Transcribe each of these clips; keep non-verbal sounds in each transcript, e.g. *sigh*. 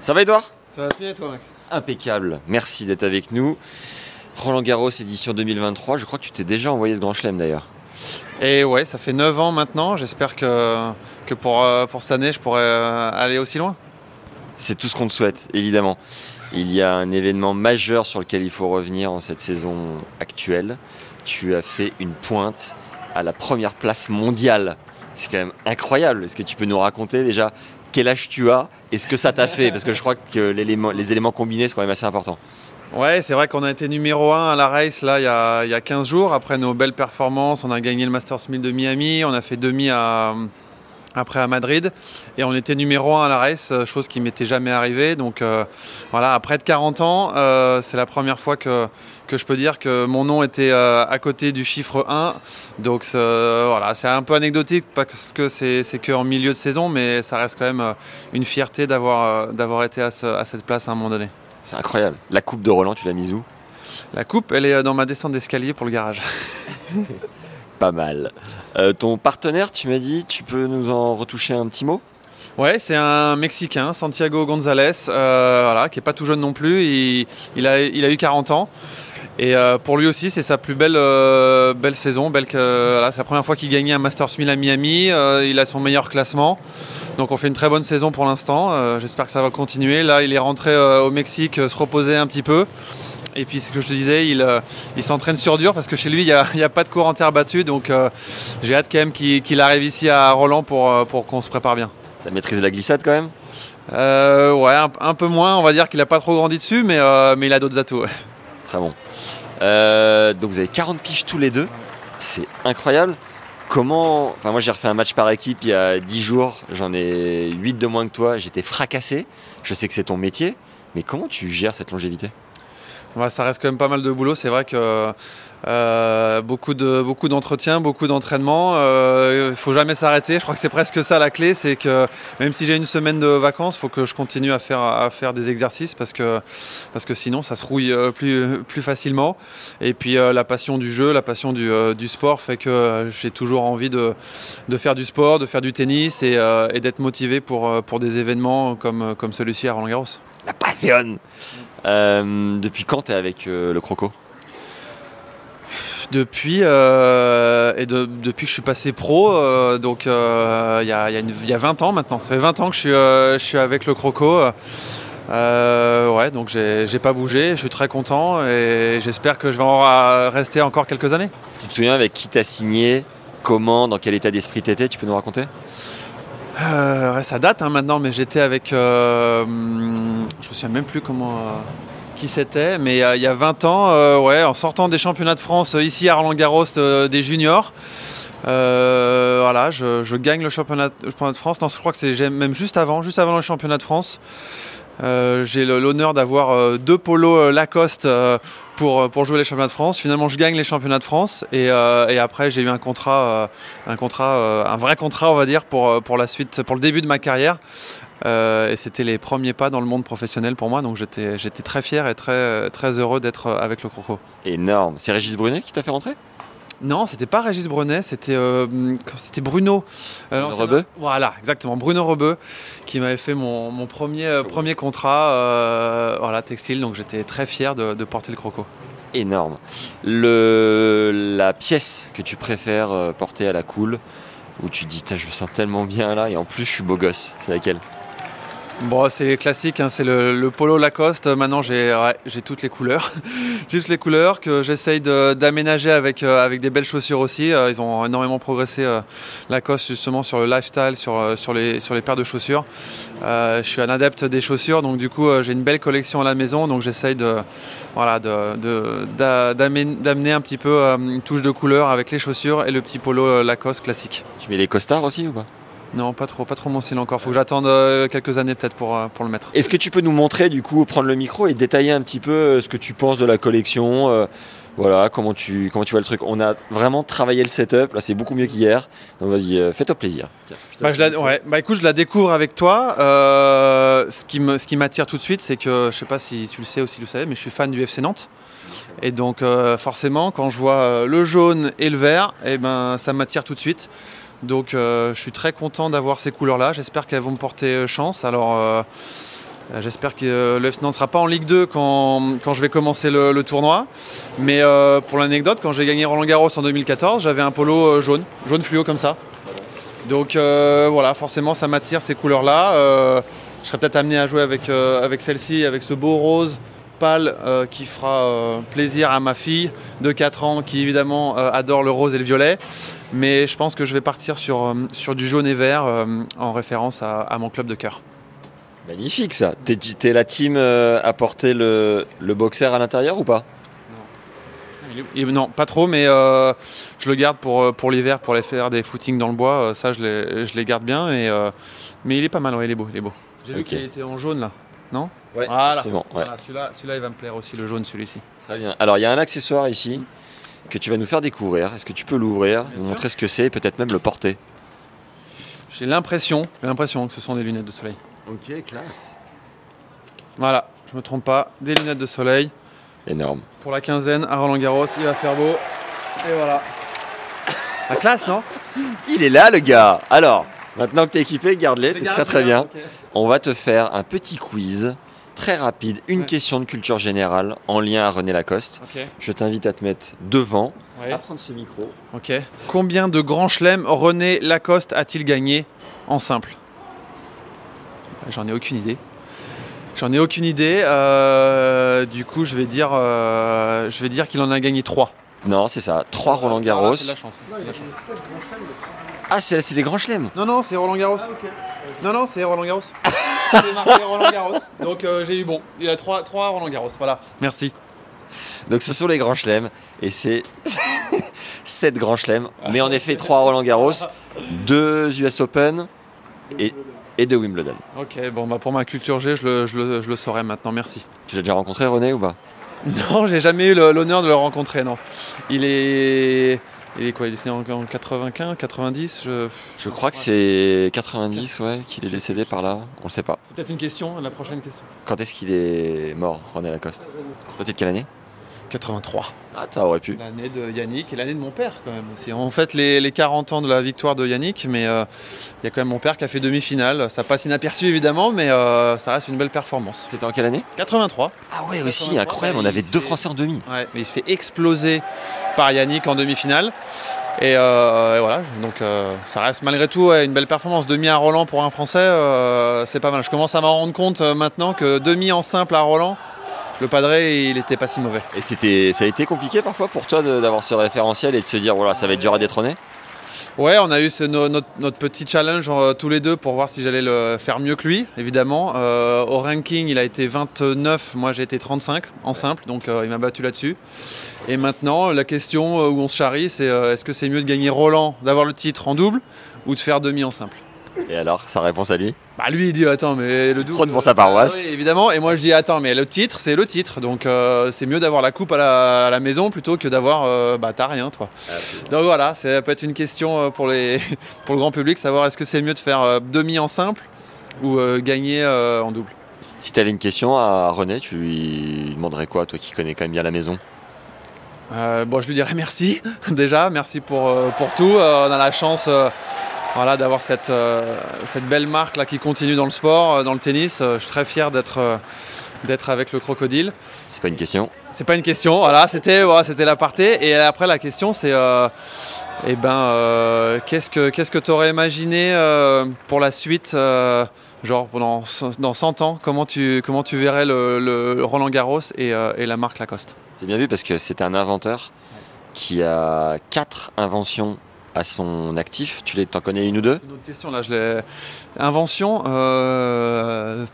Ça va Edouard Ça va bien et toi Max? Impeccable, merci d'être avec nous. Roland Garros édition 2023, je crois que tu t'es déjà envoyé ce grand chelem d'ailleurs. Et ouais, ça fait 9 ans maintenant, j'espère que, que pour, euh, pour cette année je pourrai euh, aller aussi loin. C'est tout ce qu'on te souhaite, évidemment. Il y a un événement majeur sur lequel il faut revenir en cette saison actuelle. Tu as fait une pointe à la première place mondiale. C'est quand même incroyable. Est-ce que tu peux nous raconter déjà quel âge tu as et ce que ça t'a fait Parce que je crois que les éléments combinés sont quand même assez importants. Ouais, c'est vrai qu'on a été numéro 1 à la race là il y a, il y a 15 jours. Après nos belles performances, on a gagné le Masters 1000 de Miami, on a fait demi après à Madrid et on était numéro 1 à la race, chose qui m'était jamais arrivée. Donc euh, voilà, à près de 40 ans, euh, c'est la première fois que, que je peux dire que mon nom était euh, à côté du chiffre 1. Donc voilà, c'est un peu anecdotique parce que c'est qu'en milieu de saison, mais ça reste quand même euh, une fierté d'avoir euh, d'avoir été à, ce- à cette place à un moment donné. C'est incroyable. La coupe de Roland, tu l'as mise où? La coupe, elle est dans ma descente d'escalier pour le garage. *laughs* *laughs* Pas mal. Euh, ton partenaire, tu m'as dit, tu peux nous en retoucher un petit mot? Ouais, c'est un Mexicain, Santiago González, euh, voilà, qui est pas tout jeune non plus. Il, il a, il a eu 40 ans. Et euh, pour lui aussi, c'est sa plus belle, euh, belle saison. Belle voilà, c'est la première fois qu'il gagnait un Masters 1000 à Miami. Euh, il a son meilleur classement. Donc on fait une très bonne saison pour l'instant. J'espère que ça va continuer. Là, il est rentré au Mexique se reposer un petit peu. Et puis, ce que je te disais, il, il s'entraîne sur dur parce que chez lui, il n'y a, pas de cours en terre battue. Donc, j'ai hâte quand même qu'il arrive ici à Roland pour, pour qu'on se prépare bien. Ça maîtrise la glissade quand même? Ouais, un, un peu moins. On va dire qu'il n'a pas trop grandi dessus, mais, mais il a d'autres atouts. ouais. Très bon. Euh, donc vous avez 40 piges tous les deux. C'est incroyable. Comment. Enfin, moi j'ai refait un match par équipe il y a 10 jours. J'en ai 8 de moins que toi. J'étais fracassé. Je sais que c'est ton métier. Mais comment tu gères cette longévité? Ouais, ça reste quand même pas mal de boulot. C'est vrai que euh, beaucoup de beaucoup d'entretiens, beaucoup d'entraînements. Il faut jamais s'arrêter. Je crois que c'est presque ça la clé, c'est que même si j'ai une semaine de vacances, faut que je continue à faire à faire des exercices parce que parce que sinon ça se rouille euh, plus plus facilement. Et puis euh, la passion du jeu, la passion du, euh, du sport fait que euh, j'ai toujours envie de de faire du sport, de faire du tennis et, euh, d'être motivé pour euh, pour des événements comme comme celui-ci à Roland Garros. La passion Euh, Depuis quand t'es avec euh, le croco? Depuis, euh, et de- depuis que je suis passé pro, euh, donc euh, il y, a, y a une- il y a 20 ans maintenant. Ça fait 20 ans que je suis, je suis avec le Croco. Ouais, donc j'ai pas bougé, je suis très content et j'espère que je vais en rester encore quelques années. Tu te souviens avec qui t'as signé Comment Dans quel état d'esprit t'étais Tu peux nous raconter? Euh, ouais, ça date hein, maintenant, mais j'étais avec. je me souviens même plus comment. Qui c'était, mais il y a 20 ans, euh, ouais, en sortant des championnats de France euh, ici à Roland Garros euh, des juniors. voilà, je, gagne le championnat, de France. Non, je crois que c'est même juste avant, juste avant le championnat de France. J'ai l'honneur d'avoir deux polos Lacoste pour, pour jouer les championnats de France. Finalement, je gagne les championnats de France et, euh, après, j'ai eu un contrat, euh, un contrat, euh, un vrai contrat, on va dire, pour, euh, pour la suite, pour le début de ma carrière. Euh, et c'était les premiers pas dans le monde professionnel pour moi, donc j'étais très fier et très, très heureux d'être euh, avec le Croco. Énorme. C'est Régis Brunet qui t'a fait rentrer? Non, c'était pas Régis Brunet, c'était euh, c'était Bruno. Euh, Bruno Rebeu Voilà, exactement. Bruno Rebeu qui m'avait fait mon, mon premier, euh, premier contrat voilà, textile, donc j'étais très fier de, de porter le Croco. Énorme. Le, la pièce que tu préfères porter à la cool, où tu te dis, je me sens tellement bien là, et en plus je suis beau gosse, c'est laquelle? Bon, c'est classique, hein, c'est le, polo Lacoste. Maintenant, j'ai toutes les couleurs. *laughs* j'ai toutes les couleurs que j'essaye d'aménager avec, euh, avec des belles chaussures aussi. Euh, ils ont énormément progressé, euh, Lacoste, justement, sur le lifestyle, sur, sur, les, sur les paires de chaussures. Je suis un adepte des chaussures, donc du coup, j'ai une belle collection à la maison. Donc, j'essaye de, voilà, de, d'amener un petit peu une touche de couleur avec les chaussures et le petit polo Lacoste classique. Tu mets les costards aussi ou pas? Non, pas trop, pas trop mon style encore. Faut que j'attende euh, quelques années peut-être pour, euh, pour le mettre. Est-ce que tu peux nous montrer, du coup, prendre le micro et détailler un petit peu euh, ce que tu penses de la collection euh, Voilà, comment tu, comment tu vois le truc? On a vraiment travaillé le setup, là c'est beaucoup mieux qu'hier. Donc vas-y, euh, fais-toi plaisir. Tiens, je te Bah, je la, ouais. bah écoute, je la découvre avec toi. Euh, ce qui me- ce qui m'attire tout de suite, c'est que je sais pas si tu le sais ou si tu le savais, mais je suis fan du FC Nantes. Et donc euh, forcément, quand je vois le jaune et le vert, eh ben ça m'attire tout de suite. Donc euh, je suis très content d'avoir ces couleurs-là. J'espère qu'elles vont me porter euh, chance. Alors euh, j'espère que le ne sera pas en Ligue 2 quand, quand je vais commencer le, tournoi. Mais pour l'anecdote, quand j'ai gagné Roland Garros en 2014, j'avais un polo jaune, jaune fluo comme ça. Donc voilà, forcément ça m'attire ces couleurs-là. Je serais peut-être amené à jouer avec, avec celle-ci, avec ce beau rose pâle qui fera plaisir à ma fille de 4 ans qui évidemment adore le rose et le violet. Mais je pense que je vais partir sur, euh, sur du jaune et vert euh, en référence à, à mon club de cœur. Magnifique ça. T'es, t'es la team euh, à porter le, le boxer à l'intérieur ou pas? Non, pas trop, mais euh, je le garde pour, pour l'hiver, pour les faire des footings dans le bois. euh, ça, je les, je les garde bien. Et, mais il est pas mal, ouais, il est beau. Il est beau. J'ai vu qu'il était en jaune là. Non? Ouais, Voilà. c'est bon. ouais. Voilà, celui-là, celui-là, il va me plaire aussi, le jaune, celui-ci. Très bien. Alors il y a un accessoire ici que tu vas nous faire découvrir. Est-ce que tu peux l'ouvrir, nous sûr. montrer ce que c'est et peut-être même le porter? J'ai l'impression, l'impression que ce sont des lunettes de soleil. Ok, classe. Voilà, je me trompe pas, des lunettes de soleil Énorme. pour la quinzaine à Roland Garros. Il va faire beau. Et voilà. La classe, non? Il est là le gars Alors, maintenant que t'es équipé, garde-les, t'es très très bien. On va te faire un petit quiz très rapide, une Ouais. question de culture générale en lien à René Lacoste. Je t'invite à te mettre devant, Ouais. à prendre ce micro. Ok. Combien de grands chelems René Lacoste a-t-il gagné en simple? J'en ai aucune idée. J'en ai aucune idée. euh, du coup, je vais dire, euh, je vais dire qu'il en a gagné 3. Non, c'est ça, 3 Roland Garros. Ah, c'est c'est des grands chelems Non, non, c'est Roland Garros. Non, non, c'est Roland Garros. *laughs* c'est marqué Roland Garros. Donc euh, j'ai eu bon. Il a 3, 3 Roland Garros. Voilà. Merci. Donc ce sont les grands chelems et c'est *laughs* 7 grands chelems. Mais en effet, 3 Roland Garros, 2 US Open et, et 2 Wimbledon. Ok, bon, bah pour ma culture G, je le, je le, je le saurai maintenant. Merci. Tu l'as déjà rencontré René ou pas? Non, j'ai jamais eu le- l'honneur de le rencontrer, non. Il est. Il est quoi Il est né en, en 95, 90 je... Je crois que c'est 90, ouais, qu'il est décédé par là. On le sait pas. C'est peut-être une question, la prochaine question. Quand est-ce qu'il est mort, René Lacoste? De quelle année? 83. Ah, ça aurait pu. L'année de Yannick et l'année de mon père, quand même. aussi. On fête les, les 40 ans de la victoire de Yannick, mais euh, il y a quand même mon père qui a fait demi-finale. Ça passe inaperçu, évidemment, mais euh, ça reste une belle performance. C'était en quelle année? 83. Ah ouais, aussi, 83, incroyable. On avait deux fait- Français en demi. Ouais, mais il se fait exploser par Yannick en demi-finale. Et, euh, et voilà, donc euh, ça reste malgré tout ouais, une belle performance. Demi à Roland pour un Français, euh, c'est pas mal. Je commence à m'en rendre compte euh, maintenant que demi en simple à Roland, le padré, il était pas si mauvais. Et c'était, ça a été compliqué parfois pour toi d'avoir ce référentiel et de se dire, voilà, ça va être dur à détrôner? Ouais, on a eu ce- no- notre, notre petit challenge euh, tous les deux pour voir si j'allais le faire mieux que lui, évidemment. Euh, au ranking, il a été 29, moi j'ai été 35 en simple, donc euh, il m'a battu là-dessus. Et maintenant, la question où on se charrie, c'est est-ce que c'est mieux de gagner Roland, d'avoir le titre en double, ou de faire demi en simple? Et alors, sa réponse à lui Bah lui il dit attends mais le double Prône pour sa paroisse. Ah oui, évidemment. Et moi je dis attends mais le titre c'est le titre. Donc euh, c'est mieux d'avoir la coupe à la, à la maison plutôt que d'avoir euh, bah t'as rien toi. Donc voilà ça peut être une question euh, pour les *laughs* pour le grand public savoir est-ce que c'est mieux de faire euh, demi en simple ou euh, gagner euh, en double. Si tu avais une question à René, tu lui demanderais quoi, toi qui connais quand même bien la maison? Euh, bon, je lui dirais merci *laughs* déjà, merci pour, euh, pour tout. Euh, on a la chance euh, voilà, d'avoir cette, euh, cette belle marque là, qui continue dans le sport, euh, dans le tennis. Euh, je suis très fier d'être d'être avec le crocodile. C'est pas une question. C'est pas une question, voilà, c'était voilà, c'était l'aparté. Et après, la question, c'est euh, eh ben, euh, qu'est-ce que qu'est-ce que tu aurais imaginé euh, pour la suite Genre pendant, dans 100 ans, comment tu, comment tu verrais le, le Roland Garros et, et la marque Lacoste? C'est bien vu parce que c'est un inventeur qui a quatre inventions à son actif. Tu les- t'en connais une ou deux C'est une autre question là. Je l'ai... Invention. euh,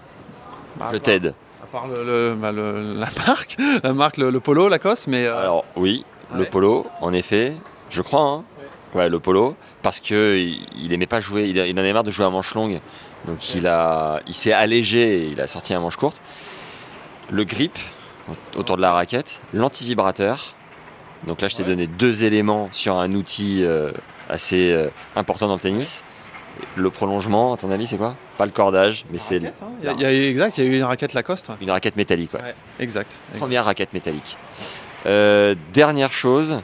bah, Je t'aide. À part le, le- bah, le- la marque, la marque, le, polo, Lacoste, mais. euh, Alors oui, le polo, en effet, je crois. hein. Ouais, le polo, parce que il, il aimait pas jouer, il, en avait marre de jouer à manche longue, donc il a, il s'est allégé, et il a sorti un manche courte. Le grip au- autour de la raquette, l'antivibrateur. Donc là, je t'ai Ouais. donné deux éléments sur un outil euh, assez euh, important dans le tennis. Le prolongement, à ton avis, c'est quoi? Pas le cordage, mais c'est hein. Il y a- il y a eu- exact, il y a eu une raquette Lacoste. une raquette métallique. ouais. Ouais, exact. Première raquette métallique. Euh, dernière chose.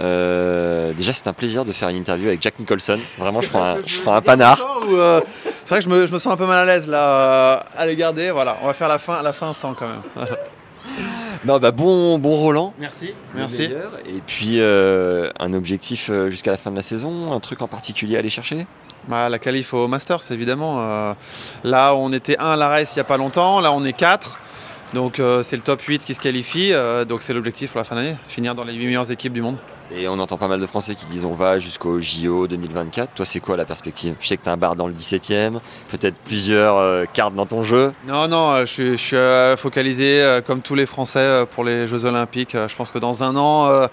euh, déjà, c'est un plaisir de faire une interview avec Jack Nicholson. Vraiment, je *laughs* prends un, je prends un panard. Euh, C'est vrai que je me, je me sens un peu mal à l'aise là. à les garder, voilà. On va faire la fin, la fin sans quand même. *laughs* Non, bah bon, bon Roland. Merci. Merci. meilleur. Et puis euh, un objectif euh, jusqu'à la fin de la saison, un truc en particulier à aller chercher? Bah, la qualif au Masters, évidemment. euh, là, on était 1 à la race il n'y a pas longtemps. Là, on est 4. Donc, euh, c'est le top 8 qui se qualifie. euh, donc, c'est l'objectif pour la fin d'année. Finir dans les 8 meilleures équipes du monde. Et on entend pas mal de Français qui disent on va jusqu'au JO 2024. Toi, c'est quoi la perspective? Je sais que tu as un bar dans le 17e, peut-être plusieurs euh, cartes dans ton jeu. Non, non, euh, je suis, euh, focalisé comme tous les Français pour les Jeux Olympiques. Je pense que dans un an,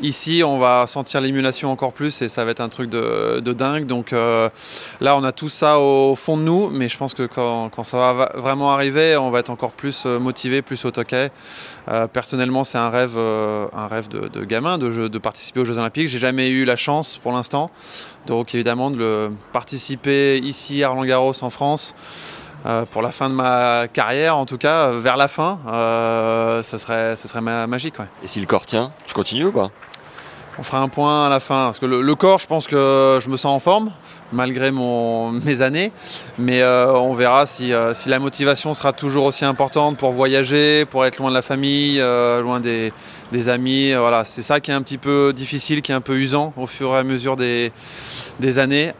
ici, on va sentir l'émulation encore plus et ça va être un truc de, dingue. Donc là, on a tout ça au fond de nous, mais je pense que quand, quand ça va vraiment arriver, on va être encore plus motivé, plus au toquet. Euh, personnellement, c'est un rêve, euh, de, gamin de, participer aux Jeux Olympiques. J'ai jamais eu la chance pour l'instant, donc évidemment de participer ici à Roland Garros en France. Euh, pour la fin de ma carrière, en tout cas, vers la fin, ce serait, magique. Et si le corps tient, tu continues ou pas? On fera un point à la fin. Parce que le, corps, je pense que je me sens en forme, malgré *laughs* mes années. Mais euh, on verra si, euh, si la motivation sera toujours aussi importante pour voyager, pour être loin de la famille, euh, loin des, amis. Voilà, c'est ça qui est un petit peu difficile, qui est un peu usant au fur et à mesure des, années.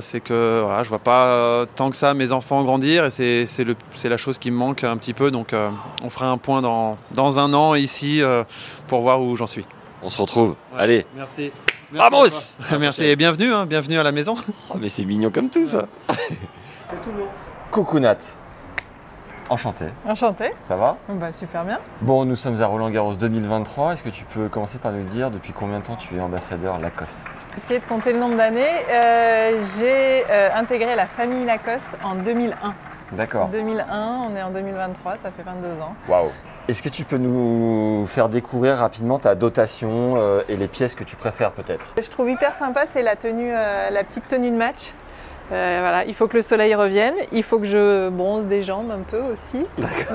C'est que je vois pas tant que ça mes enfants grandir et c'est, la chose qui me manque un petit peu. Donc on fera un point dans, un an ici pour voir où j'en suis. On se retrouve. Ouais. Allez. Merci. Vamos à toi. *laughs* Merci et bienvenue, hein, bienvenue à la maison. Oh, mais c'est mignon comme tout ça. *laughs* Coucou Nat. Enchanté. Enchanté. Ça va? Bah, super bien. Bon, nous sommes à Roland Garros 2023. Est-ce que tu peux commencer par nous dire depuis combien de temps tu es ambassadeur Lacoste? Essayer de compter le nombre d'années. Euh, J'ai euh, intégré la famille Lacoste en 2001. D'accord. 2001, on est en 2023, ça fait 22 ans. Waouh. Est-ce que tu peux nous faire découvrir rapidement ta dotation euh, et les pièces que tu préfères peut-être? Je trouve hyper sympa, c'est la tenue, euh, la petite tenue de match. Euh, voilà, il faut que le soleil revienne, il faut que je bronze des jambes un peu aussi.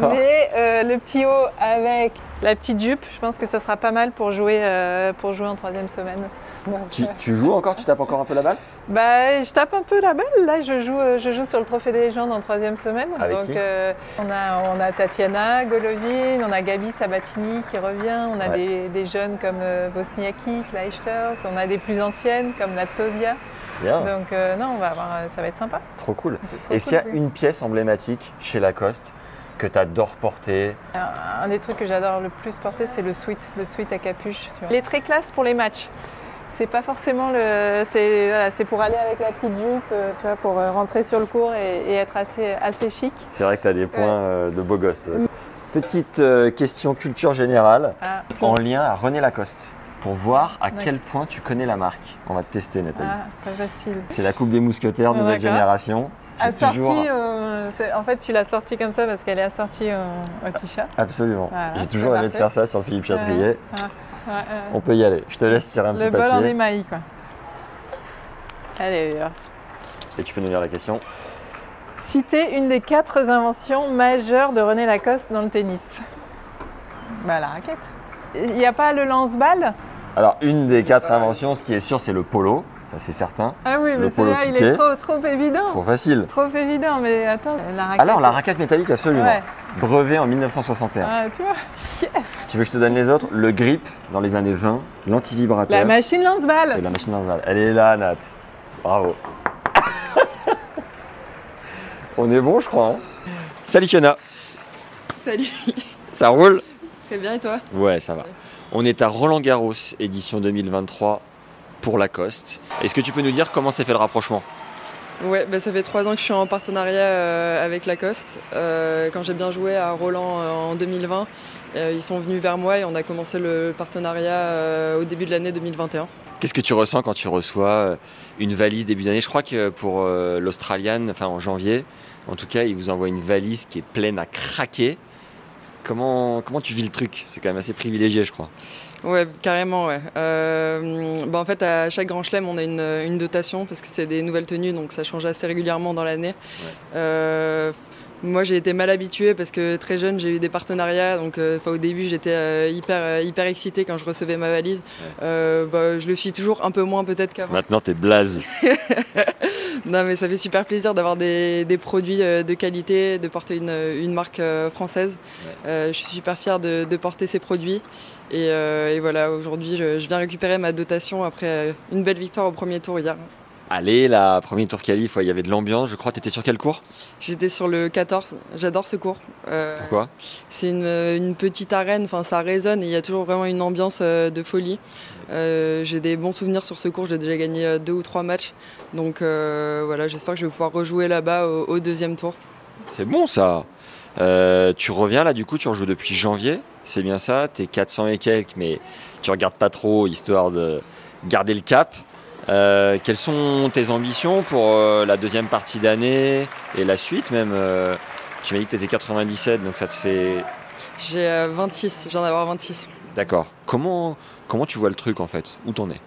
Mais euh, le petit haut avec la petite jupe, je pense que ça sera pas mal pour jouer, euh, pour jouer en troisième semaine. Donc, tu, tu joues *laughs* encore? Tu tapes encore un peu la balle? Bah, je tape un peu la balle. Là, je joue, je joue sur le Trophée des légendes en troisième semaine. Avec Donc, qui? euh, on, a, on a Tatiana Golovin, on a Gabi Sabatini qui revient, on a Ouais. des, des jeunes comme Wozniacki, Kleisters, on a des plus anciennes comme Natozia. Bien, Donc, euh, non, on va avoir, ça va être sympa. trop cool. Est-ce qu'il y a une pièce emblématique chez Lacoste que tu adores porter Un, un des trucs que j'adore le plus porter, c'est le sweat, le sweat à capuche. tu vois. Il est très classe pour les matchs. C'est pas forcément le. C'est voilà, pour aller avec la petite jupe, euh, tu vois, pour euh, rentrer sur le cours et, et être assez, assez chic. C'est vrai que tu as des points euh, de beau gosse. Petite euh, question culture générale Ah, en lien à René Lacoste pour voir à quel point tu connais la marque. On va te tester Nathalie. ah, pas facile. C'est la Coupe des Mousquetaires, Ah, nouvelle génération. Assortie, toujours- euh, en fait, tu l'as sortie comme ça parce qu'elle est assortie au, au t-shirt. Absolument. Voilà, J'ai toujours aimé de faire ça sur Philippe Chatrier. Ouais. On peut y aller. Je te laisse tirer un petit Le bol en papier émail, quoi. Allez, et tu peux nous lire la question. Citer une des quatre inventions majeures de René Lacoste dans le tennis. Bah, la raquette. Il n'y a pas le lance-balle? Alors, une des quatre inventions, ce qui est sûr, c'est le polo. Ça, c'est certain. Ah oui, Le mais polo celui-là, il est trop, trop évident. Trop facile. Trop évident, mais attends, la raquette. Alors, la raquette métallique, absolument. Ouais. Brevet en 1961. Ah, tu vois, yes Tu veux que je te donne les autres? Le grip dans les années 20, l'antivibrateur La machine et lance-balle la machine lance-balle. Elle est là, Nat. Bravo. *laughs* On est bon, je crois. hein Salut Fiona. Salut, Ça roule? Très bien et toi? Ouais, ça va. On est à Roland Garros, édition 2023 pour Lacoste. Est-ce que tu peux nous dire comment s'est fait le rapprochement? Ouais, bah, ça fait trois ans que je suis en partenariat euh, avec Lacoste. Euh, quand j'ai bien joué à Roland euh, en 2020, euh, ils sont venus vers moi et on a commencé le partenariat au début de l'année 2021. Qu'est-ce que tu ressens quand tu reçois une valise début d'année? Je crois que pour l'Australian, enfin en janvier, en tout cas, il vous envoie une valise qui est pleine à craquer. Comment, comment tu vis le truc? C'est quand même assez privilégié, je crois. Ouais, carrément, ouais. Euh, bah, en fait, à chaque Grand Chelem, on a une, une dotation parce que c'est des nouvelles tenues, donc ça change assez régulièrement dans l'année. Euh, moi, j'ai été mal habituée parce que très jeune, j'ai eu des partenariats. Donc, euh, au début, j'étais euh, hyper, euh, hyper excitée quand je recevais ma valise. Bah, je le suis toujours un peu moins peut-être qu'avant. Maintenant, t'es blaze. *laughs* Non, mais ça fait super plaisir d'avoir des, des produits de qualité, de porter une, une marque française. Je suis super fière de, de porter ces produits. Et, euh, et voilà, aujourd'hui, je, je viens récupérer ma dotation après une belle victoire au premier tour hier. Allez, la premier tour qualif, ouais, il y avait de l'ambiance. Je crois que t'étais sur quel cours J'étais sur le 14, j'adore ce cours. Euh, Pourquoi? C'est une, une petite arène, enfin ça résonne et il y a toujours vraiment une ambiance euh, de folie. Euh, j'ai des bons souvenirs sur ce cours, j'ai déjà gagné deux ou trois matchs. Donc voilà, j'espère que je vais pouvoir rejouer là-bas au, au deuxième tour. C'est bon ça. Tu reviens là, du coup, tu rejoues depuis janvier. C'est bien ça. T'es 400 et quelques, mais tu regardes pas trop, histoire de garder le cap. Euh, quelles sont tes ambitions pour euh, la deuxième partie d'année et la suite même euh, Tu m'as dit que tu étais 97, donc ça te fait. J'ai euh, 26, je viens d'avoir 26. D'accord. Comment, comment tu vois le truc en fait? Où t'en es?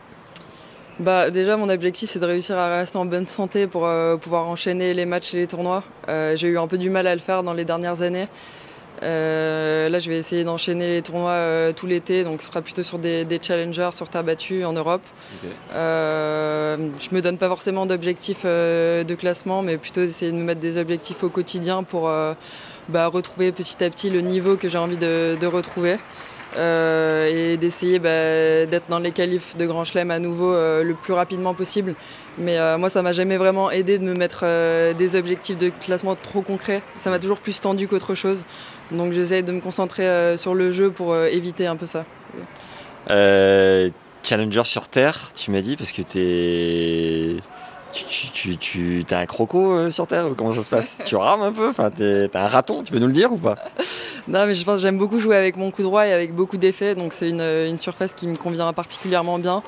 Bah déjà mon objectif c'est de réussir à rester en bonne santé pour pouvoir enchaîner les matchs et les tournois. J'ai eu un peu du mal à le faire dans les dernières années. Euh, là je vais essayer d'enchaîner les tournois euh, tout l'été, donc ce sera plutôt sur des, des challengers sur terre battue en Europe. Euh, je me donne pas forcément d'objectifs euh, de classement, mais plutôt d'essayer de me mettre des objectifs au quotidien pour euh, bah, retrouver petit à petit le niveau que j'ai envie de, de retrouver. Euh, et d'essayer bah, d'être dans les qualifs de Grand Chelem à nouveau euh, le plus rapidement possible. Mais euh, moi, ça m'a jamais vraiment aidé de me mettre des objectifs de classement trop concrets. Ça m'a toujours plus tendu qu'autre chose. Donc j'essaie de me concentrer sur le jeu pour éviter un peu ça. Challenger sur Terre, tu m'as dit, parce que t'es. Tu, tu, tu, un croco euh, sur Terre Comment ça se passe? Tu rames un peu? Enfin, t'es, un raton, tu peux nous le dire ou pas? *laughs* Non, mais je pense que j'aime beaucoup jouer avec mon coup droit et avec beaucoup d'effets, donc c'est une, une surface qui me convient particulièrement bien.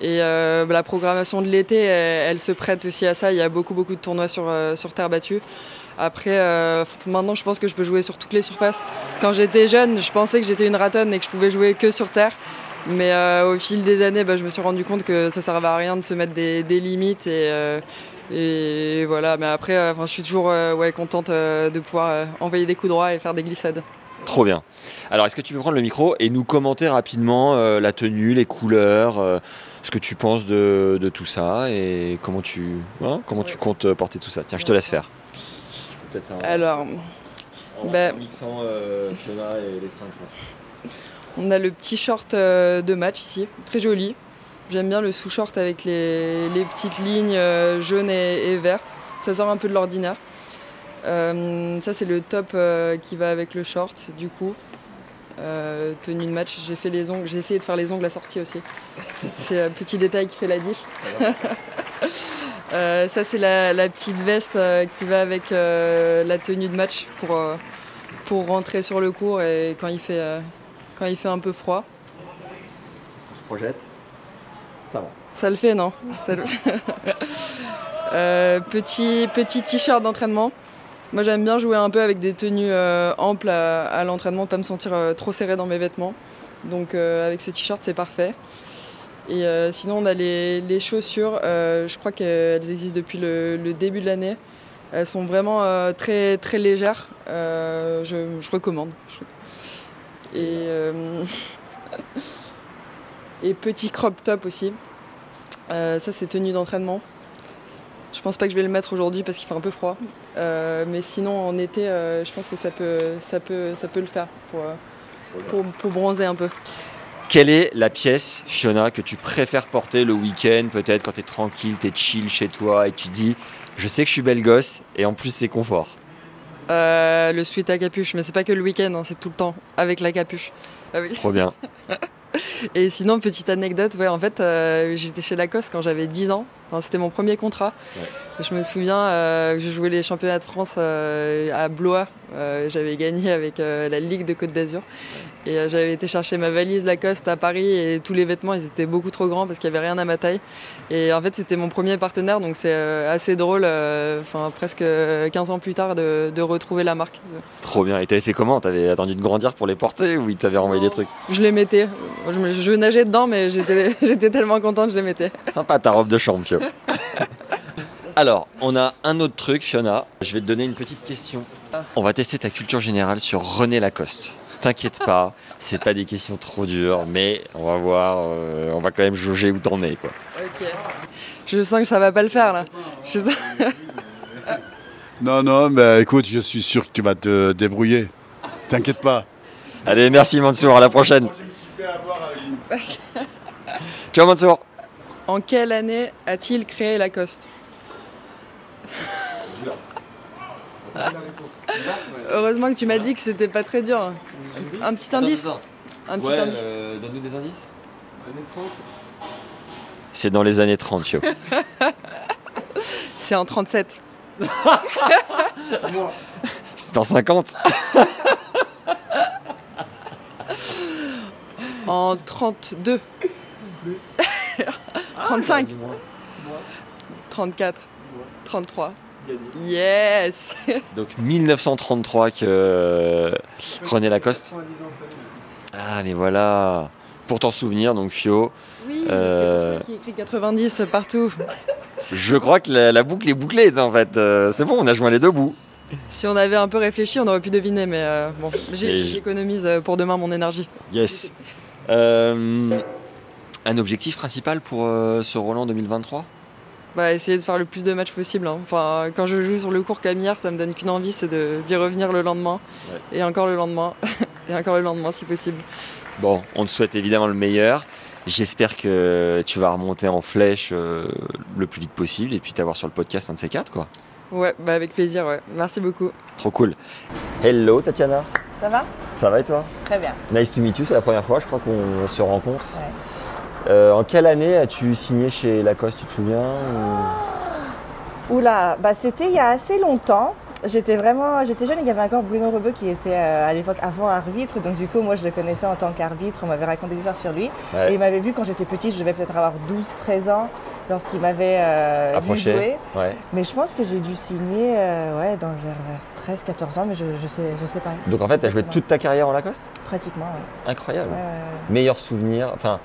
Et euh, bah, la programmation de l'été, elle, se prête aussi à ça. Il y a beaucoup, beaucoup de tournois sur, euh, sur terre battue. Après, euh, maintenant, je pense que je peux jouer sur toutes les surfaces. Quand j'étais jeune, je pensais que j'étais une ratonne et que je pouvais jouer que sur terre. Mais euh, au fil des années, bah, je me suis rendu compte que ça servait à rien de se mettre des, des limites. Et, euh, et voilà, mais après, euh, je suis toujours euh, ouais, contente euh, de pouvoir euh, envoyer des coups droits et faire des glissades. Trop bien. Alors, est-ce que tu peux prendre le micro et nous commenter rapidement euh, la tenue, les couleurs, euh, ce que tu penses de, de tout ça et comment tu, hein, comment tu comptes porter tout ça? Tiens, je te laisse faire. Alors, en- ben- en mixant euh, Fiona et les fringues. On a le petit short euh, de match ici, très joli. J'aime bien le sous-short avec les, les petites lignes euh, jaunes et, et vertes. Ça sort un peu de l'ordinaire. Euh, ça, c'est le top qui va avec le short, du coup. Euh, tenue de match, j'ai fait les ongles, j'ai essayé de faire les ongles assortis aussi. *laughs* C'est un petit détail qui fait la diff. *laughs* Euh, ça, c'est la, la petite veste qui va avec la tenue de match pour, pour rentrer sur le court et quand il fait, quand il fait un peu froid. Est-ce qu'on se projette? Ça va. Ça le fait, non? Ça le- *laughs* Euh, Petit petit t-shirt d'entraînement. Moi, j'aime bien jouer un peu avec des tenues euh, amples à, à l'entraînement, pas me sentir euh, trop serré dans mes vêtements. Donc, avec ce t-shirt, c'est parfait. Et sinon, on a les, les chaussures. je crois qu'elles existent depuis le, le début de l'année. Elles sont vraiment très, très légères. Je, je recommande. Je- Et, euh, *laughs* et petit crop top aussi. Euh, ça, c'est tenue d'entraînement. Je pense pas que je vais le mettre aujourd'hui parce qu'il fait un peu froid. Euh, mais sinon, en été, je pense que ça peut, le faire pour bronzer un peu. Quelle est la pièce, Fiona, que tu préfères porter le week-end, peut-être quand tu es tranquille, tu es chill chez toi et tu dis je sais que je suis belle gosse et en plus c'est confort? Euh, le sweat à capuche, mais c'est pas que le week-end, hein, c'est tout le temps avec la capuche. Ah oui. Trop bien. *laughs* Et sinon, petite anecdote, ouais, en fait, euh, j'étais chez Lacoste quand j'avais 10 ans. Enfin, C'était mon premier contrat. Ouais. Je me souviens euh, que je jouais les championnats de France euh, à Blois, j'avais gagné avec euh, la Ligue de Côte d'Azur. Et euh, j'avais été chercher ma valise Lacoste à Paris et tous les vêtements, ils étaient beaucoup trop grands parce qu'il n'y avait rien à ma taille. Et en fait, c'était mon premier partenaire, donc c'est euh, assez drôle, euh, enfin presque 15 ans plus tard, de, de retrouver la marque. Trop bien. Et t'avais fait comment? T'avais attendu de grandir pour les porter ou il t'avait renvoyé des trucs? Je les mettais. Je, nageais dedans, mais *laughs* j'étais tellement contente, je les mettais. Sympa ta robe de chambre. *laughs* Alors, on a un autre truc, Fiona. Je vais te donner une petite question. On va tester ta culture générale sur René Lacoste. T'inquiète pas, *laughs* c'est pas des questions trop dures, mais on va voir, euh, on va quand même jauger où t'en es, quoi. Ok. Je sens que ça va pas le faire là. Je sens- *laughs* Non, non, mais écoute, je suis sûr que tu vas te débrouiller. T'inquiète pas. Allez, merci Mansour, à la prochaine. *laughs* Ciao Mansour. En quelle année a-t-il créé Lacoste? Heureusement que tu m'as dit que c'était pas très dur. Un petit indice Un petit indice euh, donne-nous des indices. C'est dans les années 30, Pio. *laughs* C'est en 37. *laughs* C'est en 50. *laughs* En 32. 35. 34. 33. Yes *laughs* Donc 1933 que euh, René Lacoste. Ah mais voilà. Pour t'en souvenir, donc Fio, Oui, Euh. c'est pour ça qu'il écrit 90 partout. *laughs* je crois que la, la boucle est bouclée en fait. Euh, c'est bon, on a joint les deux bouts. Si on avait un peu réfléchi, on aurait pu deviner, mais euh, bon, j'économise pour demain mon énergie. Yes. Euh, un objectif principal pour euh, ce Roland 2023 Bah, essayer de faire le plus de matchs possible. hein. Enfin, quand je joue sur le court comme hier, ça me donne qu'une envie, c'est de- d'y revenir le lendemain. Et encore le lendemain. *laughs* et encore le lendemain si possible. Bon, on te souhaite évidemment le meilleur. J'espère que tu vas remonter en flèche euh, le plus vite possible et puis t'avoir sur le podcast un de ces quatre quoi. Ouais, bah avec plaisir, ouais. Merci beaucoup. Trop cool. Hello Tatiana. Ça va? Ça va et toi? Très bien. Nice to meet you, c'est la première fois je crois qu'on se rencontre. Ouais. Euh, en quelle année as-tu signé chez Lacoste, tu te souviens ou- Oula, bah c'était il y a assez longtemps. J'étais vraiment, j'étais jeune, il y avait encore Bruno Rebeu qui était euh, à l'époque avant arbitre, donc du coup moi je le connaissais en tant qu'arbitre, on m'avait raconté des histoires sur lui. Ouais. Et il m'avait vu quand j'étais petite, je devais peut-être avoir 12-13 ans lorsqu'il m'avait euh, vu Approché. jouer. Ouais. Mais je pense que j'ai dû signer euh, ouais, dans vers, vers 13-14 ans, mais je, je, sais, je sais pas. Donc en fait, tu as joué toute ta carrière en Lacoste? Pratiquement, ouais. Incroyable. Meilleur souvenir, enfin,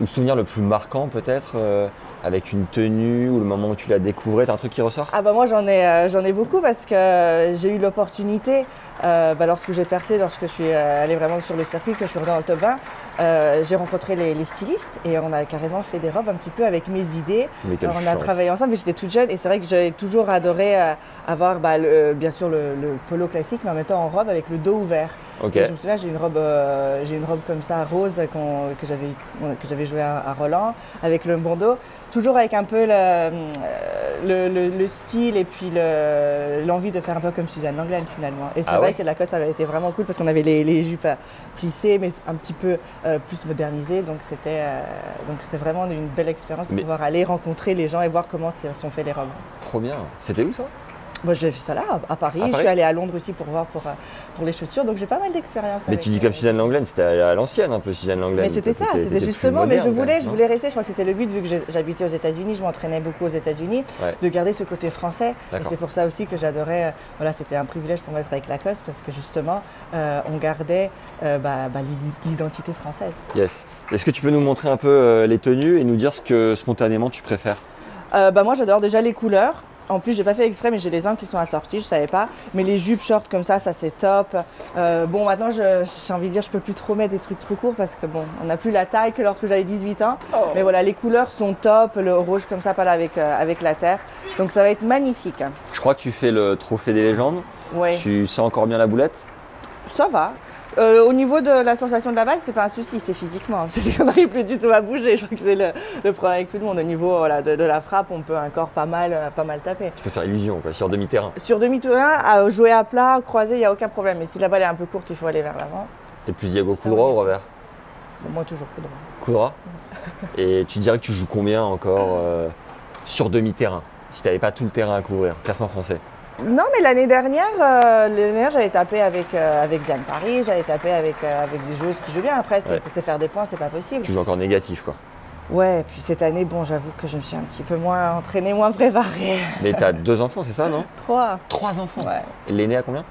ou souvenir le plus marquant peut-être, euh, avec une tenue ou le moment où tu la découvrais, t'as un truc qui ressort? Ah bah moi j'en ai, euh, j'en ai beaucoup parce que j'ai eu l'opportunité, euh, bah, lorsque j'ai percé, lorsque je suis euh, allée vraiment sur le circuit, que je suis revenue dans le top 20, euh, j'ai rencontré les, les stylistes et on a carrément fait des robes un petit peu avec mes idées. Mais Alors, on a chance. travaillé ensemble, mais j'étais toute jeune et c'est vrai que j'ai toujours adoré euh, avoir bah, le- bien sûr le, le polo classique, mais en même temps en robe avec le dos ouvert. Et je me souviens, j'ai une robe, euh, j'ai une robe comme ça rose que j'avais que j'avais joué à, à Roland avec le bandeau, toujours avec un peu le, euh, le, le- le style et puis le- l'envie de faire un peu comme Suzanne Langlaine finalement. Et c'est Ah vrai ouais que la cosse avait été vraiment cool parce qu'on avait les, les jupes euh, plissées mais un petit peu euh, plus modernisées, donc c'était euh, donc c'était vraiment une belle expérience de Mais- pouvoir aller rencontrer les gens et voir comment sont faits les robes. Trop bien. C'était où ça? Moi, j'ai fait ça là, à- à Paris. Je suis allée à Londres aussi pour voir pour, euh, pour les chaussures, donc j'ai pas mal d'expérience. Mais tu dis euh, comme Suzanne Langlaine, c'était à l'ancienne un peu Suzanne Langlaine. Mais c'était ça, c'était justement. Mais je voulais, je voulais rester. Je crois que c'était le but vu que j'habitais aux États-Unis, je m'entraînais beaucoup aux États-Unis, Ouais. de garder ce côté français. Et c'est pour ça aussi que j'adorais. euh, Voilà, c'était un privilège pour moi d'être avec Lacoste parce que justement, euh, on gardait euh, bah, bah, l'i- l'identité française. Yes. Est-ce que tu peux nous montrer un peu euh, les tenues et nous dire ce que spontanément tu préfères? Euh, bah, moi, j'adore déjà les couleurs. En plus, j'ai pas fait exprès, mais j'ai les angles qui sont assortis, je savais pas. Mais les jupes short comme ça, ça c'est top. Euh, bon, maintenant, je- j'ai envie de dire, je peux plus trop mettre des trucs trop courts parce que bon, on n'a plus la taille que lorsque j'avais 18 ans. Mais voilà, les couleurs sont top. Le rouge comme ça, pas là avec, euh, avec la terre. Donc ça va être magnifique. Je crois que tu fais le trophée des légendes. Ouais, Tu sens encore bien la boulette? Ça va. Euh, au niveau de la sensation de la balle, c'est pas un souci, c'est physiquement. *laughs* C'est qu'on n'arrive plus du tout à bouger. Je crois que c'est le, le problème avec tout le monde. Au niveau voilà, de, de la frappe, on peut encore pas mal, euh, pas mal taper. Tu peux faire illusion quoi, sur demi-terrain. Sur demi-terrain, à jouer à plat, croisé, il n'y a aucun problème. Mais si la balle est un peu courte, il faut aller vers l'avant. Et plus Diago coup droit ou revers Bon, moi, toujours coup droit. Coup droit *laughs* Et tu dirais que tu joues combien encore euh, sur demi-terrain Si tu n'avais pas tout le terrain à couvrir, classement français Non, mais l'année dernière, euh, dernière, j'avais tapé avec, euh, avec Diane Paris, j'avais tapé avec, euh, avec des joueuses qui jouent bien. Après, c'est Ouais. faire des points, c'est pas possible. Tu joues encore négatif, quoi. Ouais, puis cette année, bon, j'avoue que je me suis un petit peu moins entraînée, moins préparée. Mais t'as deux enfants, c'est ça, non? *laughs* Trois. Trois enfants? Ouais. Et L'aîné à combien?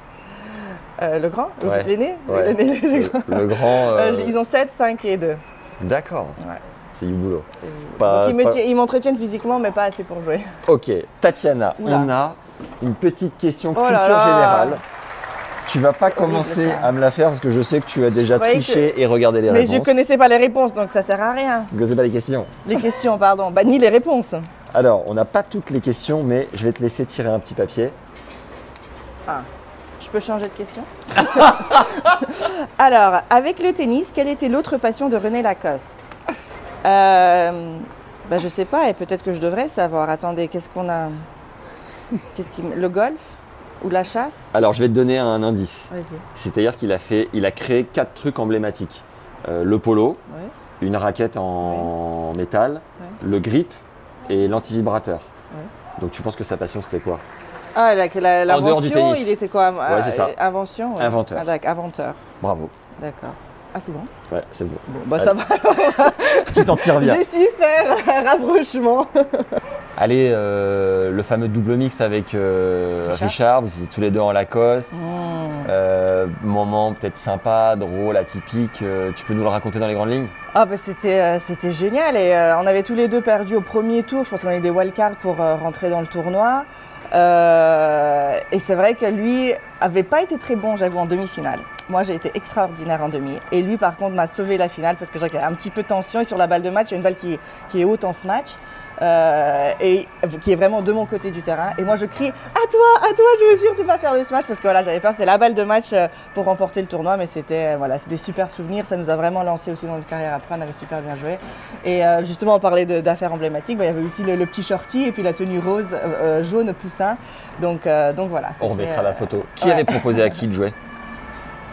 Euh, le grand? Ouais. L'aîné? Ouais. L'aîné, le le, grand. *laughs* Euh, euh, ils ont 7, 5 et 2. D'accord. Ouais. C'est du boulot. Pas- Donc ils pas- m'entretiennent physiquement, mais pas assez pour jouer. Ok, Tatiana, Oula. on a une petite question Oh culture là là. générale. Tu vas pas commencer à me la faire parce que je sais que tu as déjà triché et regardé les mais réponses. je connaissais pas les réponses, donc ça sert à rien. Je sais pas les questions. Les questions, pardon. Bah, ni les réponses. Alors, on n'a pas toutes les questions, mais je vais te laisser tirer un petit papier. Je peux changer de question? *laughs* Alors, avec le tennis, quelle était l'autre passion de René Lacoste? Euh, bah, Je sais pas, et peut-être que je devrais savoir. Attendez, qu'est-ce qu'on a? Qu'est-ce qui... Le golf Ou la chasse? Alors, je vais te donner un indice. C'est-à-dire qu'il a fait, il a créé quatre trucs emblématiques. Euh, le polo, Ouais. une raquette en métal, Ouais. le grip et l'antivibrateur. Donc tu penses que sa passion c'était quoi? Ah, la- la- En dehors du l'invention, tennis. il était quoi? Ça. Invention. Inventeur. Ah, inventeur. Bravo. D'accord. Ah, c'est bon Ouais, c'est bon. Bon, bah ça va. Tu t'en tires bien. J'ai su faire un rapprochement. Allez, euh, le fameux double mixte avec euh, Richard. Richard, vous étiez tous les deux en Lacoste. Mmh. Euh, moment peut-être sympa, drôle, atypique. tu peux nous le raconter dans les grandes lignes? Ah bah c'était c'était génial et on avait tous les deux perdu au premier tour. Je pense qu'on avait des wildcards pour rentrer dans le tournoi. Et c'est vrai que lui avait pas été très bon, j'avoue, en demi-finale. Moi, j'ai été extraordinaire en demi. Et lui, par contre, m'a sauvé la finale parce que j'ai un petit peu de tension. Et sur la balle de match, il y a une balle qui, est- qui est haute en ce match. euh, et qui est vraiment de mon côté du terrain. Et moi, je crie à toi, à toi, je vous jure, tu vas faire le smash parce que voilà, j'avais peur. C'était la balle de match euh, pour remporter le tournoi, mais c'était euh, voilà, des super souvenirs. Ça nous a vraiment lancé aussi dans notre carrière après. On avait super bien joué. Et euh, justement, on parlait d'affaires emblématiques. bah, il y avait aussi le, le petit shorty et puis la tenue rose, euh, jaune poussin. Donc, donc voilà. On remettra la photo. Qui ouais. avait proposé à qui de jouer?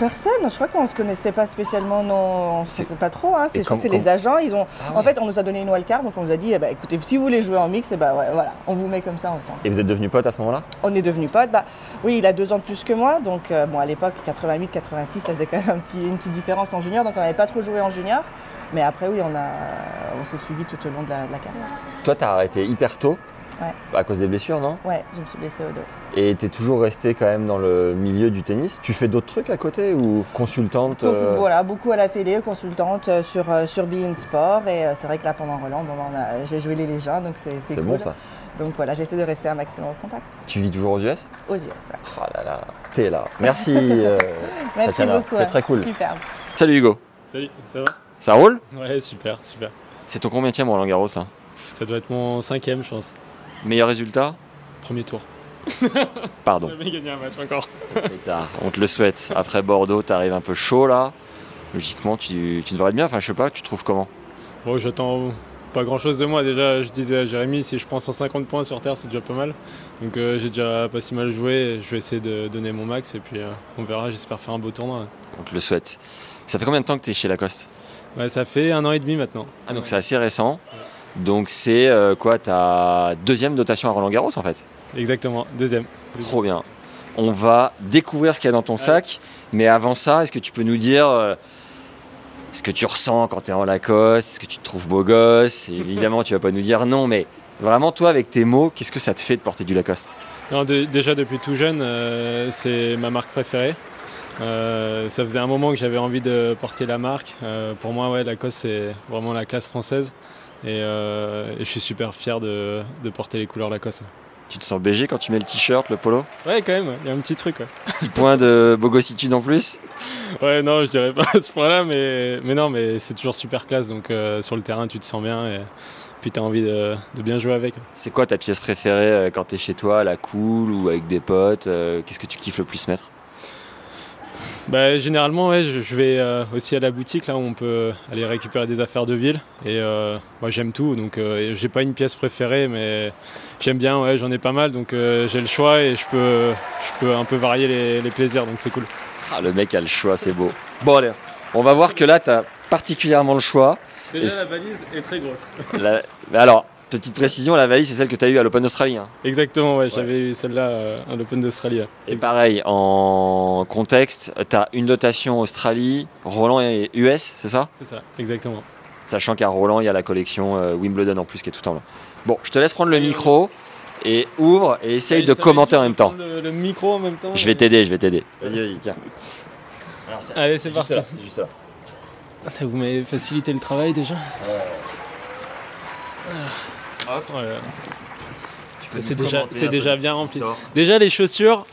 Personne, je crois qu'on se connaissait pas spécialement, non, on se connaissait pas trop. Hein. C'est, comme- les agents, ils ont. Ah En fait, on nous a donné une wildcard, donc on nous a dit, eh ben, écoutez, si vous voulez jouer en mix, eh ben, ouais, voilà, on vous met comme ça ensemble. Et vous êtes devenus potes à ce moment-là? On est devenus potes. Bah, oui, il a deux ans de plus que moi, donc euh, bon, à l'époque, 88-86, ça faisait quand même un petit- une petite différence en junior, donc on n'avait pas trop joué en junior. Mais après, oui, on, a, on s'est suivi tout au long de la, de la carrière. Toi, t'as arrêté hyper tôt. Ouais. À cause des blessures, non? Ouais, je me suis blessée au dos. Et t'es toujours resté quand même dans le milieu du tennis? Tu fais d'autres trucs à côté ou consultante euh, Voilà, beaucoup à la télé, consultante euh, sur, euh, sur Bein Sport. Et c'est vrai que là, pendant Roland, bon, on a- j'ai joué les légendes, donc c'est, c'est C'est cool. bon ça. Donc voilà, j'essaie de rester un maximum en contact Tu vis toujours aux US? Aux US. ouais. Oh là là, t'es là. Merci. euh, *laughs* Merci Tatiana, beaucoup. c'est très cool. Superbe. Salut Hugo. Salut, ça va? Ça roule? Ouais, super, super. C'est ton combien de Roland Garros là? Ça doit être mon cinquième, je pense. Meilleur résultat Premier tour. *laughs* Pardon. Jamais gagné un match encore. *laughs* Pétard, on te le souhaite. Après Bordeaux, t'arrives un peu chaud là. Logiquement, tu, tu devrais être bien. Enfin, je sais pas, tu trouves comment? Bon, j'attends pas grand chose de moi. Déjà, je disais à Jérémy, si je prends 150 points sur terre, c'est déjà pas mal. Donc, euh, j'ai déjà pas si mal joué. Je vais essayer de donner mon max et puis euh, on verra. J'espère faire un beau tournoi. On te le souhaite. Ça fait combien de temps que t'es chez Lacoste? Ouais, ça fait un an et demi maintenant. Ah, donc c'est assez récent. Donc c'est euh, quoi ta deuxième dotation à Roland Garros en fait? Exactement, deuxième. Trop bien. On va découvrir ce qu'il y a dans ton sac. Mais avant ça, est-ce que tu peux nous dire euh, ce que tu ressens quand tu es en Lacoste Est-ce que tu te trouves beau gosse? *laughs* Évidemment, tu vas pas nous dire non, mais vraiment, toi, avec tes mots, qu'est-ce que ça te fait de porter du Lacoste? Non, de- déjà depuis tout jeune, euh, c'est ma marque préférée. Euh, ça faisait un moment que j'avais envie de porter la marque. Euh, pour moi, ouais, Lacoste, c'est vraiment la classe française. Et, euh, et je suis super fier de, de porter les couleurs Lacoste. Tu te sens BG quand tu mets le t-shirt, le polo? Ouais, quand même, il y a un petit truc. Ouais, Petit point de bogossitude en plus? *laughs* Ouais, non, je dirais pas à ce point-là, mais, mais non, mais c'est toujours super classe. Donc euh, sur le terrain, tu te sens bien et puis tu as envie de, de bien jouer avec. C'est quoi ta pièce préférée euh, quand tu es chez toi, à la cool ou avec des potes Qu'est-ce que tu kiffes le plus mettre? Bah, généralement, ouais, je, je vais euh, aussi à la boutique là où on peut aller récupérer des affaires de ville. Et euh, moi, j'aime tout, donc euh, j'ai pas une pièce préférée, mais j'aime bien. Ouais, j'en ai pas mal, donc euh, j'ai le choix et je peux, je peux un peu varier les, les plaisirs, donc c'est cool. Ah, le mec a le choix, c'est beau. Bon, allez, on va voir que là, tu as particulièrement le choix. Déjà, la valise est très grosse. La- Mais alors, petite précision, la valise, c'est celle que tu as eue à l'Open d'Australie. hein. Exactement, ouais, j'avais eu celle-là euh, à l'Open d'Australie. Et pareil, en contexte, tu as une dotation Australie, Roland et US, c'est ça? C'est ça, exactement. Sachant qu'à Roland, il y a la collection euh, Wimbledon en plus qui est tout en blanc. Bon, je te laisse prendre le micro et ouvre et essaye de commenter en même temps. Le, le micro en même temps. Je vais t'aider, je vais t'aider. Vas-y, vas-y, tiens. Allez, c'est parti. C'est juste là. Vous m'avez facilité le travail déjà. Hop. Voilà. C'est déjà, c'est bien rempli. Déjà les chaussures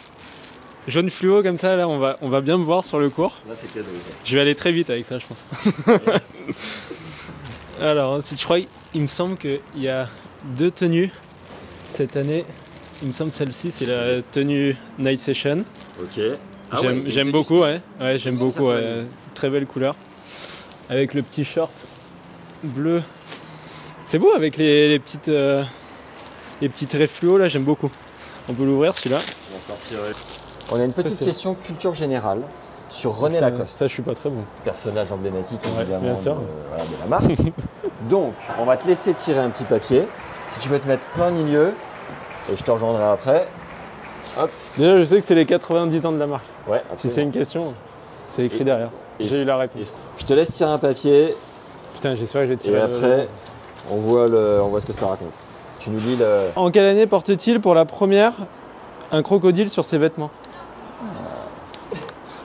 jaune fluo comme ça, là on va, on va bien me voir sur le cours. Là, c'est cadeau. Je vais aller très vite avec ça, je pense. *laughs* Alors ensuite, je crois qu'il me semble qu'il y a deux tenues cette année. Il me semble celle-ci, c'est la tenue Night Session. Ok. Ah j'aime ouais, il beaucoup, dispo- ouais. Ouais, j'aime beaucoup, ouais. Très belle couleur. Avec le petit short bleu. C'est beau avec les, les petites, euh, les petits traits fluo là, j'aime beaucoup. On peut l'ouvrir celui-là. On a une petite Ça, question culture générale sur René Putain, Lacoste, Ça, je suis pas très bon. personnage emblématique Ouais, évidemment bien sûr. De, voilà, de la marque. *laughs* Donc, on va te laisser tirer un petit papier. Si tu veux te mettre plein milieu, et je te rejoindrai après. Déjà, je sais que c'est les 90 ans de la marque. Ouais, Si c'est une question, c'est écrit Et- derrière. et- J'ai eu la réponse. Je te laisse tirer un papier Putain, j'espère que j'ai et tiré. le- après, on voit, le, on voit ce que ça raconte. Tu nous lis le. En quelle année porte-t-il pour la première un crocodile sur ses vêtements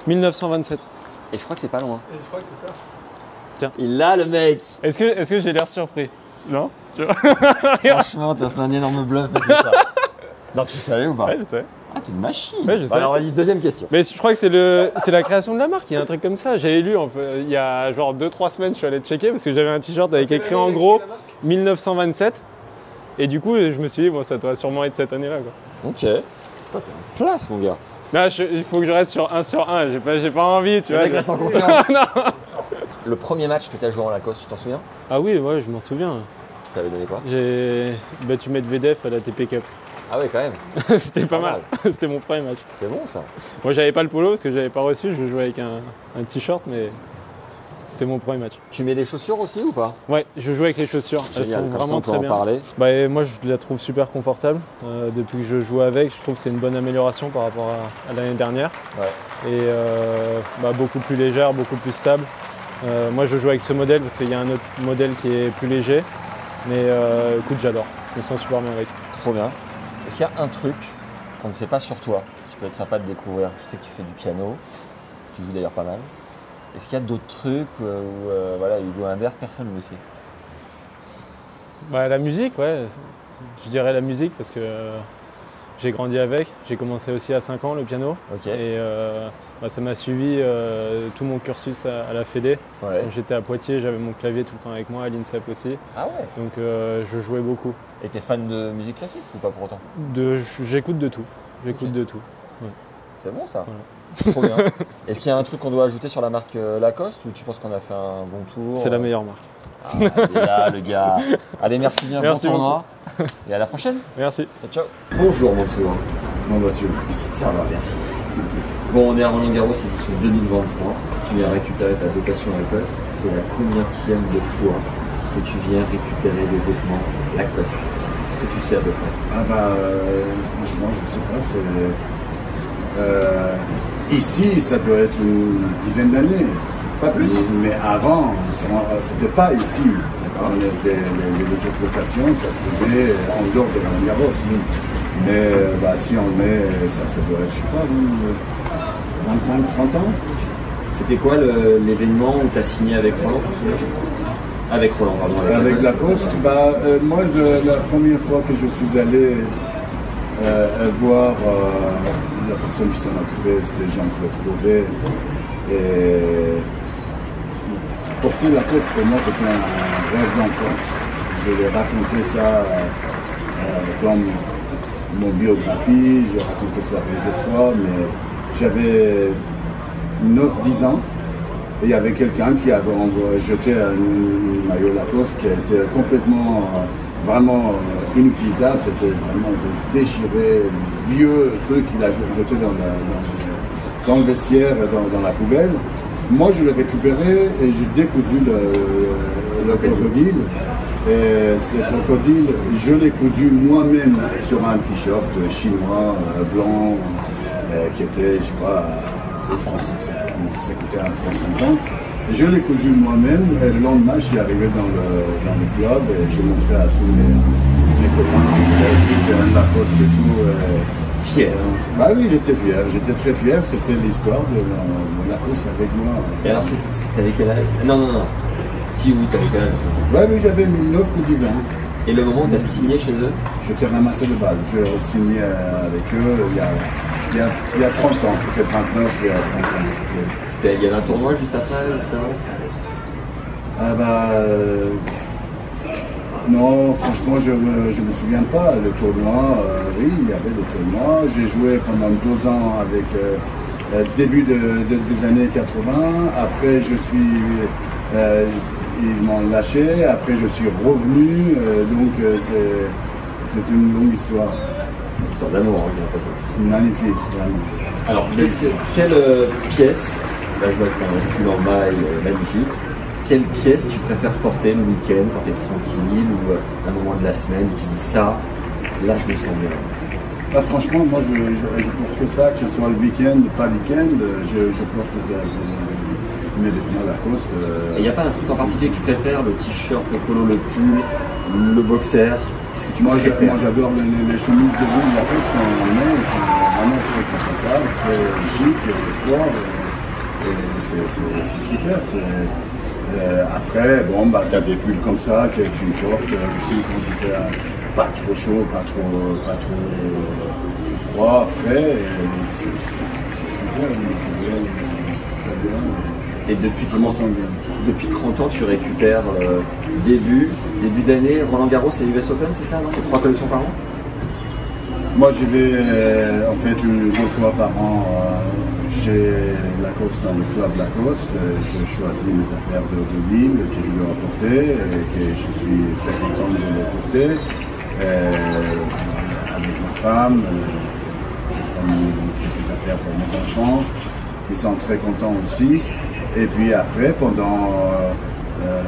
1927. Et je crois que c'est pas loin. je crois que c'est ça. Il l'a le mec Est-ce que, est que j'ai l'air surpris? Non *laughs* Franchement, t'as fait un énorme bluff parce que ça. *laughs* non, tu le savais ou pas? Ouais, je sais. Ah, t'es une machine Ouais, je sais. Alors vas-y, deuxième question. Mais je crois que c'est le, c'est la création de la marque. Il y a un truc comme ça. J'avais lu en fait, il y a genre 2-3 semaines, je suis allé checker parce que j'avais un t-shirt avec écrit en gros 1927. Et du coup, je me suis dit, bon, ça doit sûrement être cette année-là. Quoi. Ok. Putain, t'es en place, mon gars. Je- il faut que je reste sur 1 sur 1. J'ai pas, j'ai pas envie, tu Le vois. mec reste en confiance. *laughs* Le premier match que t'as joué en Lacoste, tu t'en souviens? Ah oui, ouais, je m'en souviens. Ça avait donné quoi? J'ai battu Medvedev à la TP Cup. Ah ouais, quand même. *laughs* C'était pas Pas mal. *laughs* C'était mon premier match. C'est bon ça. Moi, j'avais pas le polo parce que j'avais pas reçu. Je jouais avec un, un t-shirt, mais c'était mon premier match. Tu mets des chaussures aussi ou pas? Ouais, je joue avec les chaussures. Elles Génial, sont comme ça, vraiment très en bien. parler. Bah, moi, je la trouve super confortable. Euh, depuis que je joue avec, je trouve que c'est une bonne amélioration par rapport à, à l'année dernière. Ouais. Et euh, bah, beaucoup plus légère, beaucoup plus stable. Euh, moi, je joue avec ce modèle parce qu'il y a un autre modèle qui est plus léger. Mais écoute, j'adore. Je me sens super bien avec. Trop bien. Est-ce qu'il y a un truc qu'on ne sait pas sur toi qui peut être sympa de découvrir Je sais que tu fais du piano. Tu joues d'ailleurs pas mal. Est-ce qu'il y a d'autres trucs euh, où euh, voilà, Hugo Humbert, personne ne le sait? Bah, la musique, ouais. Je dirais la musique parce que euh, j'ai grandi avec. J'ai commencé aussi à 5 ans le piano. Et euh, bah, ça m'a suivi euh, tout mon cursus à, à la Fédé. Ouais. J'étais à Poitiers, j'avais mon clavier tout le temps avec moi, à l'INSEP aussi. Ah ouais Donc euh, je jouais beaucoup. Et t'es fan de musique classique ou pas pour autant? J'écoute de tout. J'écoute de tout. C'est bon ça Trop bien. *laughs* Est-ce qu'il y a un truc qu'on doit ajouter sur la marque Lacoste ou tu penses qu'on a fait un bon tour? C'est la meilleure marque. Ah, il est là, le gars. Allez, merci bien, Merci bon tournoi. Et à la prochaine. Merci. Ciao, ciao. Bonjour, Mansour. Comment vas-tu, Max? Ça va, merci. Bon, on est à Roland Garros édition 2023. Tu viens récupérer ta dotation Lacoste. C'est la combienième de fois que tu viens récupérer des vêtements Lacoste Est-ce que tu sais à peu près? Ah bah, euh, franchement, je sais pas, c'est... euh, ici, ça doit être une dizaine d'années. Pas plus Mais avant, euh, c'était pas ici. Les, les, les locations, ça se faisait en dehors de la Garros. Mais euh, bah, si on met, ça, ça doit être, je sais pas, 25, 30 ans. C'était quoi l'événement où tu as signé avec Roland Avec Roland, pardon. Avec Lacoste, bah, euh, moi, de- la première fois que je suis allé euh, euh, voir euh, la personne qui s'en occupait, c'était Jean-Claude Fauvet. Et porter Lacoste, pour moi, c'était un rêve d'enfance. Je lui ai raconté ça euh, dans mon biographie, j'ai raconté ça plusieurs fois, mais j'avais 9-10 ans. Et il y avait quelqu'un qui avait jeté un maillot Lacoste qui était complètement, euh, vraiment euh, inutilisable. C'était vraiment déchiré, vieux truc qu'il a jeté dans, la- le- vestiaire, dans la poubelle. Moi, je l'ai récupéré et j'ai décousu le, le crocodile. Et ce crocodile, je l'ai cousu moi-même sur un t-shirt chinois euh, blanc euh, qui était, je sais pas, un franc, ça coûtait un franc 50. Et je l'ai cousu moi-même et le lendemain, je suis arrivé dans le, dans le club et je montrais à tous mes, mes copains, j'ai un Lacoste et tout. Fier. Bah oui, j'étais fier, j'étais très fier, c'était l'histoire de, de Lacoste avec moi. Et alors, t'avais quel âge? Non, non, non. Si oui, t'avais quel âge? Ouais, oui, j'avais 9 ou 10 ans. Et le moment où tu as signé chez eux? Je t'ai ramassé le bal. J'ai signé avec eux il y a, il y a, il y a 30 ans, peut-être 29, il y a 30 ans. C'était, il y avait un tournoi juste après, etc. Ah bah. Euh, non, franchement, je me, je me souviens pas. Le tournoi, euh, oui, il y avait des tournois. J'ai joué pendant deux ans avec euh, euh, début de, de- des années 80. Après, je suis. euh, ils m'ont lâché. Après, je suis revenu. euh, donc, euh, c'est, une longue histoire. Histoire d'amour, hein. Magnifique, magnifique. Alors, qu'est-ce que- quelle euh, pièce, là je vois que tu as un pull en maille euh, magnifique, quelle pièce tu préfères porter le week-end quand tu es tranquille ou euh, à un moment de la semaine où tu dis ça, là je me sens bien? Bah, franchement, moi, je, je, je porte que ça, que ce soit le week-end ou pas week-end. euh, Je, je porte les- mes vêtements Lacoste. euh, Et il n'y a pas un truc en particulier que tu préfères, le t-shirt, le polo, le pull, le boxer? Qu'est-ce que tu Moi, j'adore les, chemises de ville Lacoste qu'on met. Elles sont vraiment très confortables, très chic, euh, sport. Et, c'est super. Euh, après, bon, bah, tu as des pulls comme ça que tu portes euh, aussi quand il fait euh, pas trop chaud, pas trop, pas trop euh, froid, frais. et C'est c'est- c'est super, le matériel, c'est très bien. Et depuis Je me 30, sens bien. depuis 30 ans, tu récupères début, début d'année, Roland Garros et US Open, c'est ça C'est trois collections par an? Moi, j'y vais en fait une, deux fois par an euh, chez Lacoste dans le club Lacoste. Euh, Je choisis mes affaires de, de que je dois porter et que je suis très content de les porter. Euh, avec ma femme, euh, je prends quelques affaires pour mes enfants qui sont très contents aussi. Et puis après, pendant euh, euh,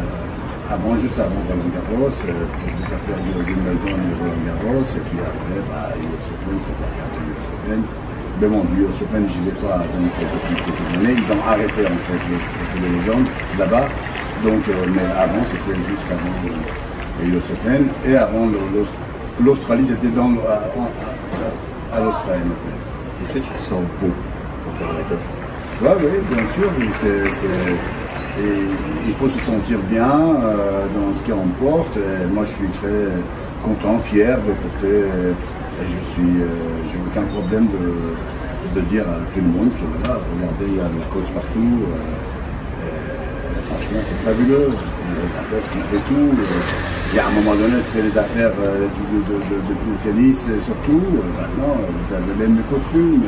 avant, juste avant Roland Garros, euh, pour des affaires de Wimbledon et Roland Garros, et puis après, bah, US Open, ça à US Open. Mais bon, du US Open, j'y vais pas donc, euh, depuis quelques années. Ils ont arrêté en fait les, les légendes là-bas. Donc, euh, mais avant, c'était juste avant le, le US Open. Et avant l'Australie, c'était dans à, à, à l'Australie. Est-ce que tu te sens beau quand tu es à Lacoste Oui, oui, bien sûr. c'est- et il faut se sentir bien euh, dans ce qu'on porte. Et moi, je suis très content, fier de porter. Et je suis, euh, j'ai aucun problème de, de dire à tout le monde que voilà, regardez, il y a de la cause partout. euh, franchement, c'est fabuleux. La Corse, il fait tout. Et à un moment donné, c'était les affaires euh, de, de, de, tennis et surtout. Euh, Maintenant, vous avez même les costumes,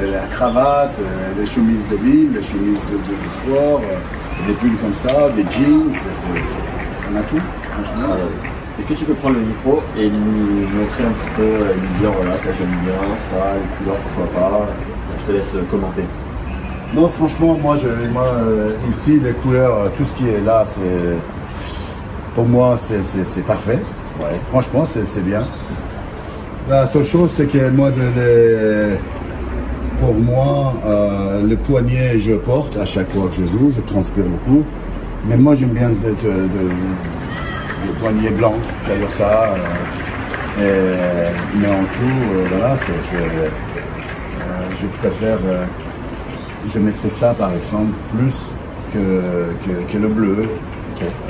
euh, la cravate, euh, les chemises de ville, les chemises de, sport, euh, des pulls comme ça, des jeans. c'est- c'est- c'est- on a tout, franchement. Ah ouais. Est-ce que tu peux prendre le micro et nous montrer un petit peu, euh, nous dire voilà, ça j'aime bien, ça, les couleurs, pourquoi pas Je te laisse euh, commenter. Non, franchement, moi, je, moi euh, ici, les couleurs, euh, tout ce qui est là, c'est. Pour moi, c'est- parfait. Ouais. Franchement, c'est bien. La seule chose, c'est que moi, les- pour moi, euh, le poignet, je porte à chaque fois que je joue, je transpire beaucoup. Mais moi, j'aime bien de, de- de- le poignet blanc, j'adore ça. euh, et- mais en tout, euh, voilà, euh, je préfère. je mettrais ça par exemple plus que, que, que le bleu.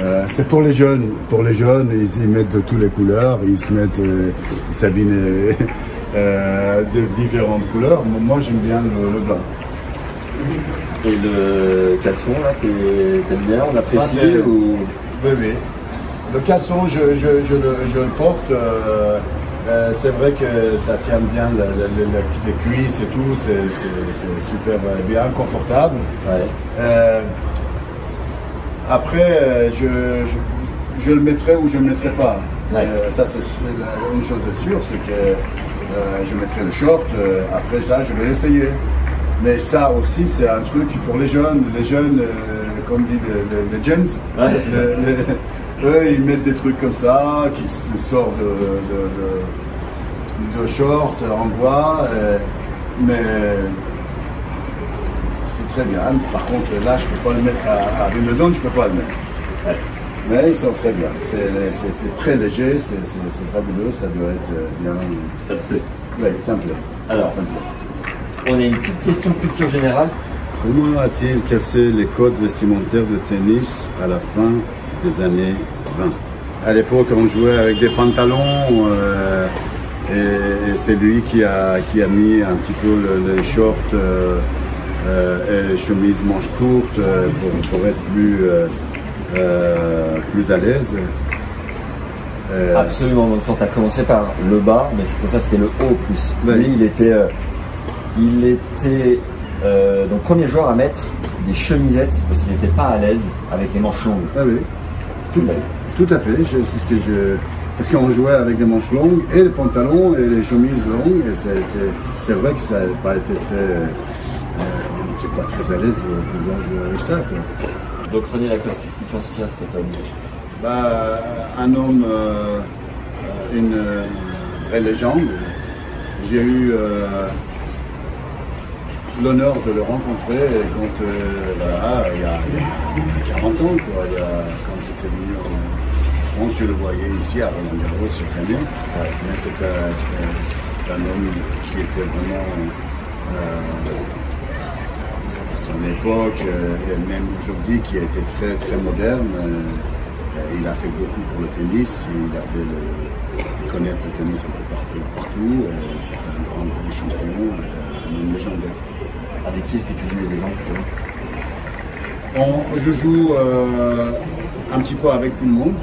Euh, c'est pour les jeunes. Pour les jeunes, ils, mettent de toutes les couleurs, ils se mettent, euh, ils s'habillent euh, de différentes couleurs. Moi, j'aime bien le, le blanc. Et le caleçon, là, t'aimes bien On apprécie Ah, ou... Oui, oui. Le caleçon, je, je, je le, je le porte. euh, euh, c'est vrai que ça tient bien la- la- la- la- les cuisses et tout. C'est, super euh, bien, confortable. Ouais. Euh, après, je, le mettrai ou je ne le mettrai pas. Ouais. Ça, c'est une chose sûre, c'est que je mettrai le short. après ça, je vais l'essayer. Mais ça aussi, c'est un truc pour les jeunes. Les jeunes, comme dit les, les, jeunes, Ouais, eux, ils mettent des trucs comme ça, qui sortent de, de, de, de short, en voix. euh, mais c'est très bien. Par contre, là, je ne peux pas le mettre à, à Wimbledon, je ne peux pas le mettre. Mais ils sont très bien. C'est- très léger, c'est fabuleux, ça doit être euh, bien. Ça te plaît? Oui, ça me plaît. Alors. Ça me plaît. On a une petite question culture générale. Comment a-t-il cassé les codes vestimentaires de tennis à la fin des années 20 À l'époque, on jouait avec des pantalons euh, et, et c'est lui qui a, qui a mis un petit peu le- les shorts euh, euh, et les chemises manches courtes pour, pour être plus, plus à l'aise. Absolument. Donc, tu as commencé par le bas, mais c'était ça, c'était le haut plus. Lui, il était, il était donc premier joueur à mettre des chemisettes parce qu'il n'était pas à l'aise avec les manches longues. ah oui, tout, tout à fait. C'est ce que je. Parce qu'on jouait avec des manches longues et les pantalons et les chemises longues. Et c'est vrai que ça n'a pas été très. euh, on n'était pas très à l'aise pour pouvoir jouer avec ça. quoi. Donc René Lacoste, qu'est-ce qui t'inspire cet homme? Bah, un homme, euh, une euh, vraie légende. J'ai eu euh, l'honneur de le rencontrer quand, voilà, il y, a, il y a 40 ans, quoi. Il y a- venu en France, je le voyais ici à Roland Garros chaque année. Mais c'est un, homme qui était vraiment euh, à son époque euh, et même aujourd'hui qui a été très très moderne. euh, euh, il a fait beaucoup pour le tennis, il a fait le, connaître le tennis un peu partout. partout euh, c'est un grand grand champion, euh, un homme légendaire. Avec qui est-ce que tu joues les On- je joue euh, un petit peu avec tout le monde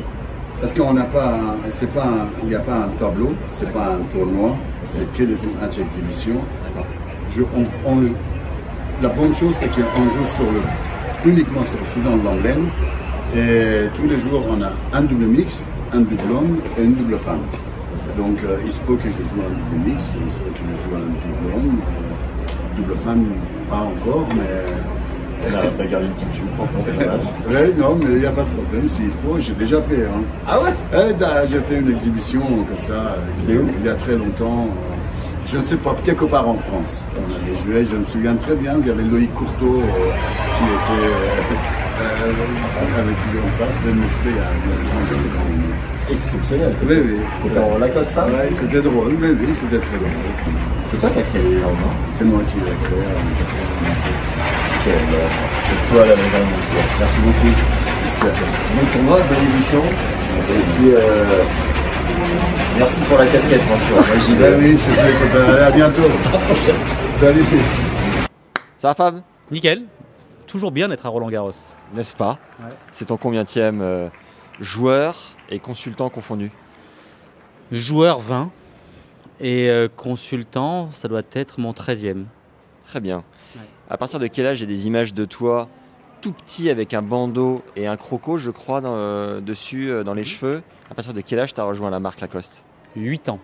parce qu'on n'a pas, c'est pas, il n'y a pas un tableau, c'est pas un tournoi, c'est que des matchs d'exhibition. La bonne chose, c'est qu'on joue sur le, uniquement sur un langlaine. Et tous les jours, on a un double mixte, un double homme et une double femme. Donc, euh, il se peut que je joue un double mixte, il se peut que je joue un double homme, euh, double femme, pas encore, mais. T'as gardé une petite jupe pour ton personnage. *laughs* Ouais, non, mais il n'y a pas de problème s'il faut, j'ai déjà fait. Hein. Ah ouais? Eh, bah, j'ai fait une exhibition comme ça, où il y a très longtemps. euh, Je ne sais pas, quelque part en France. On avait joué, je me souviens très bien, il y avait Loïc Courteau euh, qui était euh, *laughs* euh, avec qui en face, mais c'était il y a il y a 35 ans. Exceptionnel. Oui, oui. T'étais en Lacoste femme Ouais, c'était drôle, oui, oui, c'était très drôle. C'est toi qui as créé non C'est moi qui l'ai créé en 97. Quelle horreur. C'est toi la monsieur. Merci beaucoup. Merci à toi. Bon tournoi, bonne édition. Et puis, euh, merci pour la casquette, sûr. Moi, j'y vais. oui, c'est vrai. Allez, à bientôt. *laughs* Salut. Ça va, Fab? Nickel. Toujours bien d'être à Roland Garros. N'est-ce pas? Ouais. C'est ton combienième euh, joueur et consultant confondu Joueur 20 et euh, consultant, ça doit être mon 13e. Très bien. Ouais. À partir de quel âge j'ai des images de toi tout petit avec un bandeau et un croco, je crois, dans, euh, dessus, euh, dans les cheveux? À partir de quel âge tu as rejoint la marque Lacoste? 8 ans.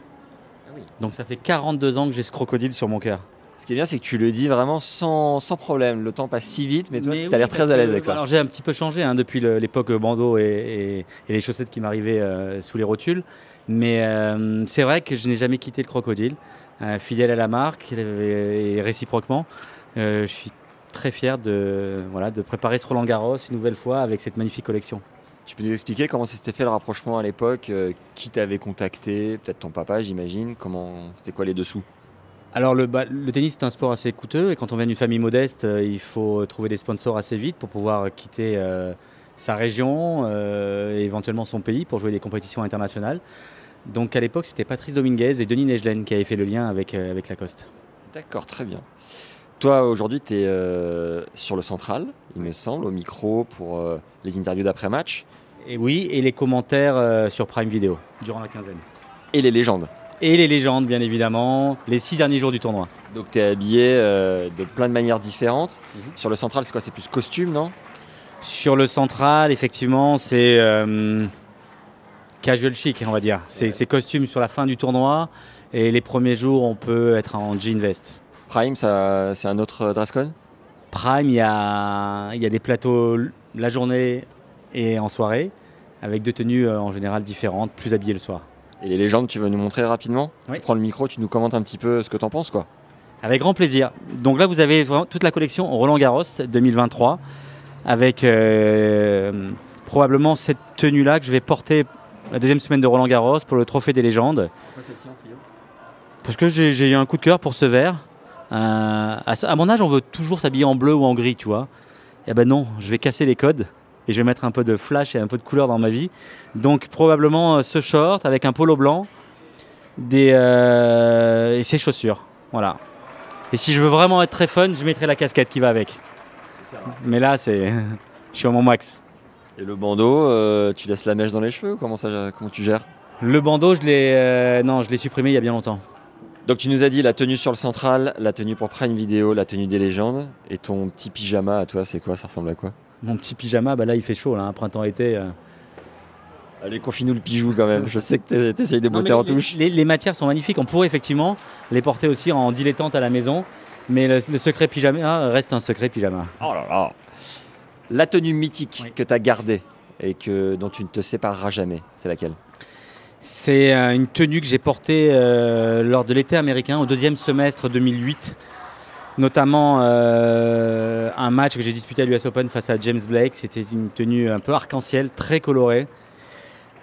Ah oui. Donc ça fait 42 ans que j'ai ce crocodile sur mon cœur. Ce qui est bien, c'est que tu le dis vraiment sans, sans problème. Le temps passe si vite, mais toi, tu as oui, l'air très à l'aise avec ça. Alors j'ai un petit peu changé hein, depuis l'époque bandeau et, et- et les chaussettes qui m'arrivaient euh, sous les rotules. Mais euh, c'est vrai que je n'ai jamais quitté le crocodile. Euh, fidèle à la marque et réciproquement. Je suis très fier de, voilà, de préparer ce Roland Garros une nouvelle fois avec cette magnifique collection. Tu peux nous expliquer comment s'était fait le rapprochement à l'époque Qui t'avait contacté Peut-être ton papa, j'imagine. Comment C'était quoi les dessous? Alors le, bah, le tennis c'est un sport assez coûteux et quand on vient d'une famille modeste, euh, il faut trouver des sponsors assez vite pour pouvoir quitter euh, sa région euh, et éventuellement son pays pour jouer des compétitions internationales. Donc à l'époque c'était Patrice Dominguez et Denis Negelen qui avaient fait le lien avec, euh, avec Lacoste. D'accord, très bien. Toi, aujourd'hui, tu es sur le central, il me semble, au micro pour euh, les interviews d'après-match Et oui, et les commentaires euh, sur Prime Video durant la quinzaine. et les légendes. Et les légendes bien évidemment, les six derniers jours du tournoi. Donc tu es habillé euh, de plein de manières différentes. Mhm. Sur le central, c'est quoi? C'est plus costume, non? Sur le central, effectivement, c'est euh, casual chic, on va dire. C'est costume sur la fin du tournoi et les premiers jours, on peut être en jean veste. Prime, c'est un autre dress code? Prime, il y a, il y a des plateaux la journée et en soirée, avec deux tenues euh, en général différentes, plus habillées le soir. Et les légendes, tu veux nous montrer rapidement Oui. Tu prends le micro, tu nous commentes un petit peu ce que t'en penses, quoi. Avec grand plaisir. Donc là, vous avez vraiment toute la collection Roland Garros 2023, avec euh, probablement cette tenue-là que je vais porter la deuxième semaine de Roland Garros pour le Trophée des légendes. Parce que j'ai eu un coup de cœur pour ce vert. Euh, à, mon âge, on veut toujours s'habiller en bleu ou en gris, tu vois. Et ben non, je vais casser les codes et je vais mettre un peu de flash et un peu de couleur dans ma vie. Donc probablement euh, ce short avec un polo blanc des, euh, et ses chaussures. Voilà. Et si je veux vraiment être très fun, je mettrai la casquette qui va avec. Mais là, c'est, *laughs* je suis à mon max. Et le bandeau, euh, tu laisses la mèche dans les cheveux ou comment, ça, comment tu gères? Le bandeau, je l'ai, non, je l'ai supprimé il y a bien longtemps. Donc tu nous as dit la tenue sur le central, la tenue pour Prime Video, la tenue des légendes. Et ton petit pyjama à toi, c'est quoi? Ça ressemble à quoi? Mon petit pyjama, bah là, il fait chaud, là, hein, printemps-été. euh. Allez, confie-nous le pijou quand même. Je sais que tu essayes de botter en les- touche. Les, les matières sont magnifiques. On pourrait effectivement les porter aussi en dilettante à la maison. Mais le, le secret pyjama reste un secret pyjama. Oh là là La tenue mythique Oui. que tu as gardée et que, dont tu ne te sépareras jamais, c'est laquelle? C'est euh, une tenue que j'ai portée euh, lors de l'été américain, au deuxième semestre 2008. Notamment euh, un match que j'ai disputé à l'US Open face à James Blake. C'était une tenue un peu arc-en-ciel, très colorée.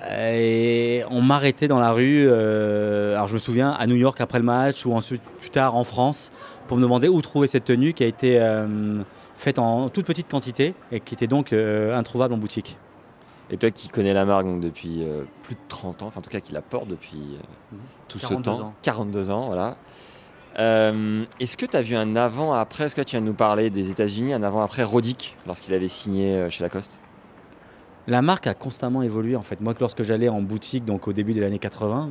Euh, Et on m'arrêtait dans la rue, euh, alors je me souviens, à New York après le match ou ensuite plus tard en France, pour me demander où trouver cette tenue qui a été euh, faite en toute petite quantité et qui était donc euh, introuvable en boutique. Et toi qui connais la marque donc, depuis euh, plus de 30 ans, enfin en tout cas qui la porte depuis euh, tout ce 42 temps, ans. 42 ans, voilà. Euh, Est-ce que tu as vu un avant-après Est-ce que tu viens de nous parler des États-Unis, un avant-après Rodic lorsqu'il avait signé euh, chez Lacoste? La marque a constamment évolué en fait. Moi, que lorsque j'allais en boutique, donc au début des années 80,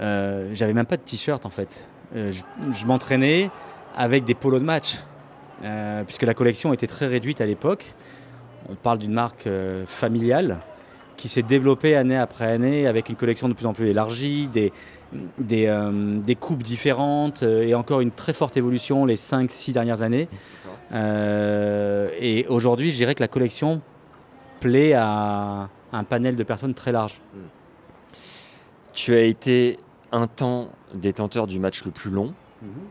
euh, j'avais même pas de t-shirt en fait. Euh, je m'entraînais avec des polos de match, puisque la collection était très réduite à l'époque. On parle d'une marque familiale qui s'est développée année après année avec une collection de plus en plus élargie, des, euh, des coupes différentes euh, et encore une très forte évolution les 5-6 dernières années. Euh, et aujourd'hui, je dirais que la collection plaît à un panel de personnes très large. Tu as été un temps détenteur du match le plus long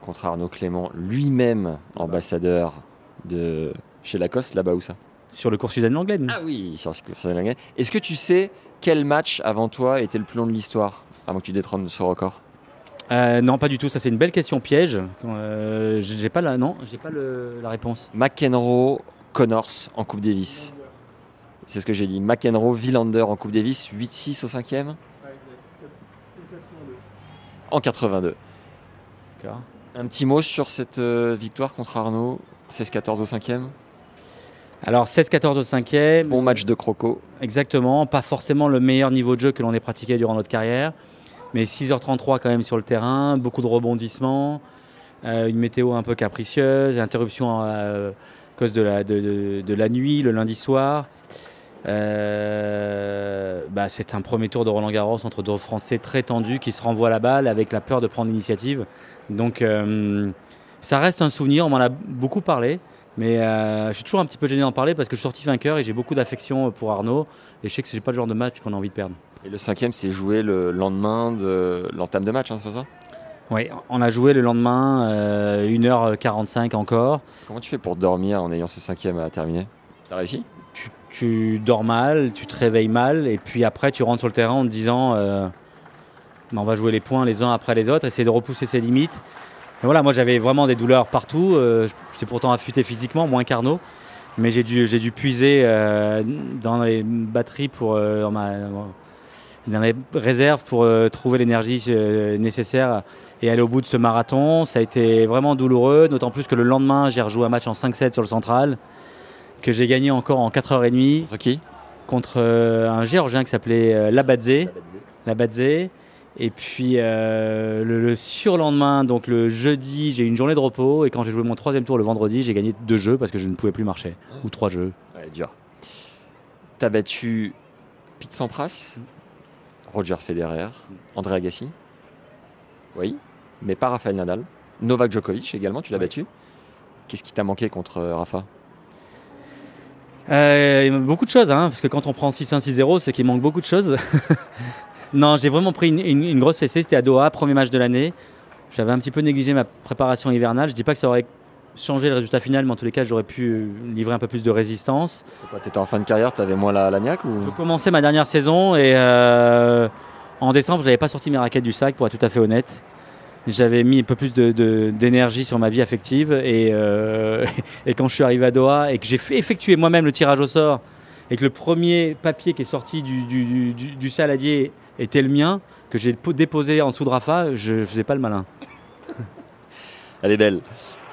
contre Arnaud Clément, lui-même ambassadeur de chez Lacoste, là-bas où ça? Sur le cours Suzanne Langlaine. Ah oui, sur sur la langue. Est-ce que tu sais quel match avant toi était le plus long de l'histoire? Avant que tu détrônes ce record Euh, non, pas du tout. Ça, c'est une belle question piège. Euh, j'ai pas la, non, j'ai pas le- la réponse. McEnroe, Connors en Coupe Davis. C'est ce que j'ai dit. McEnroe, Villander en Coupe Davis, 8-6 au cinquième En 82. D'accord. Un petit mot sur cette euh, victoire contre Arnaud, 16-14 au cinquième. Alors 16-14 au cinquième. Bon match de croco. Exactement. Pas forcément le meilleur niveau de jeu que l'on ait pratiqué durant notre carrière. Mais 6h33 quand même sur le terrain. Beaucoup de rebondissements. euh, une météo un peu capricieuse. Interruption euh, à cause de la, de, de- de la nuit, le lundi soir. Euh, bah, c'est un premier tour de Roland Garros entre deux Français très tendus qui se renvoient la balle avec la peur de prendre l'initiative. Donc euh, ça reste un souvenir, on m'en a beaucoup parlé. Mais euh, je suis toujours un petit peu gêné d'en parler parce que je suis sorti vainqueur et j'ai beaucoup d'affection pour Arnaud. Et je sais que c'est pas le genre de match qu'on a envie de perdre. Et le cinquième, c'est joué le lendemain de l'entame de match, hein, c'est pas ça? Oui, on a joué le lendemain, euh, 1h45 encore. Comment tu fais pour dormir en ayant ce cinquième à terminer? T'as réussi? Tu, tu dors mal, tu te réveilles mal, et puis après tu rentres sur le terrain en te disant euh, Ben, on va jouer les points les uns après les autres, essayer de repousser ses limites. Et voilà, moi j'avais vraiment des douleurs partout. euh, J'étais pourtant affûté physiquement, moins qu'Arnaud. Mais j'ai dû, j'ai dû puiser euh, dans les batteries pour euh, dans, ma- dans les réserves pour euh, trouver l'énergie euh, nécessaire et aller au bout de ce marathon. Ça a été vraiment douloureux, d'autant plus que le lendemain j'ai rejoué un match en 5-7 sur le central que j'ai gagné encore en 4h30 Contre qui? Contre euh, un Géorgien qui s'appelait Labadze. Labadze. Et puis euh, le, le surlendemain, donc le jeudi, j'ai eu une journée de repos. Et quand j'ai joué mon troisième tour le vendredi, j'ai gagné deux jeux parce que je ne pouvais plus marcher. Ou trois jeux. Ouais, dur. T'as battu Pete Sampras, Roger Federer, André Agassi. Oui, mais pas Rafael Nadal. Novak Djokovic également, tu l'as battu. Qu'est-ce qui t'a manqué contre euh, Rafa? Euh, beaucoup de choses, hein, parce que quand on prend 6-1, 6-0, c'est qu'il manque beaucoup de choses. *laughs* non, j'ai vraiment pris une, une- une grosse fessée. C'était à Doha, premier match de l'année. J'avais un petit peu négligé ma préparation hivernale. Je dis pas que ça aurait changé le résultat final, mais en tous les cas, j'aurais pu euh, livrer un peu plus de résistance. Tu étais en fin de carrière, tu avais moins la, la niaque ou... Je commençais ma dernière saison et euh, en décembre, j'avais pas sorti mes raquettes du sac, pour être tout à fait honnête. J'avais mis un peu plus de- de- d'énergie sur ma vie affective et, euh, *laughs* et quand je suis arrivé à Doha et que j'ai fait effectuer moi-même le tirage au sort et que le premier papier qui est sorti du, du, du- du- du saladier était le mien, que j'ai po- déposé en dessous de Rafa, je faisais pas le malin. *laughs* Elle est belle.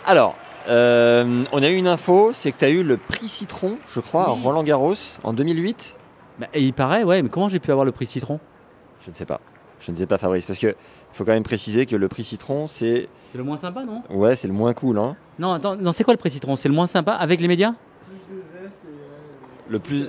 Alors, euh, on a eu une info, c'est que tu as eu le prix Citron, je crois, à Roland Garros en 2008. Bah, et il paraît, ouais, mais comment j'ai pu avoir le prix citron? Je ne sais pas. Je ne sais pas, Fabrice, parce que faut quand même préciser que le prix Citron, c'est C'est le moins sympa, non? Ouais, c'est le moins cool, hein. Non, attends, non, c'est quoi le prix citron? C'est le moins sympa avec les médias? Le plus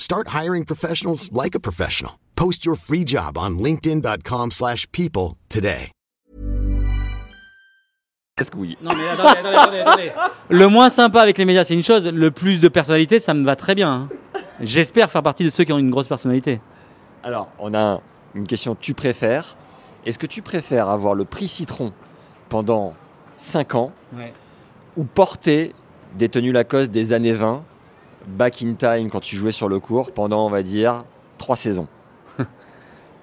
Start hiring professionals like a professional. Post your free job on linkedin.com/people slash people today. Est-ce que oui? Non mais attendez, attendez, attendez, attendez. Le moins sympa avec les médias, c'est une chose. Le plus de personnalité, ça me va très bien. hein. J'espère faire partie de ceux qui ont une grosse personnalité. Alors, on a un- une question tu préfères. Est-ce que tu préfères avoir le prix Citron pendant 5 ans ou porter des tenues Lacoste des années 20, back in time quand tu jouais sur le cours pendant, on va dire, 3 saisons *laughs*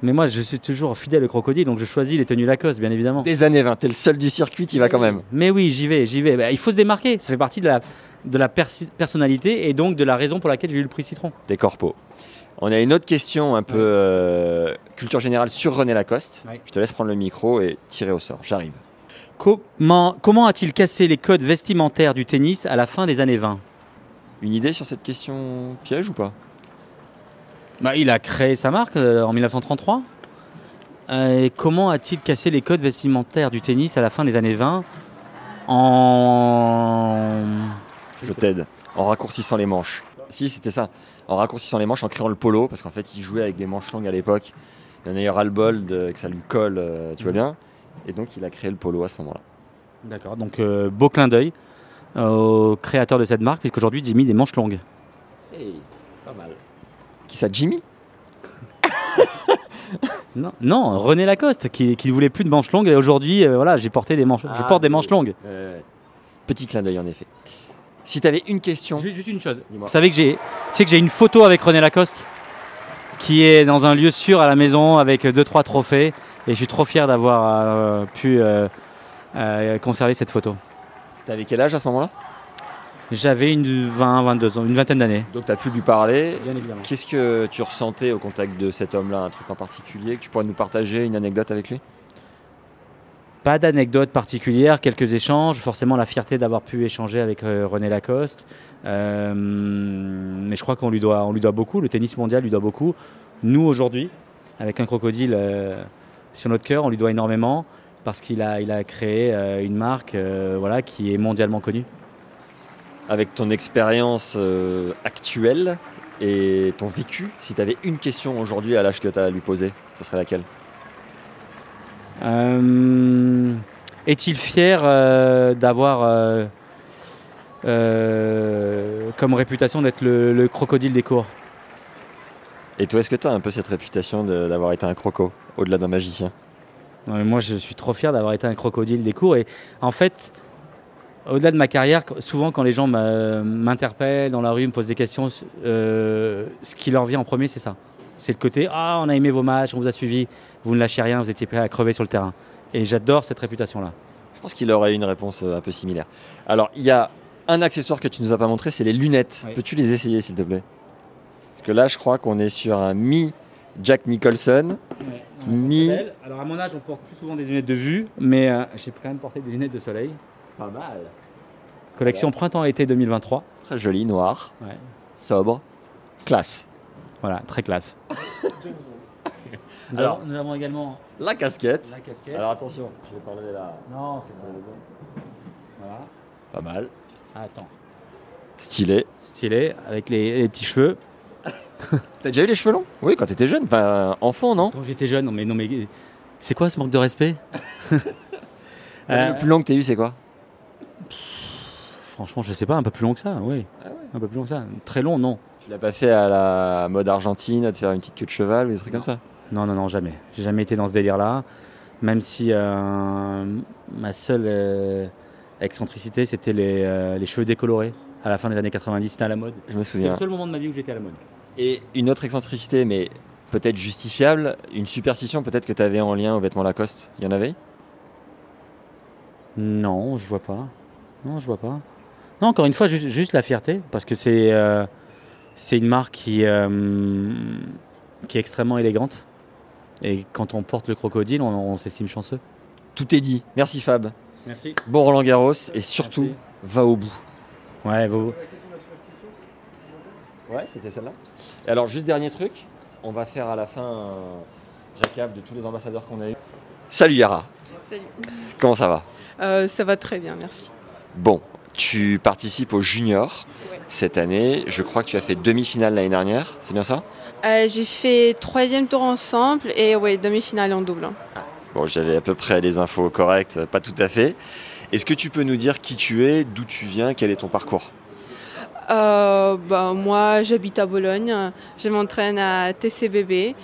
Mais moi, je suis toujours fidèle au crocodile, donc je choisis les tenues Lacoste, bien évidemment. Des années 20, t'es le seul du circuit, tu vas quand même. Mais oui, j'y vais, j'y vais. Bah, il faut se démarquer. Ça fait partie de la, de la personnalité et donc de la raison pour laquelle j'ai eu le prix Citron. Des corpos. On a une autre question un peu euh, culture générale sur René Lacoste. Ouais. Je te laisse prendre le micro et tirer au sort. J'arrive. Comment, comment a-t-il cassé les codes vestimentaires du tennis à la fin des années 20 Une idée sur cette question piège ou pas? Bah, il a créé sa marque euh, en 1933. Euh, et comment a-t-il cassé les codes vestimentaires du tennis à la fin des années 20 en... Je t'aide. En raccourcissant les manches. Si, c'était ça. En raccourcissant les manches, en créant le polo, parce qu'en fait, il jouait avec des manches longues à l'époque. Il en a eu ras-le-bol de- que ça lui colle, euh, tu vois Mhm. bien. Et donc, il a créé le polo à ce moment-là. D'accord, donc euh, beau clin d'œil au créateur de cette marque, puisqu'aujourd'hui j'ai mis des manches longues. pas mal. Qui ça, Jimmy? *laughs* Non, non, René Lacoste, qui, qui voulait plus de manches longues, et aujourd'hui, euh, voilà, j'ai porté des manches, je Ah, porte des manches longues. Euh, Petit clin d'œil, en effet. Si tu avais une question. Juste une chose. Vous savez que j'ai, tu sais que j'ai une photo avec René Lacoste, qui est dans un lieu sûr à la maison avec deux trois trophées, et je suis trop fier d'avoir euh, pu euh, euh, conserver cette photo. T'avais quel âge à ce moment-là? J'avais une 20, 22 ans, une vingtaine d'années. Donc, tu as pu lui parler. Bien évidemment. Qu'est-ce que tu ressentais au contact de cet homme-là Un truc en particulier que tu pourrais nous partager Une anecdote avec lui? Pas d'anecdote particulière, quelques échanges, forcément la fierté d'avoir pu échanger avec euh, René Lacoste. Euh, mais je crois qu'on lui, doit, on lui doit beaucoup, le tennis mondial lui doit beaucoup. Nous aujourd'hui, avec un crocodile euh, sur notre cœur, on lui doit énormément parce qu'il a, il a créé euh, une marque euh, voilà, qui est mondialement connue. Avec ton expérience euh, actuelle et ton vécu, si tu avais une question aujourd'hui à l'âge que tu as à lui poser, ce serait laquelle? Est-il fier d'avoir euh, comme réputation d'être le, le crocodile des cours? Et toi, est-ce que tu as un peu cette réputation d'avoir été un croco, au-delà d'un magicien? Non, mais moi, je suis trop fier d'avoir été un crocodile des cours. Et en fait, au-delà de ma carrière, souvent quand les gens m'interpellent dans la rue, me posent des questions, euh, ce qui leur vient en premier, c'est ça. C'est le côté Ah, on a aimé vos matchs, on vous a suivi, vous ne lâchez rien, vous étiez prêt à crever sur le terrain. Et j'adore cette réputation-là. Je pense qu'il aurait une réponse euh, un peu similaire. Alors, il y a un accessoire que tu nous as pas montré, c'est les lunettes. Oui. Peux-tu les essayer, s'il te plaît? Parce que là, je crois qu'on est sur un Mi Jack Nicholson. Mi. Alors à mon âge, on porte plus souvent des lunettes de vue, mais euh, j'ai quand même porté des lunettes de soleil. Pas mal. Collection printemps-été 2023. Très joli, noir, Ouais. sobre, classe. Voilà, très classe. *laughs* nous, Alors- avons, nous avons également La casquette. la casquette. Alors attention, je vais t'enlever la. Non, c'est bon. Voilà. Pas mal. Attends. Stylé. Stylé, avec les, les petits cheveux. *laughs* T'as déjà eu les cheveux longs? Oui, quand t'étais jeune, enfin enfant, non? Quand j'étais jeune, non mais, non mais c'est quoi ce manque de respect? *laughs* Euh, Le plus long que t'as eu, c'est quoi? Franchement, je sais pas, un peu plus long que ça, oui. Un peu plus long que ça. Très long, non. Tu l'as pas fait à la mode argentine, à te faire une petite queue de cheval ou des trucs comme ça? Non, non, non, jamais. J'ai jamais été dans ce délire-là. Même si euh, ma seule euh, excentricité, c'était les, euh, les cheveux décolorés à la fin des années 90. C'était à la mode. Je me C'est souviens. le seul moment de ma vie où j'étais à la mode. Et une autre excentricité, mais peut-être justifiable, une superstition peut-être que tu avais en lien aux vêtements Lacoste. Il y en avait? Non, je vois pas. Non, je vois pas. Non, encore une fois, juste, juste la fierté, parce que c'est euh, c'est une marque qui, euh, qui est extrêmement élégante. Et quand on porte le crocodile, on, on s'estime chanceux. Tout est dit. Merci Fab. Merci. Bon Roland Garros et surtout, Merci. va au bout. Ouais, vous. Ouais, c'était celle-là. Et alors, juste dernier truc, on va faire à la fin un récap de tous les ambassadeurs qu'on a eu. Salut Yara, Salut. comment ça va? Euh, ça va très bien, merci. Bon, tu participes au junior Ouais. cette année. Je crois que tu as fait demi-finale l'année dernière, c'est bien ça? Euh, j'ai fait troisième tour ensemble et ouais, demi-finale en double. Bon, j'avais à peu près les infos correctes, pas tout à fait. Est-ce que tu peux nous dire qui tu es, d'où tu viens, quel est ton parcours? Euh, bah, moi, j'habite à Bologne. Je m'entraîne à TCBB.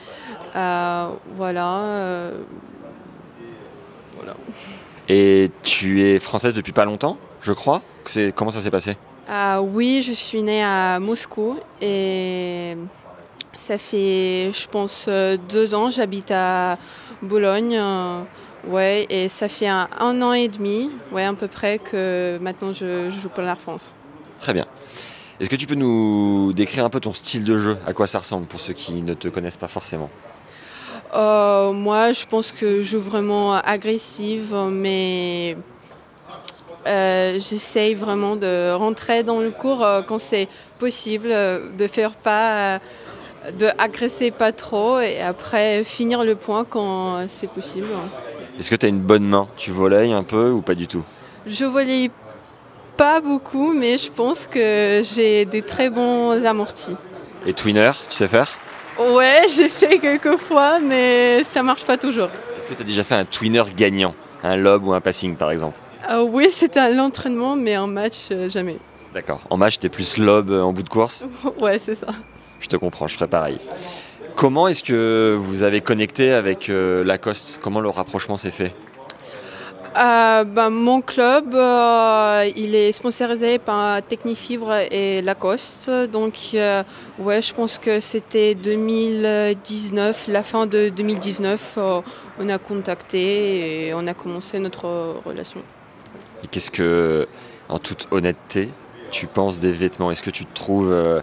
Euh, voilà. euh, voilà. Et tu es française depuis pas longtemps, je crois. C'est comment ça s'est passé? Ah oui, je suis née à Moscou et ça fait, je pense, deux ans. J'habite à Bologne. euh, Ouais, et ça fait un, un an et demi, ouais, à peu près, que maintenant je, je joue pour la France. Très bien. Est-ce que tu peux nous décrire un peu ton style de jeu? À quoi ça ressemble pour ceux qui ne te connaissent pas forcément? Euh, moi, je pense que je joue vraiment agressive, mais euh, j'essaye vraiment de rentrer dans le cours euh, quand c'est possible, de faire pas, de agresser pas trop et après finir le point quand c'est possible. Est-ce que tu as une bonne main? Tu voleilles un peu ou pas du tout? Je volais pas beaucoup, mais je pense que j'ai des très bons amortis. Et twinner, tu sais faire? Ouais, *laughs* j'ai fait quelques fois, mais ça marche pas toujours. Est-ce que tu as déjà fait un twinner gagnant? Un lob ou un passing par exemple? Euh, oui, c'était à l'entraînement, mais en match, euh, jamais. D'accord. En match, t'es plus lob euh, en bout de course? *laughs* Ouais, c'est ça. Je te comprends, je ferais pareil. Comment est-ce que vous avez connecté avec euh, Lacoste? Comment le rapprochement s'est fait? Euh, ben, mon club, euh, il est sponsorisé par Technifibre et Lacoste. Donc, euh, ouais, je pense que c'était 2019, la fin de 2019, euh, on a contacté et on a commencé notre relation. Et qu'est-ce que, en toute honnêteté, tu penses des vêtements? Est-ce que tu te trouves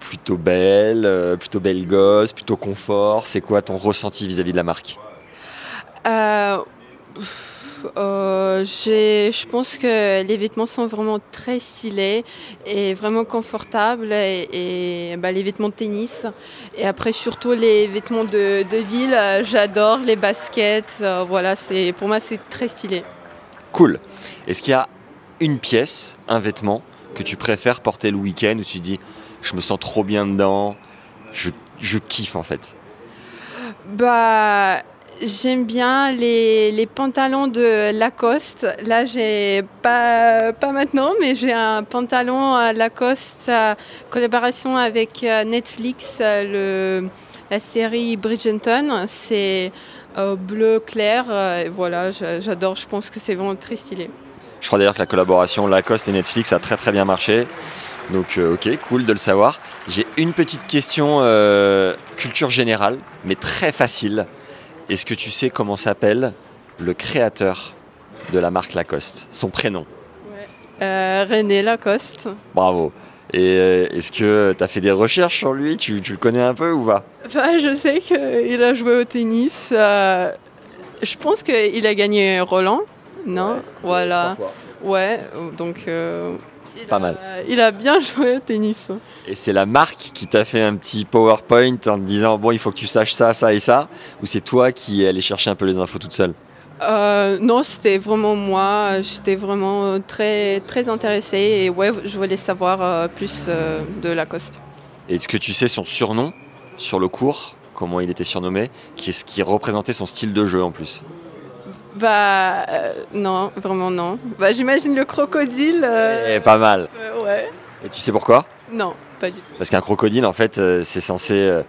plutôt belle, plutôt belle gosse, plutôt confort? C'est quoi ton ressenti vis-à-vis de la marque? Euh, je pense que les vêtements sont vraiment très stylés et vraiment confortables et, et, bah, les vêtements de tennis. Et après surtout les vêtements de, de ville euh, j'adore les baskets. Euh, voilà c'est pour moi c'est très stylé. Cool. Est-ce qu'il y a une pièce, un vêtement que tu préfères porter le week-end où tu dis je me sens trop bien dedans, je, je kiffe en fait? Bah, j'aime bien les, les pantalons de Lacoste. Là, j'ai pas, pas maintenant, mais j'ai un pantalon à Lacoste, euh, collaboration avec euh, Netflix, euh, le, la série Bridgerton. C'est euh, bleu clair. euh, voilà, j'a- j'adore. Je pense que c'est vraiment très stylé. Je crois d'ailleurs que la collaboration Lacoste et Netflix a très très bien marché. Donc euh, ok, cool de le savoir. J'ai une petite question euh, culture générale, mais très facile. Est-ce que tu sais comment s'appelle le créateur de la marque Lacoste Son prénom? Euh, René Lacoste. Bravo. Et euh, est-ce que tu as fait des recherches sur lui? Tu, tu, le connais un peu ou pas? Bah, Je sais qu'il a joué au tennis. Euh, je pense qu'il a gagné Roland, non? Ouais, Voilà. Ouais, donc. Euh, pas a, mal. Il a bien *laughs* joué au tennis. Et c'est la marque qui t'a fait un petit PowerPoint en te disant bon, il faut que tu saches ça, ça et ça Ou c'est toi qui es allé chercher un peu les infos toute seule? Euh, non, c'était vraiment moi. J'étais vraiment très, très intéressée et ouais, je voulais savoir euh, plus euh, de Lacoste. Est-ce que tu sais son surnom sur le cours? Comment il était surnommé? Qu'est-ce qui représentait son style de jeu en plus? Bah, non, vraiment non. Bah, j'imagine le crocodile. Eh, pas mal. ouais. Et tu sais pourquoi? Non, pas du tout. Parce qu'un crocodile, en fait, c'est censé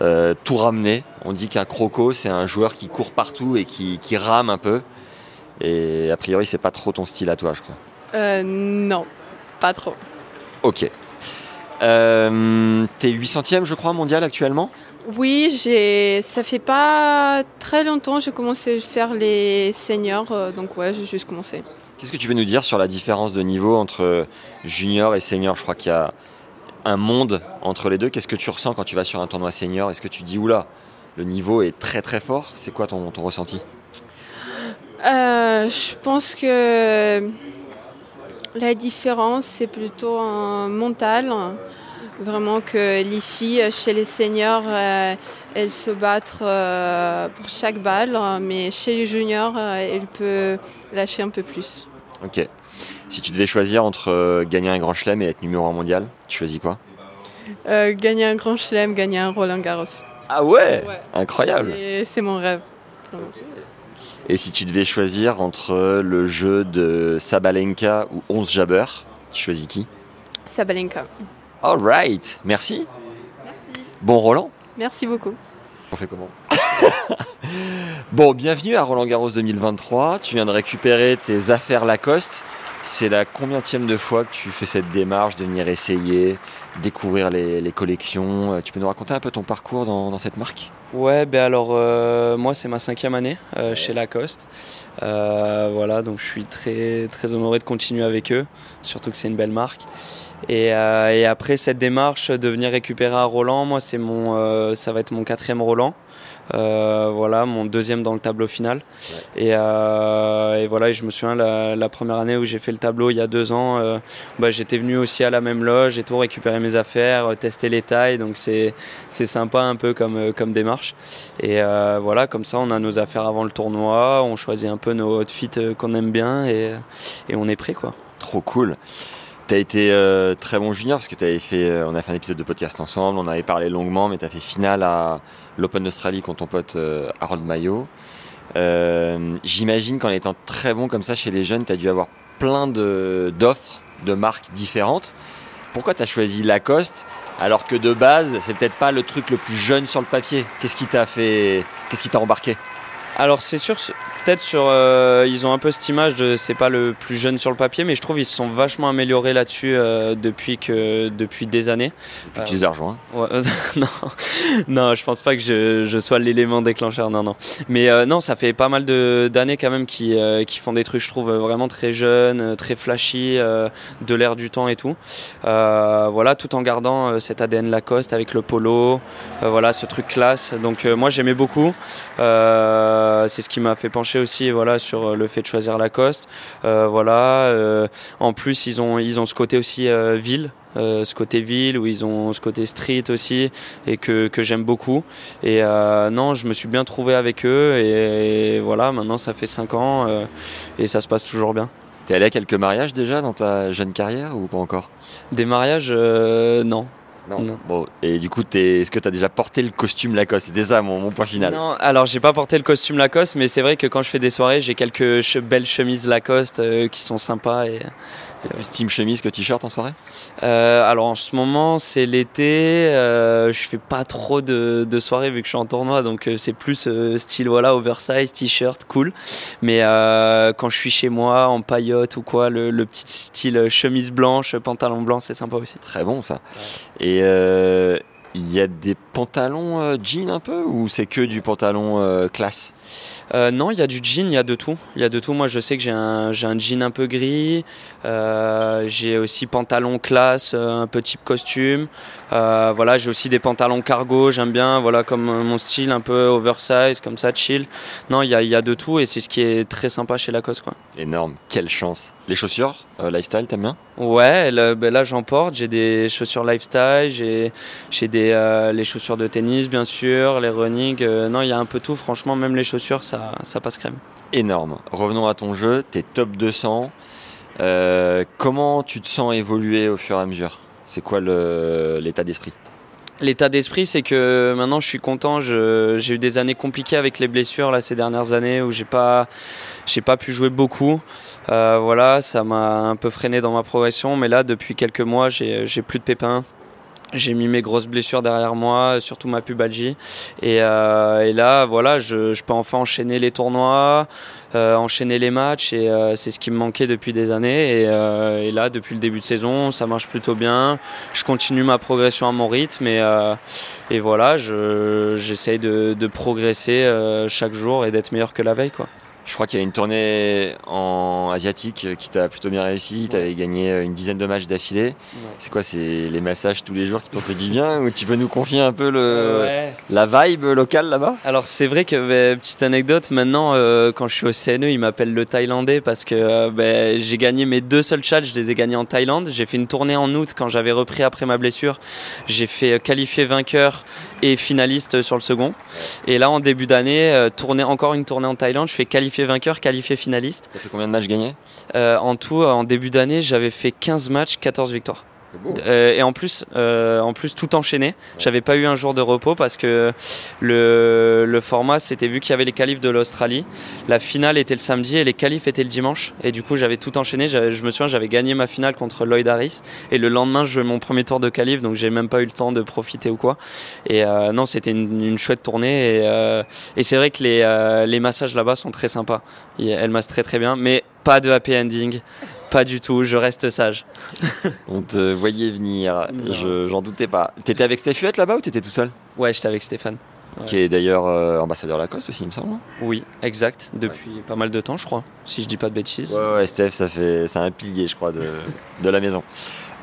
euh, tout ramener. On dit qu'un croco, c'est un joueur qui court partout et qui, qui, rame un peu. Et a priori, c'est pas trop ton style à toi, je crois. Euh, non, pas trop. Ok. Euh, T'es 800ème, je crois, mondial actuellement? Oui, j'ai. ça fait pas très longtemps j'ai commencé à faire les seniors, euh, donc ouais, j'ai juste commencé. Qu'est-ce que tu peux nous dire sur la différence de niveau entre junior et senior? Je crois qu'il y a un monde entre les deux. Qu'est-ce que tu ressens quand tu vas sur un tournoi senior? Est-ce que tu dis oula, le niveau est très très fort? C'est quoi ton, ton ressenti? Euh, Je pense que la différence c'est plutôt un mental. Vraiment que les filles chez les seniors, euh, elles se battent euh, pour chaque balle, mais chez les juniors, euh, elles peuvent lâcher un peu plus. Ok. Si tu devais choisir entre gagner un grand chelem et être numéro 1 mondial, tu choisis quoi? Euh, Gagner un grand chelem, gagner un Roland Garros. Ah ouais, ouais. Incroyable C'est mon rêve. Et si tu devais choisir entre le jeu de Sabalenka ou 11 Jabber, tu choisis qui? Sabalenka. All right, merci. Merci. Bon Roland Merci beaucoup. On fait comment? *laughs* Bon, bienvenue à Roland Garros 2023. Tu viens de récupérer tes affaires Lacoste. C'est la combienième de fois que tu fais cette démarche de venir essayer, découvrir les, les collections Tu peux nous raconter un peu ton parcours dans, dans cette marque? Ouais, ben alors euh, moi c'est ma cinquième année euh, chez Lacoste. Euh, voilà, donc je suis très très honoré de continuer avec eux, surtout que c'est une belle marque. Et, euh, et, après cette démarche de venir récupérer un Roland, moi c'est mon, euh, ça va être mon quatrième Roland. Euh, voilà, mon deuxième dans le tableau final. Ouais. Et, et, voilà, et je me souviens la, la première année où j'ai fait le tableau il y a deux ans, bah, j'étais venu aussi à la même loge, j'ai tout récupéré mes affaires, tester les tailles, donc c'est c'est sympa un peu comme comme démarche. Et voilà, comme ça on a nos affaires avant le tournoi, on choisit un peu nos outfits qu'on aime bien et, et on est prêt quoi. Trop cool. Tu as été euh, très bon junior parce que tu avais fait, euh, on a fait un épisode de podcast ensemble, on avait parlé longuement, mais tu as fait finale à l'Open d'Australie contre ton pote euh, Harold Mayo. J'imagine qu'en étant très bon comme ça chez les jeunes, tu as dû avoir plein d'offres de, marques différentes. Pourquoi tu as choisi Lacoste alors que de base, c'est peut-être pas le truc le plus jeune sur le papier? Qu'est-ce qui t'a fait, qu'est-ce qui t'a embarqué? Alors c'est sûr, peut-être sur, euh, ils ont un peu cette image de c'est pas le plus jeune sur le papier, mais je trouve ils se sont vachement améliorés là-dessus euh, depuis que depuis des années. Depuis que tu les as rejoints ouais, *laughs* Non, non, je pense pas que je, je sois l'élément déclencheur. Non, non. Mais euh, non, ça fait pas mal d'années quand même qui qui font des trucs, je trouve vraiment très jeunes, très flashy, de l'air du temps et tout. voilà, tout en gardant cet ADN Lacoste avec le polo, voilà, ce truc classe. Donc moi j'aimais beaucoup. c'est ce qui m'a fait pencher aussi voilà sur le fait de choisir Lacoste euh, voilà euh, en plus ils ont ils ont ce côté aussi euh, ville euh, ce côté ville où ils ont ce côté street aussi et que, que j'aime beaucoup. Et euh, non je me suis bien trouvé avec eux et, et voilà maintenant ça fait 5 ans euh, et ça se passe toujours bien. T'es allé à quelques mariages déjà dans ta jeune carrière ou pas encore? Des mariages, euh, non. Non. non. Bon, et du coup, es, est-ce que tu as déjà porté le costume Lacoste? C'était ça mon, mon, point final. Non, alors j'ai pas porté le costume Lacoste, mais c'est vrai que quand je fais des soirées, j'ai quelques che belles chemises Lacoste euh, qui sont sympas et. Plus team chemise que t-shirt en soirée? Euh, Alors en ce moment c'est l'été, euh, je fais pas trop de, de, soirées vu que je suis en tournoi, donc euh, c'est plus style voilà oversize, t-shirt, cool. Mais quand je suis chez moi en paillotte ou quoi, le, le petit style chemise blanche, pantalon blanc, c'est sympa aussi. Très bon ça. Et euh, Il y a des pantalons euh, jeans un peu ou c'est que du pantalon euh, classe? Euh, non, il y a du jean, il y a de tout. Il y a de tout. Moi, je sais que j'ai un, j'ai un jean un peu gris. J'ai aussi pantalon classe, un peu type costume. Voilà, j'ai aussi des pantalons cargo. J'aime bien, voilà, comme mon style un peu oversize, comme ça, chill. Non, il y a, y a de tout et c'est ce qui est très sympa chez Lacoste, quoi. Énorme, quelle chance. Les chaussures, lifestyle, t'aimes bien? Ouais, là, ben là, j'en porte. J'ai des chaussures lifestyle, j'ai des euh, les chaussures de tennis bien sûr, les running. euh, non, il y a un peu tout. Franchement, même les chaussures, ça ça passe crème. Énorme. Revenons à ton jeu, t'es top 200. Euh, comment tu te sens évoluer au fur et à mesure? C'est quoi l'état d'esprit? L'état d'esprit, c'est que maintenant je suis content. J'ai eu des années compliquées avec les blessures là ces dernières années où j'ai pas, j'ai pas pu jouer beaucoup. Euh, voilà, ça m'a un peu freiné dans ma progression. Mais là, depuis quelques mois, j'ai plus de pépins. J'ai mis mes grosses blessures derrière moi, surtout ma pubalgie. Et, euh, et là, voilà, je, je peux enfin enchaîner les tournois, euh, enchaîner les matchs. Et euh, c'est ce qui me manquait depuis des années. Et, euh, et là, depuis le début de saison, ça marche plutôt bien. Je continue ma progression à mon rythme. Et, euh, et voilà, je- j'essaye de, de progresser euh, chaque jour et d'être meilleur que la veille. Quoi. Je crois qu'il y a une tournée en asiatique qui t'a plutôt bien réussi. Tu avais gagné une dizaine de matchs d'affilée. C'est quoi C'est les massages tous les jours qui t'ont fait du bien *laughs* Ou tu peux nous confier un peu le, Ouais. la vibe locale là-bas? Alors c'est vrai que bah, petite anecdote maintenant euh, quand je suis au CNE ils m'appellent le Thaïlandais parce que euh, bah, j'ai gagné mes deux seuls chats je les ai gagnés en Thaïlande. J'ai fait une tournée en août quand j'avais repris après ma blessure. J'ai fait euh, qualifié vainqueur et finaliste sur le second. Et là en début d'année euh, tournée encore une tournée en Thaïlande. Je fais qualifié vainqueur qualifié finaliste. Ça fait combien de matchs gagnés? Euh, en tout en début d'année j'avais fait 15 matchs 14 victoires euh, et en plus, euh, en plus tout enchaîné. J'avais pas eu un jour de repos parce que le, le format, c'était vu qu'il y avait les qualifs de l'Australie. La finale était le samedi et les qualifs étaient le dimanche. Et du coup, j'avais tout enchaîné. Je me souviens, j'avais gagné ma finale contre Lloyd Harris. Et le lendemain, je jouais mon premier tour de qualif, donc j'ai même pas eu le temps de profiter ou quoi. Et euh, non, c'était une, une chouette tournée. Et, euh, et c'est vrai que les, euh, les massages là-bas sont très sympas. Et Elle masse très très bien, mais pas de happy ending. Pas du tout, je reste sage. *laughs* On te voyait venir, je- j'en doutais pas. T'étais avec Steph Huette là-bas ou t'étais tout seul? Ouais, j'étais avec Stéphane. Ouais. Qui est d'ailleurs euh, ambassadeur Lacoste aussi, il me semble. Oui, exact. Depuis pas mal de temps, je crois, si je dis pas de bêtises. Ouais, ouais, Steph, ça fait, c'est un pilier, je crois, de, de la maison.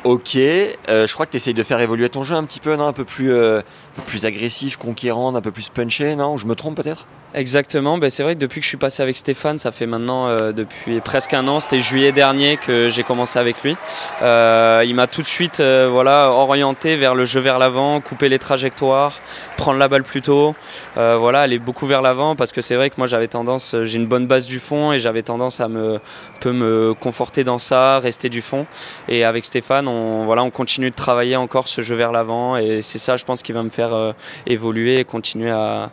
Ok, euh, je crois que tu essayes de faire évoluer ton jeu un petit peu, non? Un peu plus, euh, plus agressif, conquérant, un peu plus punché, non je me trompe peut-être Exactement, ben, c'est vrai que depuis que je suis passé avec Stéphane, ça fait maintenant euh, depuis presque un an, c'était juillet dernier que j'ai commencé avec lui. Euh, il m'a tout de suite euh, voilà, orienté vers le jeu vers l'avant, couper les trajectoires, prendre la balle plus tôt, voilà, aller beaucoup vers l'avant parce que c'est vrai que moi j'avais tendance, j'ai une bonne base du fond et j'avais tendance à me, peu me conforter dans ça, rester du fond. Et avec Stéphane, on, voilà, on continue de travailler encore ce jeu vers l'avant et c'est ça je pense qui va me faire euh, évoluer et continuer à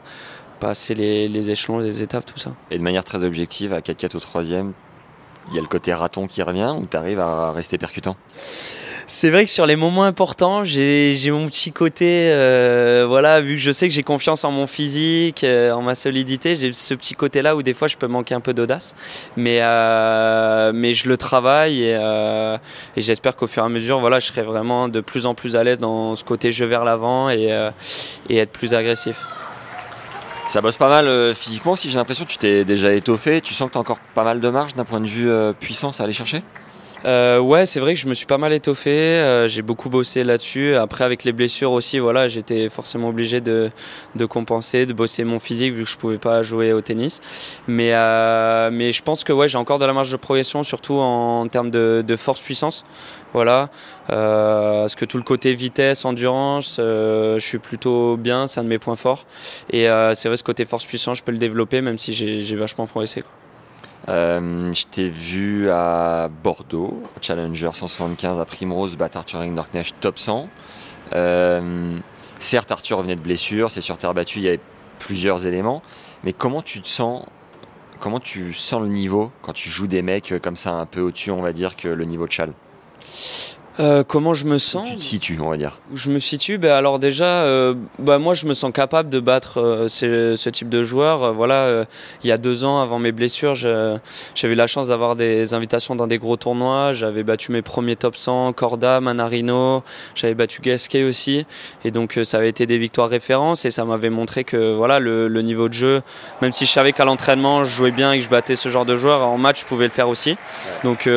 passer les, échelons, les étapes, tout ça. Et de manière très objective, à 4-4 au troisième, il y a le côté raton qui revient ou tu arrives à rester percutant? C'est vrai que sur les moments importants, j'ai mon petit côté, euh, voilà, vu que je sais que j'ai confiance en mon physique, euh, en ma solidité, j'ai ce petit côté-là où des fois je peux manquer un peu d'audace, mais euh, je le travaille et, j'espère qu'au fur et à mesure, voilà, je serai vraiment de plus en plus à l'aise dans ce côté jeu vers l'avant et être plus agressif. Ça bosse pas mal physiquement aussi, j'ai l'impression que tu t'es déjà étoffé, tu sens que tu as encore pas mal de marge d'un point de vue puissance à aller chercher? Euh, ouais, c'est vrai que je me suis pas mal étoffé. euh, j'ai beaucoup bossé là-dessus. Après, avec les blessures aussi, voilà, j'étais forcément obligé de, de compenser, de bosser mon physique vu que je pouvais pas jouer au tennis. Mais, euh, mais je pense que ouais, j'ai encore de la marge de progression, surtout en, termes de, de force-puissance. Voilà, euh, parce que tout le côté vitesse, endurance, euh, je suis plutôt bien, c'est un de mes points forts. Et euh, c'est vrai, ce côté force-puissance, je peux le développer, même si j'ai vachement progressé. quoi. Euh, je t'ai vu à Bordeaux, au Challenger 175 à Primrose, battre Arthur Rinderknecht top 100. Euh, certes, Arthur revenait de blessure, c'est sur terre battue, il y avait plusieurs éléments. Mais comment tu te sens Comment tu sens le niveau quand tu joues des mecs comme ça un peu au-dessus, on va dire, que le niveau de Chal? Euh, comment je me sens Tu te situes, on va dire. Où je me situe ben Alors déjà, euh, bah moi je me sens capable de battre euh, ce, ce, type de joueur. Euh, voilà, il y a deux ans, avant mes blessures, j'avais eu la chance d'avoir des invitations dans des gros tournois. J'avais battu mes premiers top 100, Corda, Manarino, j'avais battu Gasquet aussi. Et donc ça avait été des victoires références et ça m'avait montré que voilà le, le, niveau de jeu, même si je savais qu'à l'entraînement je jouais bien et que je battais ce genre de joueur, en match je pouvais le faire aussi. Donc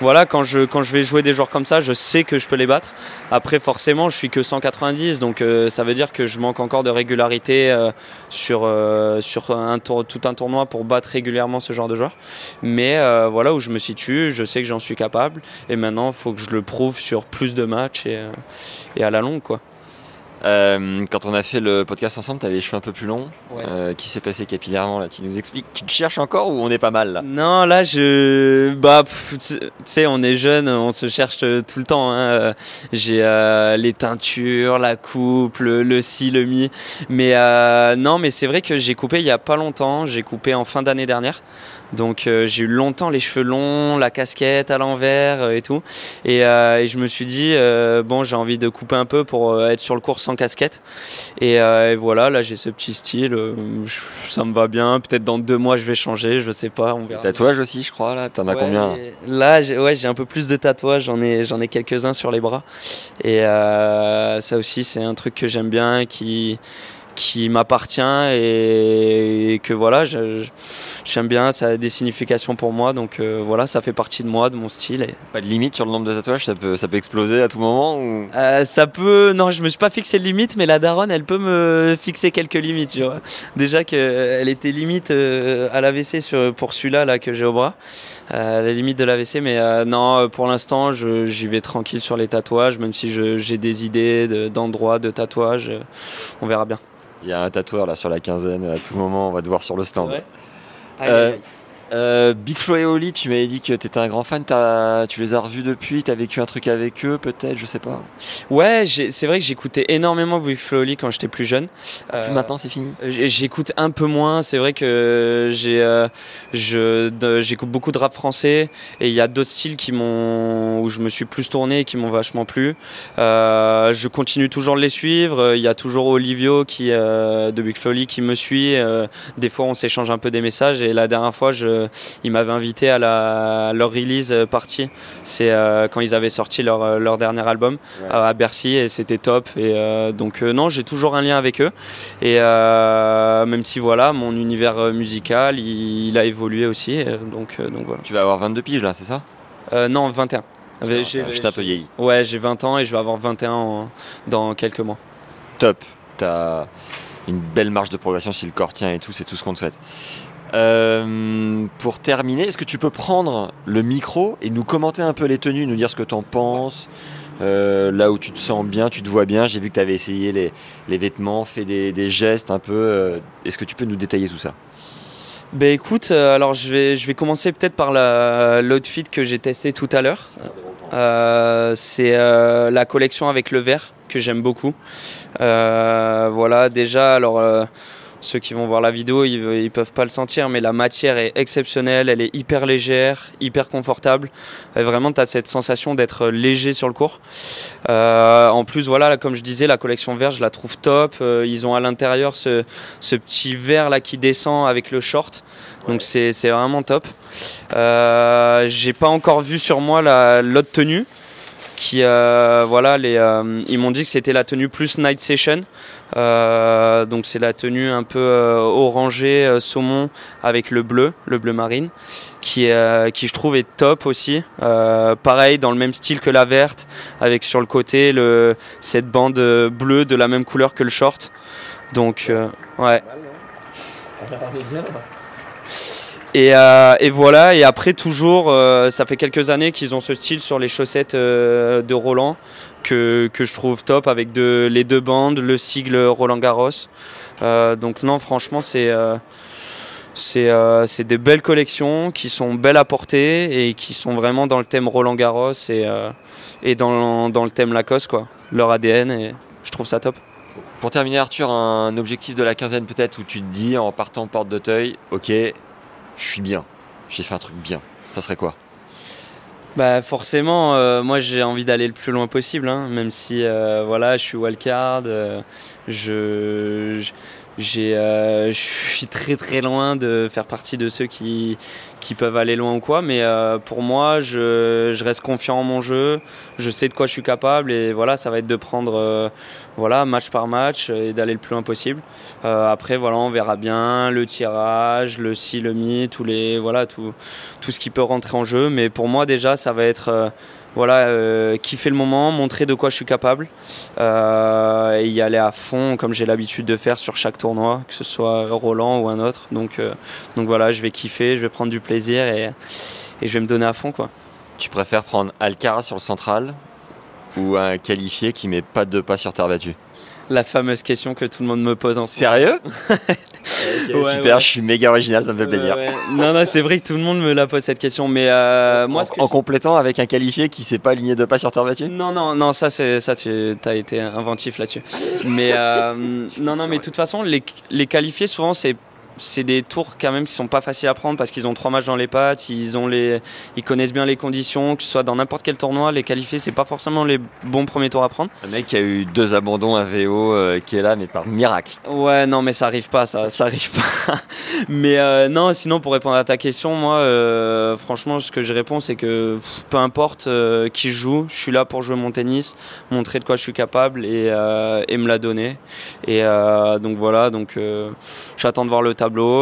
voilà, quand je, quand je vais jouer des joueurs comme ça, je sais que je peux les battre. Après, forcément, je suis que 190, donc euh, ça veut dire que je manque encore de régularité euh, sur, euh, sur un tour, tout un tournoi pour battre régulièrement ce genre de joueurs. Mais voilà où je me situe, je sais que j'en suis capable. Et maintenant, il faut que je le prouve sur plus de matchs et, et à la longue, quoi. Euh, quand on a fait le podcast ensemble, tu avais les cheveux un peu plus longs. Ouais. Euh, qui s'est passé capillairement là? Tu nous expliques Tu te cherches encore ou on est pas mal là? Non, là je. Bah, tu sais, on est jeune, on se cherche tout le temps. Hein. J'ai euh, les teintures, la coupe, le, le si, le mi. Mais euh, non, mais c'est vrai que j'ai coupé il y a pas longtemps. J'ai coupé en fin d'année dernière. Donc euh, j'ai eu longtemps les cheveux longs, la casquette à l'envers euh, et tout. Et, euh, et, je me suis dit, bon, j'ai envie de couper un peu pour être sur le cours sans casquette. Et, et voilà, là j'ai ce petit style, ça me va bien. Peut-être dans deux mois je vais changer, je sais pas. On verra. Tatouage aussi, je crois, là. T'en as ouais, combien Là, j'ai ouais, j'ai un peu plus de tatouages, j'en ai, j'en ai quelques-uns sur les bras. Et ça aussi, c'est un truc que j'aime bien, qui qui m'appartient et, et, que voilà, j'aime bien, ça a des significations pour moi, donc euh, voilà, ça fait partie de moi, de mon style. Et... Pas de limite sur le nombre de tatouages, ça peut, ça peut exploser à tout moment ou... euh, Ça peut, non, je me suis pas fixé de limite, mais la daronne, elle peut me fixer quelques limites, tu vois. Déjà qu'elle était limite euh, à l'AVC sur, pour celui-là là, que j'ai au bras, euh, la limite de l'AVC, mais euh, non, pour l'instant, j'y vais tranquille sur les tatouages, même si j'ai des idées d'endroits de, de tatouages, on verra bien. Il y a un tatoueur là sur la quinzaine, à tout moment, on va te voir sur le stand. Euh, Big Flo et Oli, tu m'avais dit que tu étais un grand fan, as, tu les as revus depuis, tu as vécu un truc avec eux peut-être, je sais pas. Ouais, c'est vrai que j'écoutais énormément Big Flo et Oli quand j'étais plus jeune. Euh, maintenant c'est fini J'écoute un peu moins, c'est vrai que j'ai euh, j'écoute beaucoup de rap français et il y a d'autres styles qui m'ont où je me suis plus tourné et qui m'ont vachement plu. Je continue toujours de les suivre, il y a toujours Olivio qui de Big Flo et Oli qui me suit, des fois on s'échange un peu des messages et la dernière fois je ils m'avaient invité à, la, à leur release party. C'est euh, quand ils avaient sorti leur, leur dernier album ouais. à Bercy et c'était top. Et euh, donc euh, non, j'ai toujours un lien avec eux. Et même si voilà, mon univers musical, il, il a évolué aussi. donc donc voilà. Tu vas avoir 22 piges là, c'est ça? Non, 21. J'étais un peu vieilli. Ouais, j'ai 20 ans et je vais avoir 21 en, dans quelques mois. Top. T'as une belle marge de progression si le corps tient et tout, c'est tout ce qu'on te souhaite. Euh, pour terminer, est-ce que tu peux prendre le micro et nous commenter un peu les tenues, nous dire ce que tu en penses euh, là où tu te sens bien, tu te vois bien. J'ai vu que tu avais essayé les, vêtements, fait des, gestes un peu. Euh, est-ce que tu peux nous détailler tout ça? Ben écoute, alors je vais, je vais commencer peut-être par l'outfit que j'ai testé tout à l'heure. C'est la collection avec le vert que j'aime beaucoup. voilà, déjà, alors ceux qui vont voir la vidéo, ils, ils peuvent pas le sentir, mais la matière est exceptionnelle, elle est hyper légère, hyper confortable. Et vraiment, tu as cette sensation d'être léger sur le cours. Euh, en plus, voilà, comme je disais, la collection vert, je la trouve top. Euh, ils ont à l'intérieur ce, ce, petit vert là qui descend avec le short. Donc c'est vraiment top. Euh, J'ai pas encore vu sur moi l'autre tenue qui euh, voilà les euh, ils m'ont dit que c'était la tenue plus night session. Euh, donc c'est la tenue un peu euh, orangée euh, saumon avec le bleu le bleu marine qui qui je trouve est top aussi. Pareil dans le même style que la verte avec sur le côté le cette bande bleue de la même couleur que le short. Donc ouais. *laughs* Euh, et, voilà, et après toujours, euh, ça fait quelques années qu'ils ont ce style sur les chaussettes euh, de Roland que, que, je trouve top avec les deux bandes, le sigle Roland Garros. Euh, donc non, franchement, c'est c'est des belles collections qui sont belles à porter et qui sont vraiment dans le thème Roland Garros et, et dans, dans le thème Lacoste, quoi, leur ADN, et je trouve ça top. Pour terminer Arthur, un objectif de la quinzaine peut-être où tu te dis en partant porte d'Auteuil, ok, je suis bien, j'ai fait un truc bien. Ça serait quoi? Bah forcément, euh, moi j'ai envie d'aller le plus loin possible, hein, même si euh, voilà, je suis wildcard, euh, je, je- euh, je suis très très loin de faire partie de ceux qui, qui peuvent aller loin ou quoi, mais euh, pour moi, je, je reste confiant en mon jeu, je sais de quoi je suis capable et voilà, ça va être de prendre euh, voilà match par match et d'aller le plus loin possible. Euh, après voilà, on verra bien le tirage, le si, le mi, tous les voilà tout tout ce qui peut rentrer en jeu, mais pour moi déjà, ça va être euh, voilà, euh, kiffer le moment, montrer de quoi je suis capable euh, et y aller à fond comme j'ai l'habitude de faire sur chaque tournoi, que ce soit Roland ou un autre. Donc, euh, voilà, je vais kiffer, je vais prendre du plaisir et, je vais me donner à fond. Quoi. Tu préfères prendre Alcaraz sur le central ou un qualifié qui met pas de pas sur terre battue? La fameuse question que tout le monde me pose en. Sérieux *laughs* Ouais, Super, ouais. je suis méga original, ça me fait plaisir. Ouais. Non, non, c'est vrai que tout le monde me la pose cette question, mais euh, moi, En complétant avec un qualifié qui s'est pas aligné deux pas sur terre battue? Non, non, non, ça, c'est, ça tu as été inventif là-dessus. Mais euh, non, non, mais de toute façon, les, les qualifiés, souvent, c'est c'est des tours quand même qui sont pas faciles à prendre parce qu'ils ont trois matchs dans les pattes, ils ont les, ils connaissent bien les conditions, que ce soit dans n'importe quel tournoi, les qualifiés c'est pas forcément les bons premiers tours à prendre. Un mec qui a eu deux abandons à VO euh, qui est là, mais par miracle. Ouais, non, mais ça arrive pas, ça, ça arrive pas. *laughs* mais euh, non, sinon pour répondre à ta question, moi, euh, franchement, ce que je réponds, c'est que pff, peu importe euh, qui joue, je suis là pour jouer mon tennis, montrer de quoi je suis capable et, euh, et me la donner. Et euh, donc voilà, donc euh, j'attends de voir le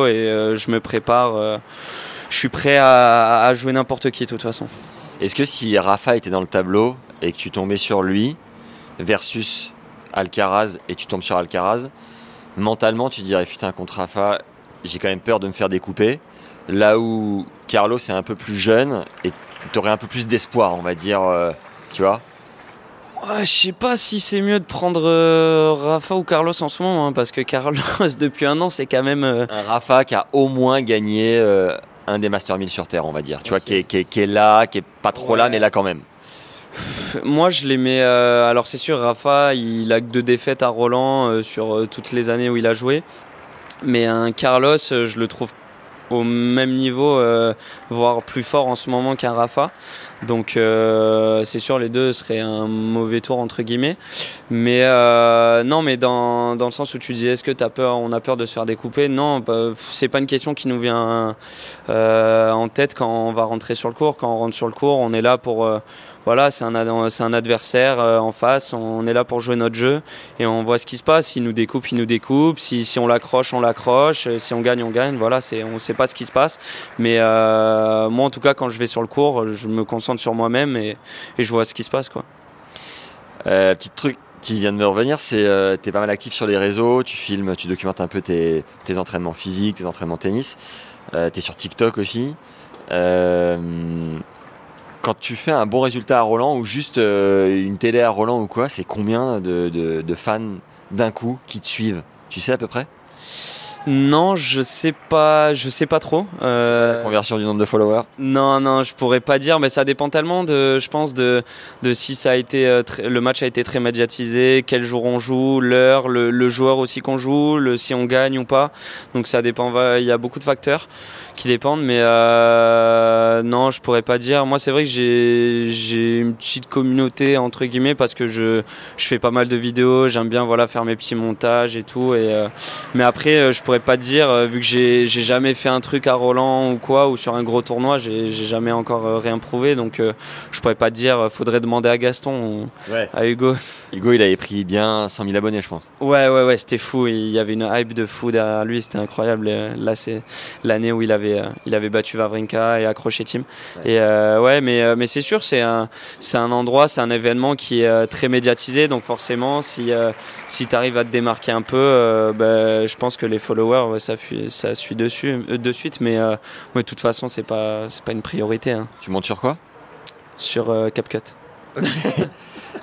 et euh, je me prépare. euh, je suis prêt à, à jouer n'importe qui de toute façon. Est-ce que si Rafa était dans le tableau et que tu tombais sur lui versus Alcaraz et tu tombes sur Alcaraz, mentalement tu dirais putain contre Rafa, j'ai quand même peur de me faire découper. Là où Carlos est un peu plus jeune et tu aurais un peu plus d'espoir, on va dire, euh, tu vois Ouais, je sais pas si c'est mieux de prendre euh, Rafa ou Carlos en ce moment, hein, parce que Carlos, *laughs* depuis un an, c'est quand même. euh, Un Rafa qui a au moins gagné euh, un des Master 1000 sur Terre, on va dire. Tu vois, qui est, qui est- qui est là, qui est pas trop là, mais là quand même. Moi, je les mets. euh, alors, c'est sûr, Rafa, il a que deux défaites à Roland euh, sur euh, toutes les années où il a joué. Mais un Carlos, euh, je le trouve au même niveau, euh, voire plus fort en ce moment qu'un Rafa. Donc, euh, c'est sûr, les deux seraient un mauvais tour, entre guillemets. Mais euh, non, mais dans, dans le sens où tu dis, est-ce que as peur, on a peur de se faire découper? Non, bah, c'est pas une question qui nous vient euh, en tête quand on va rentrer sur le cours. Quand on rentre sur le cours, on est là pour. Voilà, c'est un, adversaire euh, en face, on est là pour jouer notre jeu et on voit ce qui se passe. S'il nous découpe, il nous découpe. Si, on l'accroche, on l'accroche. Si on gagne, on gagne. Voilà, on ne sait pas ce qui se passe. Mais euh, moi, en tout cas, quand je vais sur le cours, je me concentre sur moi-même et, je vois ce qui se passe. Quoi. Euh, petit truc qui vient de me revenir, c'est euh, tu es pas mal actif sur les réseaux, tu filmes, tu documentes un peu tes, entraînements physiques, tes entraînements tennis. Tu es sur TikTok aussi. Quand tu fais un bon résultat à Roland ou juste euh, une télé à Roland ou quoi, c'est combien de, fans d'un coup qui te suivent? Tu sais à peu près? Non, je sais pas, je sais pas trop. Euh, Conversion du nombre de followers Non, non, je pourrais pas dire, mais ça dépend tellement de, je pense, de, de si ça a été, euh, le match a été très médiatisé, quel jour on joue, l'heure, le, le joueur aussi qu'on joue, le, si on gagne ou pas. Donc ça dépend, il y a beaucoup de facteurs qui dépendent, mais euh, non, je pourrais pas dire. Moi, c'est vrai que j'ai, j'ai une petite communauté entre guillemets parce que je, je fais pas mal de vidéos, j'aime bien voilà faire mes petits montages et tout. Et euh, mais après, euh, je pourrais pas te dire euh, vu que j'ai, jamais fait un truc à Roland ou quoi ou sur un gros tournoi, j'ai, jamais encore euh, rien prouvé, donc euh, je pourrais pas te dire. Faudrait demander à Gaston ou Ouais. à Hugo. Hugo, il avait pris bien 100 000 abonnés, je pense. Ouais, ouais, ouais, c'était fou. Il y avait une hype de fou derrière lui, c'était incroyable. Là, c'est l'année où il avait, il avait battu Vavrinka et accroché Team. Et euh, ouais, mais, mais c'est sûr, c'est un, un endroit, c'est un événement qui est très médiatisé. Donc forcément, si, si tu arrives à te démarquer un peu, bah, je pense que les followers, ouais, ça, fuit- ça suit dessus, euh, de suite. Mais euh, ouais, de toute façon, c'est pas, c'est pas une priorité. hein. Tu montes sur quoi? Sur euh, CapCut. *laughs*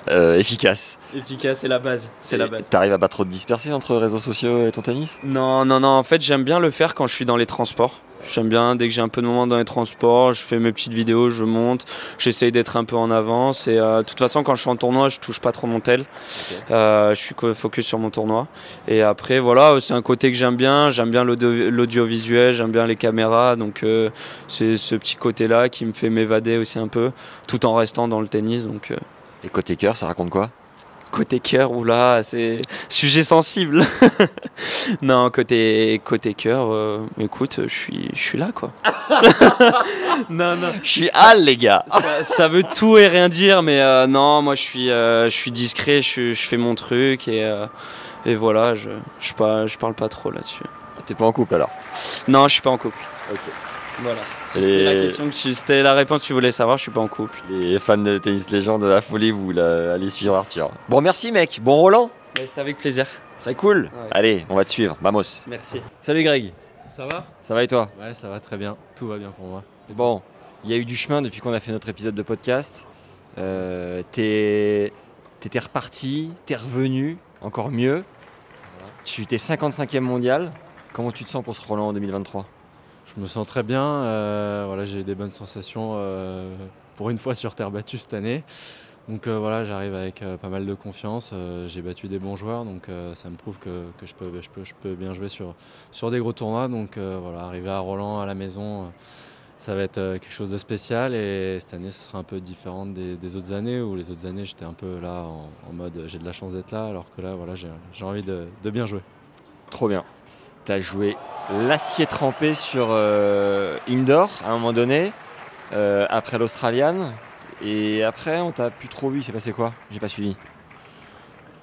Euh, Efficace. Efficace, c'est la base. C'est la base. T'arrives à pas trop te disperser entre réseaux sociaux et ton tennis? Non, non, non. En fait, j'aime bien le faire quand je suis dans les transports. J'aime bien, dès que j'ai un peu de moment dans les transports, je fais mes petites vidéos, je monte, j'essaye d'être un peu en avance. Et euh, de toute façon, quand je suis en tournoi, je touche pas trop mon tel. Euh, je suis focus sur mon tournoi. Et après, voilà, c'est un côté que j'aime bien. J'aime bien l'audiovisuel, j'aime bien les caméras. Donc, euh, c'est ce petit côté-là qui me fait m'évader aussi un peu, tout en restant dans le tennis. Donc, Et côté cœur, ça raconte quoi? Côté cœur, oula, c'est sujet sensible. *laughs* non, côté côté cœur, euh, écoute, je suis je suis là quoi. *laughs* non non, je suis hal les gars. Ça, veut tout et rien dire, mais euh, non, moi je suis euh, je suis discret, je, je, fais mon truc et et voilà, je je, pas, je parle pas trop là-dessus. T'es pas en couple alors? Non, je suis pas en couple. Ok. Voilà. c'était la question que c'était la réponse que tu voulais savoir, je suis pas en couple. Les fans de tennis légende de la folie, vous allez suivre Arthur. Bon, merci mec. Bon Roland. C'était avec plaisir. Très cool. Allez, on va te suivre. Vamos. Merci. Salut Greg. Ça va? Ça va et toi? Ouais, ça va très bien. Tout va bien pour moi. Bon, il y a eu du chemin depuis qu'on a fait notre épisode de podcast. Euh, t'es reparti, t'es revenu, encore mieux. Tu t'es 55e mondial. Comment tu te sens pour ce Roland en 2023 je me sens très bien. Euh, voilà, j'ai des bonnes sensations euh, pour une fois sur terre battue cette année. Donc euh, voilà, j'arrive avec pas mal de confiance. j'ai battu des bons joueurs, donc ça me prouve que, je, peux, bien jouer sur, des gros tournois. Donc voilà, arriver à Roland à la maison, ça va être quelque chose de spécial. Et cette année, ce sera un peu différent des, autres années, où les autres années, j'étais un peu là en, mode j'ai de la chance d'être là, alors que là, voilà, j'ai envie de bien jouer. Trop bien. Tu as joué l'acier trempé sur euh, indoor à un moment donné, euh, après l'Australian. Et après, on t'a plus trop vu, il s'est passé quoi? J'ai pas suivi.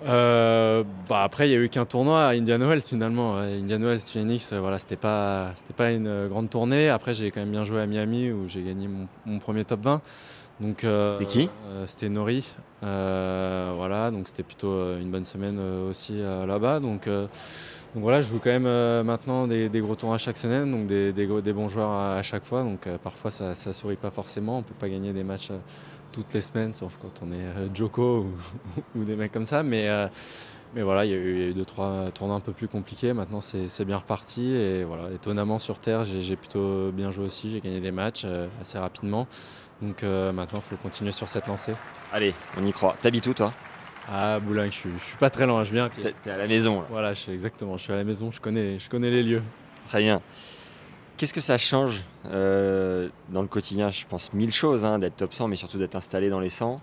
Euh, bah après, il n'y a eu qu'un tournoi à Indian Wells finalement. Indian Wells Phoenix, voilà, c'était pas, pas une grande tournée. Après, j'ai quand même bien joué à Miami où j'ai gagné mon, premier top 20. Donc, c'était qui C'était Nori. voilà, donc c'était plutôt une bonne semaine aussi là-bas. Donc donc voilà, je joue quand même euh, maintenant des, gros tournois chaque semaine, donc des, des, bons joueurs à, chaque fois. Donc euh, parfois ça, ne sourit pas forcément. On peut pas gagner des matchs euh, toutes les semaines, sauf quand on est Joko *laughs* ou, des mecs comme ça. Mais, mais voilà, il y, a eu, deux trois tournois un peu plus compliqués. Maintenant c'est bien reparti et voilà, étonnamment sur terre, j'ai plutôt bien joué aussi. J'ai gagné des matchs assez rapidement. Donc maintenant, il faut continuer sur cette lancée. Allez, on y croit. T'habites où toi? Ah, Boulogne, je suis, suis pas très loin, je viens. T'es à la maison. Voilà, je exactement, je suis à la maison, je connais, je connais les lieux. Très bien. Qu'est-ce que ça change euh, dans le quotidien? Je pense mille choses, hein, d'être top 100, mais surtout d'être installé dans les 100.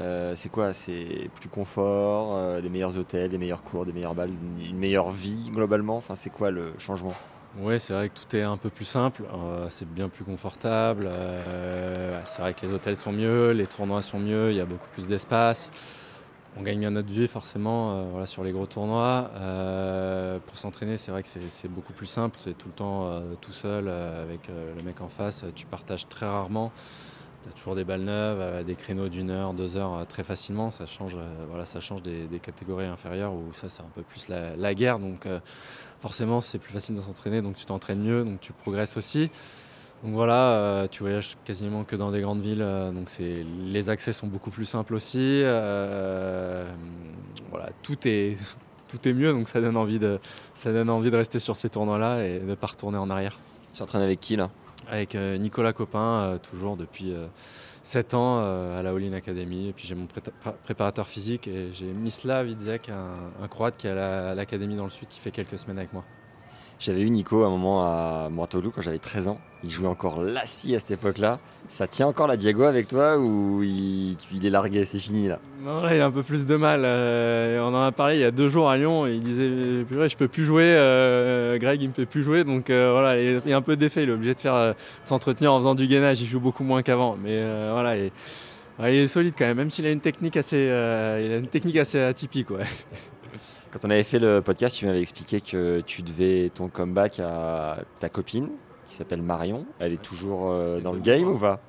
Euh, c'est quoi? C'est plus confort, euh, des meilleurs hôtels, des meilleurs cours, des meilleures balles, une, meilleure vie globalement? Enfin, c'est quoi le changement? Oui, c'est vrai que tout est un peu plus simple, c'est bien plus confortable. c'est vrai que les hôtels sont mieux, les tournois sont mieux, il y a beaucoup plus d'espace on gagne bien notre vie forcément euh, voilà, sur les gros tournois. Euh, pour s'entraîner, c'est vrai que c'est beaucoup plus simple. C'est tout le temps euh, tout seul avec le mec en face. Tu partages très rarement. Tu as toujours des balles neuves, des créneaux d'une heure, deux heures très facilement. Ça change, voilà, ça change des, catégories inférieures où ça c'est un peu plus la, la guerre. Donc forcément c'est plus facile de s'entraîner, donc tu t'entraînes mieux, donc tu progresses aussi. Donc voilà, euh, tu voyages quasiment que dans des grandes villes, euh, donc les accès sont beaucoup plus simples aussi. Euh, voilà, tout est, *laughs* tout est mieux, donc ça donne envie de, ça donne envie de rester sur ces tournois-là et de ne pas retourner en arrière. Tu entraînes avec qui là? Avec Nicolas Copin, toujours depuis 7 ans à la All Academy. Et puis j'ai mon préparateur physique et j'ai Misla Vidzek, un, croate qui est à l'académie dans le sud, qui fait quelques semaines avec moi. J'avais eu Nico à un moment à Mourtolou quand j'avais 13 ans. Il jouait encore lassi à cette époque-là. Ça tient encore la Diago avec toi ou il, est largué, c'est fini là? Non, il a un peu plus de mal. Euh, on en a parlé il y a deux jours à Lyon il disait je peux plus jouer. Euh, Greg, il me fait plus jouer. Donc euh, voilà, il a un peu d'effet. Il est obligé de faire s'entretenir en faisant du gainage. Il joue beaucoup moins qu'avant. Mais voilà, il, est solide quand même, même s'il a une technique assez, une technique assez atypique. Ouais. Quand on avait fait le podcast, tu m'avais expliqué que tu devais ton comeback à ta copine qui s'appelle Marion. Elle est toujours euh, dans le game ou pas?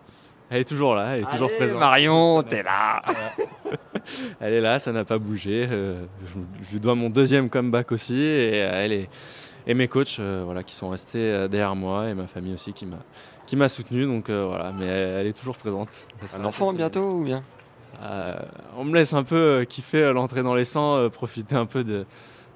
Elle est toujours là, elle est toujours présente. Marion, t'es là *laughs* Elle est là, ça n'a pas bougé. Euh, je, lui dois mon deuxième comeback aussi et euh, elle est et mes coachs voilà, qui sont restés derrière moi et ma famille aussi qui m'a qui m'a soutenu donc voilà mais elle, est toujours présente. Un enfant bientôt ou bien? On me laisse un peu euh, kiffer euh, l'entrée dans les sangs, profiter un peu de,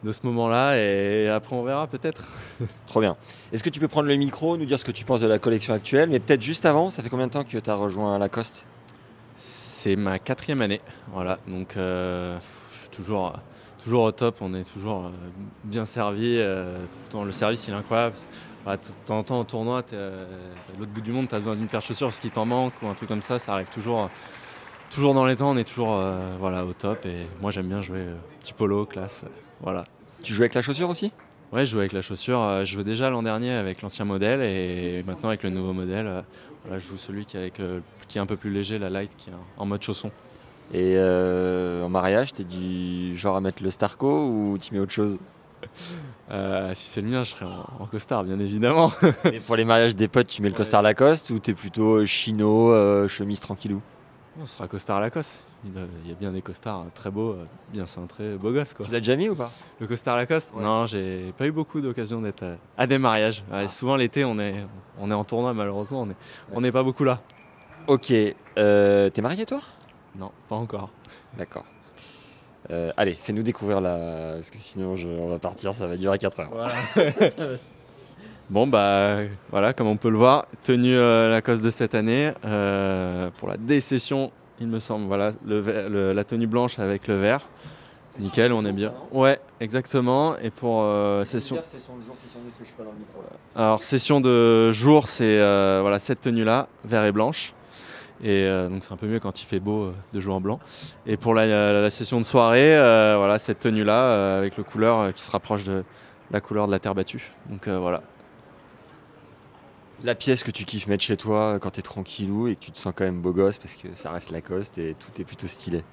de ce moment-là et après on verra peut-être. *laughs* Trop bien. Est-ce que tu peux prendre le micro, nous dire ce que tu penses de la collection actuelle Mais peut-être juste avant, ça fait combien de temps que tu as rejoint Lacoste? C'est ma quatrième année. Voilà, donc euh, je suis toujours, toujours au top, on est toujours euh, bien servi. euh, le service il est incroyable. Voilà, de temps en temps au tournoi, t'es, euh, à l'autre bout du monde, tu as besoin d'une paire de chaussures parce qu'il t'en manque ou un truc comme ça, ça arrive toujours. Toujours dans les temps, on est toujours euh, voilà, au top et moi j'aime bien jouer euh, petit polo, classe. Voilà. Tu joues avec la chaussure aussi? Ouais, je joue avec la chaussure. euh, Je jouais déjà l'an dernier avec l'ancien modèle et maintenant avec le nouveau modèle, euh, voilà, je joue celui qui est, avec, euh, qui est un peu plus léger, la light, qui est en mode chausson. Et euh, en mariage, t'es du genre à mettre le Starco ou tu mets autre chose? *laughs* Euh, si c'est le mien, je serais en, en costard, bien évidemment. *laughs* Et pour les mariages des potes, tu mets le costard Lacoste ou t'es plutôt euh, chino, euh, chemise tranquillou? On sera costard Lacoste. Il doit- il y a bien des costards euh, très beaux, euh, bien cintrés, beaux gosses. Quoi. Tu l'as déjà mis ou pas? Le costard Lacoste Non, j'ai pas eu beaucoup d'occasion d'être à des mariages. Ouais, Souvent l'été, on est, on est en tournoi, malheureusement, on n'est on pas beaucoup là. Ok. Euh, t'es marié toi? Non, pas encore. D'accord. Euh, allez, fais-nous découvrir la. Parce que sinon, je- on va partir, ça va durer 4 heures. *laughs* Bon bah voilà, comme on peut le voir, tenue euh, Lacoste de cette année euh, pour la D-session, il me semble. Voilà, le, ver- le- la tenue blanche avec le vert. Nickel, on est bien. Ouais, exactement. Et pour euh, session. Session de jour, session de nuit, parce que je suis pas dans le micro. Alors session de jour, c'est euh, voilà cette tenue là, vert et blanche. Et donc c'est un peu mieux quand il fait beau de jouer en blanc. Et pour la, la session de soirée, voilà cette tenue là avec le couleur qui se rapproche de la couleur de la terre battue. Donc voilà. La pièce que tu kiffes mettre chez toi quand t'es tranquillou et que tu te sens quand même beau gosse parce que ça reste Lacoste et tout est plutôt stylé.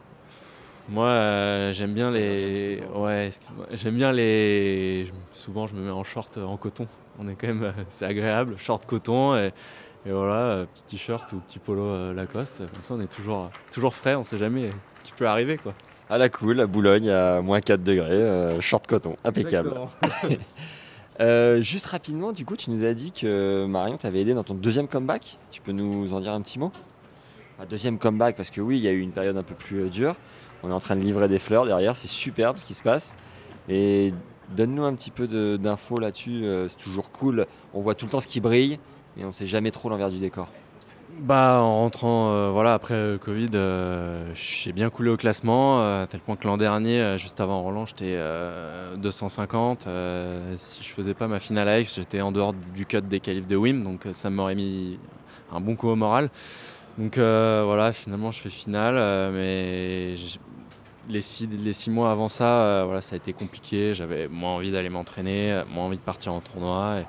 Moi, euh, j'aime bien les. Ouais. J'aime bien les. Souvent, je me mets en short euh, en coton. On est quand même. euh, C'est agréable. Short coton et, et voilà, euh, petit t-shirt ou petit polo euh, Lacoste. Comme ça, on est toujours, toujours frais. On sait jamais qui peut arriver, quoi. À la cool, à Boulogne, à moins 4 degrés, euh, short coton, impeccable. *laughs* Euh, juste rapidement, du coup, tu nous as dit que Marion t'avait aidé dans ton deuxième comeback. Tu peux nous en dire un petit mot? Deuxième comeback, parce que oui, il y a eu une période un peu plus euh, dure. On est en train de livrer des fleurs derrière, c'est superbe ce qui se passe. Et donne-nous un petit peu d'infos là-dessus, euh, c'est toujours cool. On voit tout le temps ce qui brille, mais on ne sait jamais trop l'envers du décor. Bah, en rentrant, euh, voilà, après le Covid, euh, j'ai bien coulé au classement, euh, à tel point que l'an dernier, euh, juste avant Roland, j'étais euh, 250. euh, si je faisais pas ma finale à j'étais en dehors du cut des qualifs de WIM, donc euh, ça m'aurait mis un bon coup au moral. Donc euh, voilà, finalement, je fais finale, euh, mais les six, mois avant ça, euh, voilà, ça a été compliqué. J'avais moins envie d'aller m'entraîner, euh, moins envie de partir en tournoi.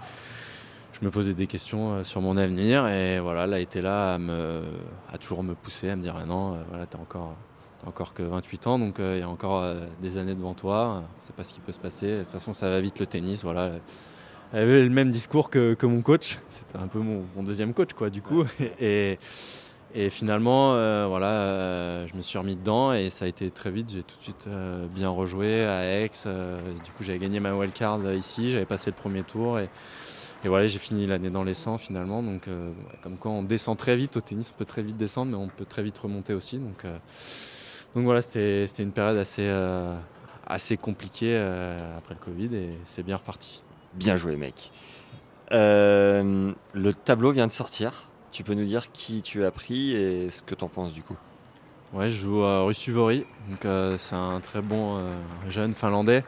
Je me posais des questions euh, sur mon avenir et voilà, elle a été là à, me, à toujours me pousser, à me dire ah non, euh, voilà, t'as encore, encore que 28 ans, donc euh, il y a encore des années devant toi, sait pas ce qui peut se passer. De toute façon, ça va vite le tennis, voilà. Elle avait le même discours que, que mon coach, c'était un peu mon, mon deuxième coach, quoi, du coup. *laughs* Et, et finalement, euh, voilà, euh, je me suis remis dedans et ça a été très vite. J'ai tout de suite euh, bien rejoué à Aix. du coup, j'avais gagné ma wildcard ici, j'avais passé le premier tour et, et voilà, j'ai fini l'année dans les 100 finalement. Donc, euh, comme quoi, on descend très vite au tennis, on peut très vite descendre, mais on peut très vite remonter aussi. Donc, euh, donc voilà, c'était une période assez, euh, assez compliquée après le Covid et c'est bien reparti. Bien joué, mec. Le tableau vient de sortir. Tu peux nous dire qui tu as pris et ce que tu en penses du coup? Ouais, je joue à Russuvori. Donc c'est un très bon jeune finlandais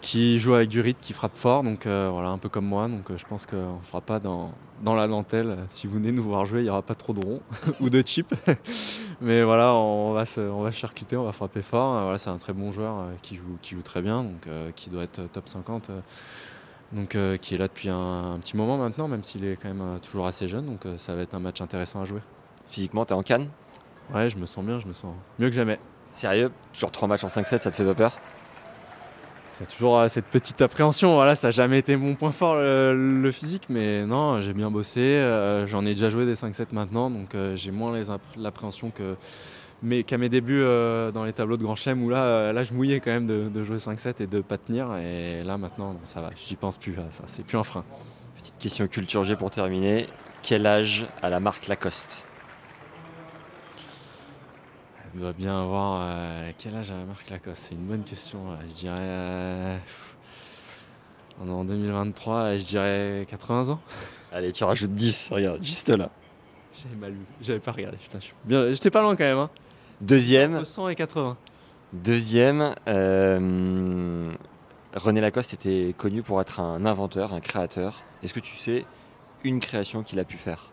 qui joue avec du rythme, qui frappe fort. Donc euh, voilà, un peu comme moi. Donc euh, je pense qu'on ne fera pas dans, dans la dentelle. Si vous venez nous voir jouer, il n'y aura pas trop de ronds *laughs* ou de chips. *laughs* Mais voilà, on va se, on va charcuter, on va frapper fort. Euh, Voilà, c'est un très bon joueur euh, qui joue, qui joue très bien, donc qui doit être top 50. euh, donc qui est là depuis un, un petit moment maintenant, même s'il est quand même toujours assez jeune. Donc ça va être un match intéressant à jouer. Physiquement, t'es en canne Ouais, je me sens bien, je me sens mieux que jamais. Sérieux? Genre 3 matchs en 5-7, ça te fait pas peur? Il y a toujours euh, cette petite appréhension. Voilà, ça n'a jamais été mon point fort, le, physique, mais non, j'ai bien bossé. euh, J'en ai déjà joué des 5-7 maintenant, donc euh, j'ai moins l'appréhension que qu'à mes débuts dans les tableaux de Grand Chelem où là, là je mouillais quand même de, jouer 5-7 et de pas tenir. Et là maintenant, ça va, j'y pense plus. à ça, c'est plus un frein. Petite question culture G pour terminer. Quel âge a la marque Lacoste? Elle doit bien avoir. euh, quel âge a Marc Lacoste? C'est une bonne question. Je dirais. euh, on est en 2023, je dirais 80 ans. Allez, tu rajoutes 10, regarde, juste là. J'avais mal vu, j'avais pas regardé. Putain, je suis bien- j'étais pas loin quand même. Hein. Deuxième, Entre 100 et 80. deuxième euh, René Lacoste était connu pour être un inventeur, un créateur. Est-ce que tu sais une création qu'il a pu faire?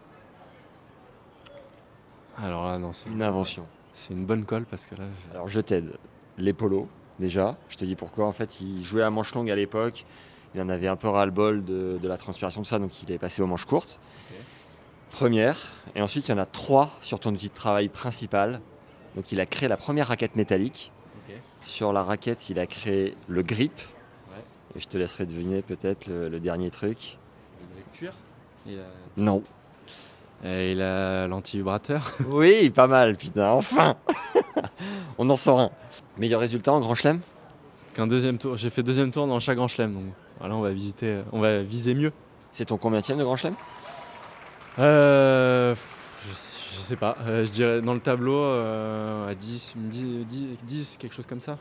Alors là, non, c'est Une invention. C'est une bonne colle parce que là. Alors je t'aide. Les polos, déjà. Je te dis pourquoi. En fait, il jouait à manche longue à l'époque. Il en avait un peu ras-le-bol de, de la transpiration, de ça, donc il est passé aux manches courtes. Première. Et ensuite, il y en a trois sur ton outil de travail principal. Donc il a créé la première raquette métallique. Sur la raquette, il a créé le grip. Ouais. Et je te laisserai deviner peut-être le, le dernier truc. Le cuir? Il a, Non. Et il a l'anti-vibrateur. *laughs* Oui, pas mal, putain, enfin *laughs* On en sort un. Meilleur résultat en Grand Chelem? Qu'un deuxième tour. J'ai fait deuxième tour dans chaque grand chelem. Donc voilà, on va visiter, on va viser mieux. C'est ton combienième de Grand Chelem? Euh, je, je sais pas. Euh, je dirais dans le tableau euh, à 10, 10, 10, 10, quelque chose comme ça.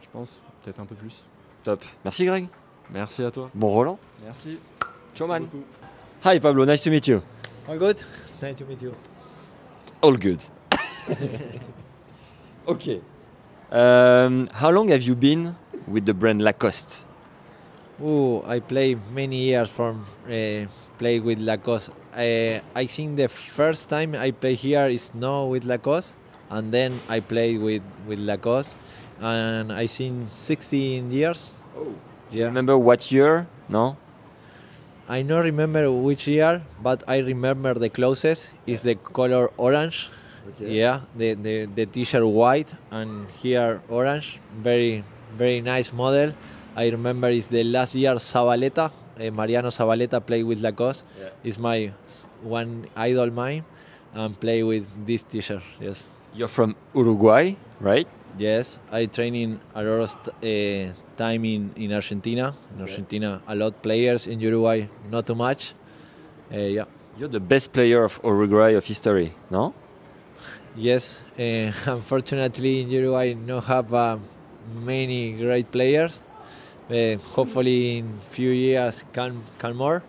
Je pense. Peut-être un peu plus. Top. Merci Greg. Merci à toi. Bon Roland. Merci. Ciao man. beaucoup. Hi Pablo, nice to meet you. All good? Nice to meet you. All good. *laughs* okay. Um, how long have you been with the brand Lacoste? Oh, I play many years from uh, play with Lacoste. Uh, I think the first time I play here is not with Lacoste, and then I play with with Lacoste, and I think 16 years. Oh. Yeah. Remember what year? No? I don't remember which year, but I remember the closest is the color orange. Yeah, the, the, the t-shirt white and here orange. Very very nice model. I remember it's the last year Zabaleta, uh, Mariano Zabaleta played with Lacoste. Yeah. It's my one idol mine and play with this t-shirt. Yes. You're from Uruguay, right? Yes, I training a lot of st- uh, time in, in Argentina. In Okay. Argentina, a lot players. In Uruguay, not too much. Uh, yeah. You're the best player of Uruguay of history, no? Yes, uh, *laughs* unfortunately in Uruguay no have uh, many great players. Uh, hopefully in few years can can more.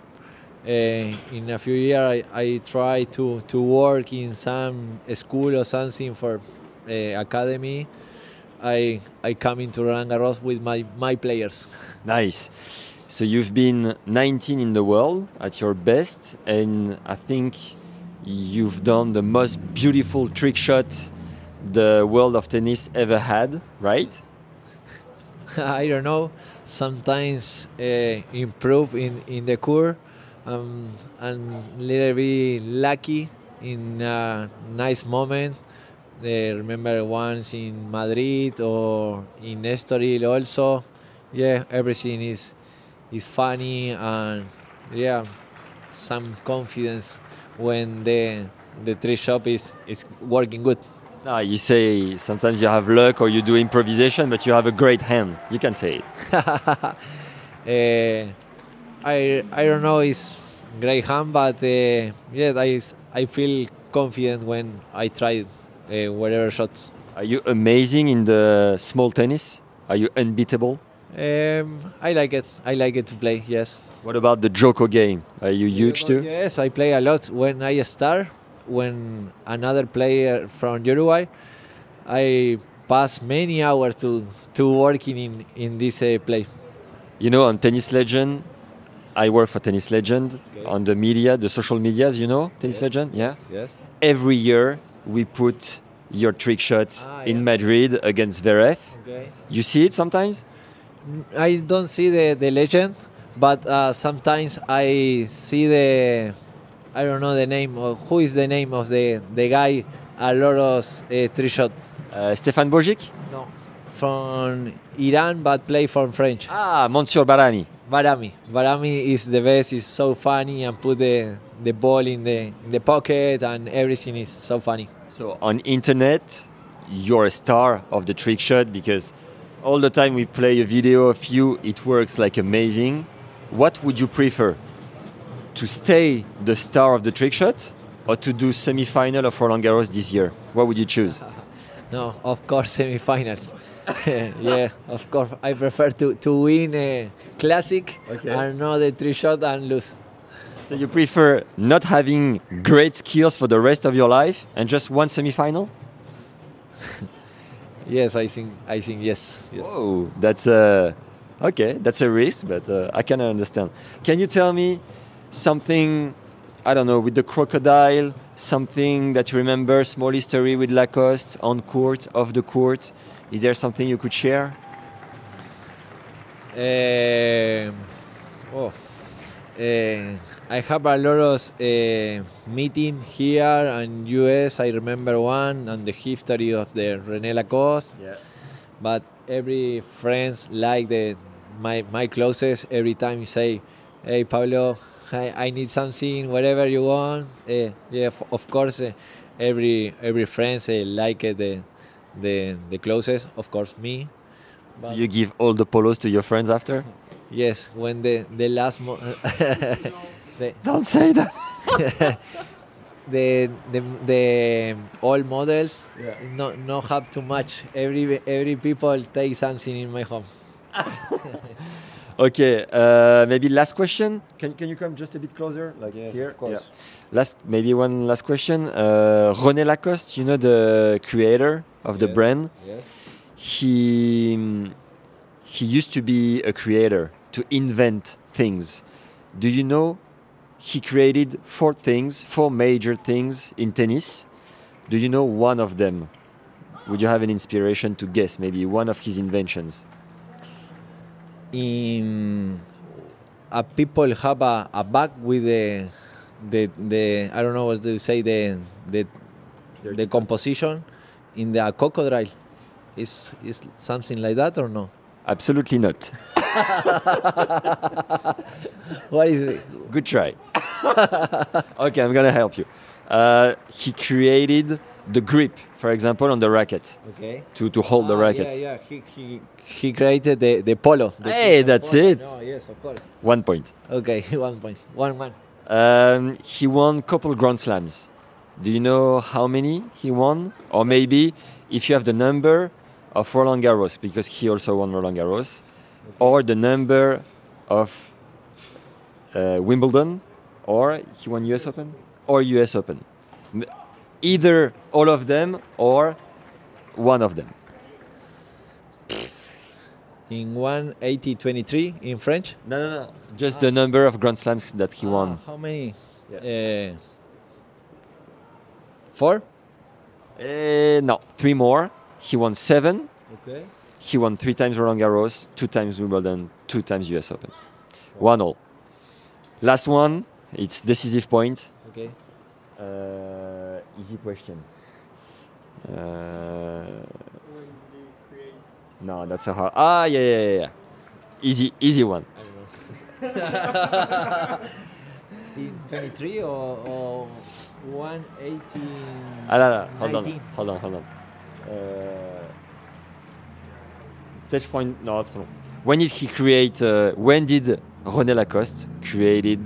Uh, in a few years I, I try to, to work in some school or something for uh, academy. I I come into Roland Garros with my, my players. *laughs* Nice. So you've been 19 in the world at your best, and I think you've done the most beautiful trick shot the world of tennis ever had, right? *laughs* I don't know. Sometimes uh, improve in, in the court um, and little bit lucky in a nice moment. Uh, remember once in Madrid or in Estoril also. Yeah, everything is is funny and yeah, some confidence when the the tree shop is is working good. Ah, you say sometimes you have luck or you do improvisation, but you have a great hand. You can say it. uh, *laughs* I I don't know it's great hand, but uh, yes, I I feel confident when I try uh, whatever shots. Are you amazing in the small tennis? Are you unbeatable? Um, I like it. I like it to play. Yes. What about the Joko game? Are you huge too? Yes, I play a lot when I start. When another player from Uruguay, I pass many hours to to working in in this uh, play. You know, on Tennis Legend, I work for Tennis Legend on the media, the social medias. You know, Tennis Legend, yeah. Yes. Every year we put your trick shot Ah, in yeah. Madrid against Zverev. Okay. You see it sometimes. I don't see the, the legend, but uh, sometimes I see the I don't know the name of who is the name of the the guy a lot of uh, three shot. Uh, Stéphane Bojic. No, from Iran but play from French. Ah, Monsieur Barami. Barami. Barami is the best. Is so funny and put the the ball in the in the pocket and everything is so funny. So on internet, you're a star of the trick shot because all the time we play a video of you, it works like amazing. What would you prefer? To stay the star of the trick shot or to do semi-final of Roland Garros this year? What would you choose? *laughs* No, of course semifinals. *laughs* yeah, of course. I prefer to, to win a classic Okay. and not the three shot and lose. So you prefer not having great skills for the rest of your life and just one semi-final? *laughs* Yes, I think I think yes. yes. Whoa, that's a okay. That's a risk, but uh, I can understand. Can you tell me something? I don't know with the crocodile. Something that you remember, small history with Lacoste on court, off the court. Is there something you could share? Um, oh, uh, I have a lot of uh, meeting here and US. I remember one on the history of the René Lacoste. Yeah. But every friends like the my my closest every time you say, "Hey Pablo, I, I need something, whatever you want." Uh, yeah, of course. Uh, every every friends uh, like uh, the the the closest, of course me. So you give all the polos to your friends after? Yes, when the the last mo- *laughs* the, Don't say that. *laughs* the the the old models Yeah. no no have too much. Every every people take something in my home. *laughs* Okay, uh, maybe last question. Can, can you come just a bit closer, like Yes, here? of course. Yeah. Last, maybe one last question. Uh, René Lacoste, you know the creator of the brand. yes. He mm, he used to be a creator to invent things. Do you know he created four things, four major things in tennis? Do you know one of them? Would you have an inspiration to guess maybe one of his inventions? In a people have a, a bag with the the the I don't know what to say the the the composition in the crocodile. Is is something like that or no? Absolutely not. *laughs* what is it? Good try. *laughs* okay, I'm gonna help you. Uh, he created the grip, for example, on the racket. Okay. To, to hold the Ah, racket. Yeah, yeah. He, he, he created the, the polo. the Hey, that's polo. it. No, yes, of course. One point. Okay, *laughs* one point. One one. Um, he won couple Grand Slams. Do you know how many he won? Or maybe if you have the number of Roland Garros, because he also won Roland Garros, or the number of uh, Wimbledon, or he won US Open, or US Open. Either all of them or one of them. In 180 in French. No, no, no. Just the number of Grand Slams that he won. How many? Uh, four. Eh, no, three more. He won seven. Okay. He won three times Roland Garros, two times Wimbledon, two times US Open. One all. Last one, it's decisive point. Okay. Uh, easy question. Uh, no, that's a hard. Ah, yeah, yeah, yeah, yeah. Easy, easy one. in *laughs* 23 or, or 180. Ah, là, là. Hold on, hold on, hold on. Uh, Peut-être je prends une. Non, trop long. When did he create. uh, when did René Lacoste created.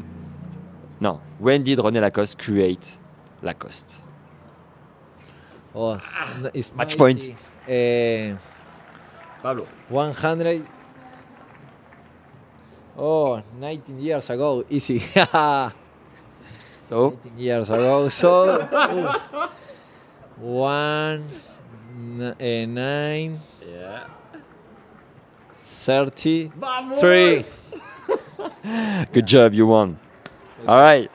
No. When did René Lacoste create Lacoste? Oh, it's Match 90, point. Uh, Pablo. 100. Oh, 19 years ago. Easy. *laughs* so? 19 years ago. So, one, n- eh, nine, Yeah. 30, three. *laughs* Good job, you won. All right.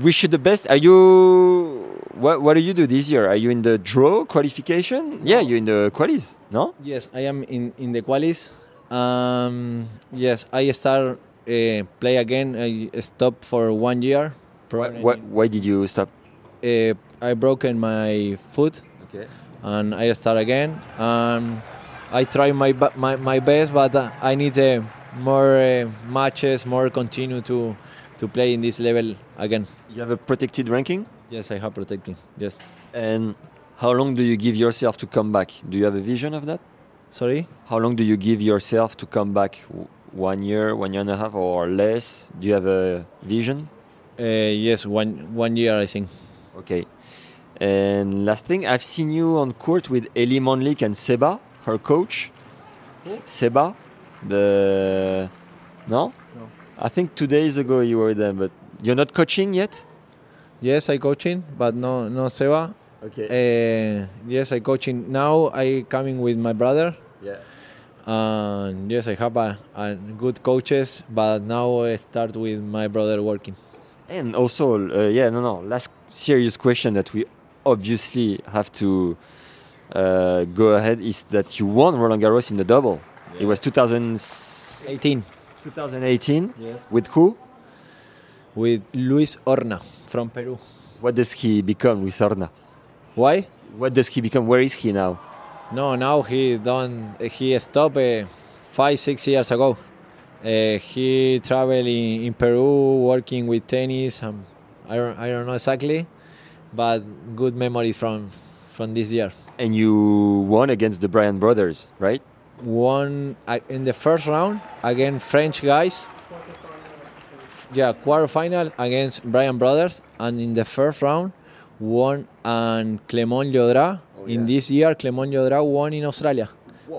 Wish you the best. Are you. What, what do you do this year? Are you in the draw qualification? Yeah, you're in the qualis, no? Yes, I am in, in the qualis. Um, yes, I start uh, play again. I stop for one year. Why, why, why did you stop? Uh, I broken my foot. Okay. And I start again. Um, I try my my, my best, but I need uh, more uh, matches, more continue to to play in this level again. You have a protected ranking? Yes, I have protecting. Yes. And how long do you give yourself to come back? Do you have a vision of that? Sorry? How long do you give yourself to come back? One year, one year and a half, or less? Do you have a vision? Uh, yes, one one year I think. Okay. And last thing, I've seen you on court with Eli Monlik and Seba, her coach. Seba, the no? No. I think two days ago you were there, but you're not coaching yet. Yes, I coaching, but no, no Seba. Okay. Uh, yes, I coaching now. I coming with my brother. Yeah. And yes, I have a, a good coaches, but now I start with my brother working. And also, uh, yeah, no, no. Last serious question that we obviously have to uh, go ahead is that you won Roland Garros in the double. It was 2018. 2018. Yes. With who? With Luis Orna from Peru. What does he become with Orna? Why? What does he become? Where is he now? No, now he done. He stopped uh, five, six years ago. Uh, he traveled in, in Peru working with tennis. Um, I don't, I don't know exactly, but good memories from from this year. And you won against the Bryan brothers, right? Won uh, in the first round against French guys. Yeah, quarterfinal against Bryan brothers, and in the first round won and Clement Liodra. In this year, Clement Liodra won in Australia,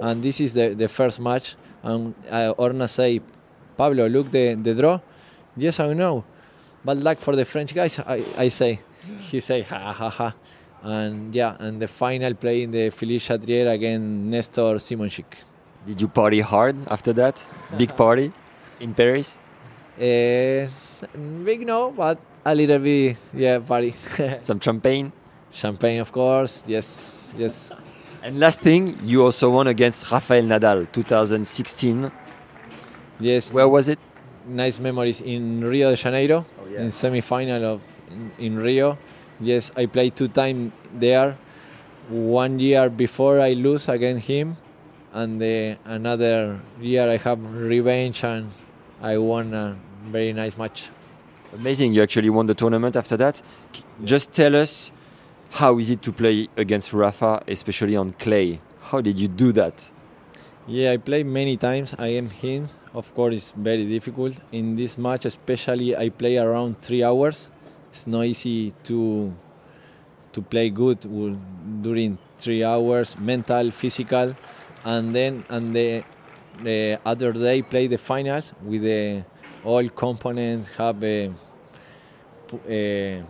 and this is the, the first match. And uh, Orna say, Pablo, look the, the draw. Yes, I know. but luck for the French guys, I, I say. He say, ha ha ha. And yeah, and the final play in the Philippe Chatrier against Nestor Simonchik. Did you party hard after that? Big party in Paris? Uh, big no, but a little bit, yeah, party. *laughs* Some champagne? Champagne, of course. Yes, yes. And last thing, you also won against Rafael Nadal, 2016. Yes. Where was it? Nice memories in Rio de Janeiro, yeah. in semi-final of in, Rio. Yes, I played two times there. One year before I lose against him, and the, another year I have revenge and I won a very nice match. Amazing, you actually won the tournament after that. C- Just tell us how is it to play against Rafa, especially on clay? How did you do that? Yeah, I played many times I am him. Of course, it's very difficult. In this match, especially, I play around three hours. It's not easy to to play good during three hours, mental, physical, and then and the the other day play the finals with the all components have uh, a, a uh,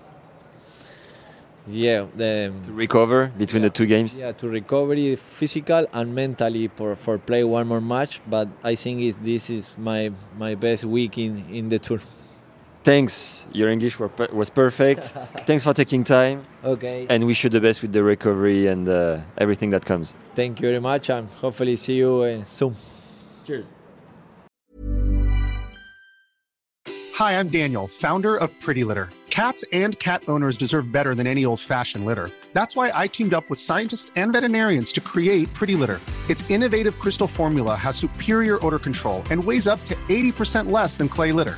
yeah the To recover between the two games? yeah, to recovery physical and mentally for, for play one more match. But I think is this is my my best week in, in the tour. Thanks, your English were per- was perfect. *laughs* Thanks for taking time. Okay. And wish you the best with the recovery and uh, everything that comes. Thank you very much and hopefully see you uh, soon. Cheers. Hi, I'm Daniel, founder of Pretty Litter. Cats and cat owners deserve better than any old fashioned litter. That's why I teamed up with scientists and veterinarians to create Pretty Litter. Its innovative crystal formula has superior odor control and weighs up to 80% less than clay litter.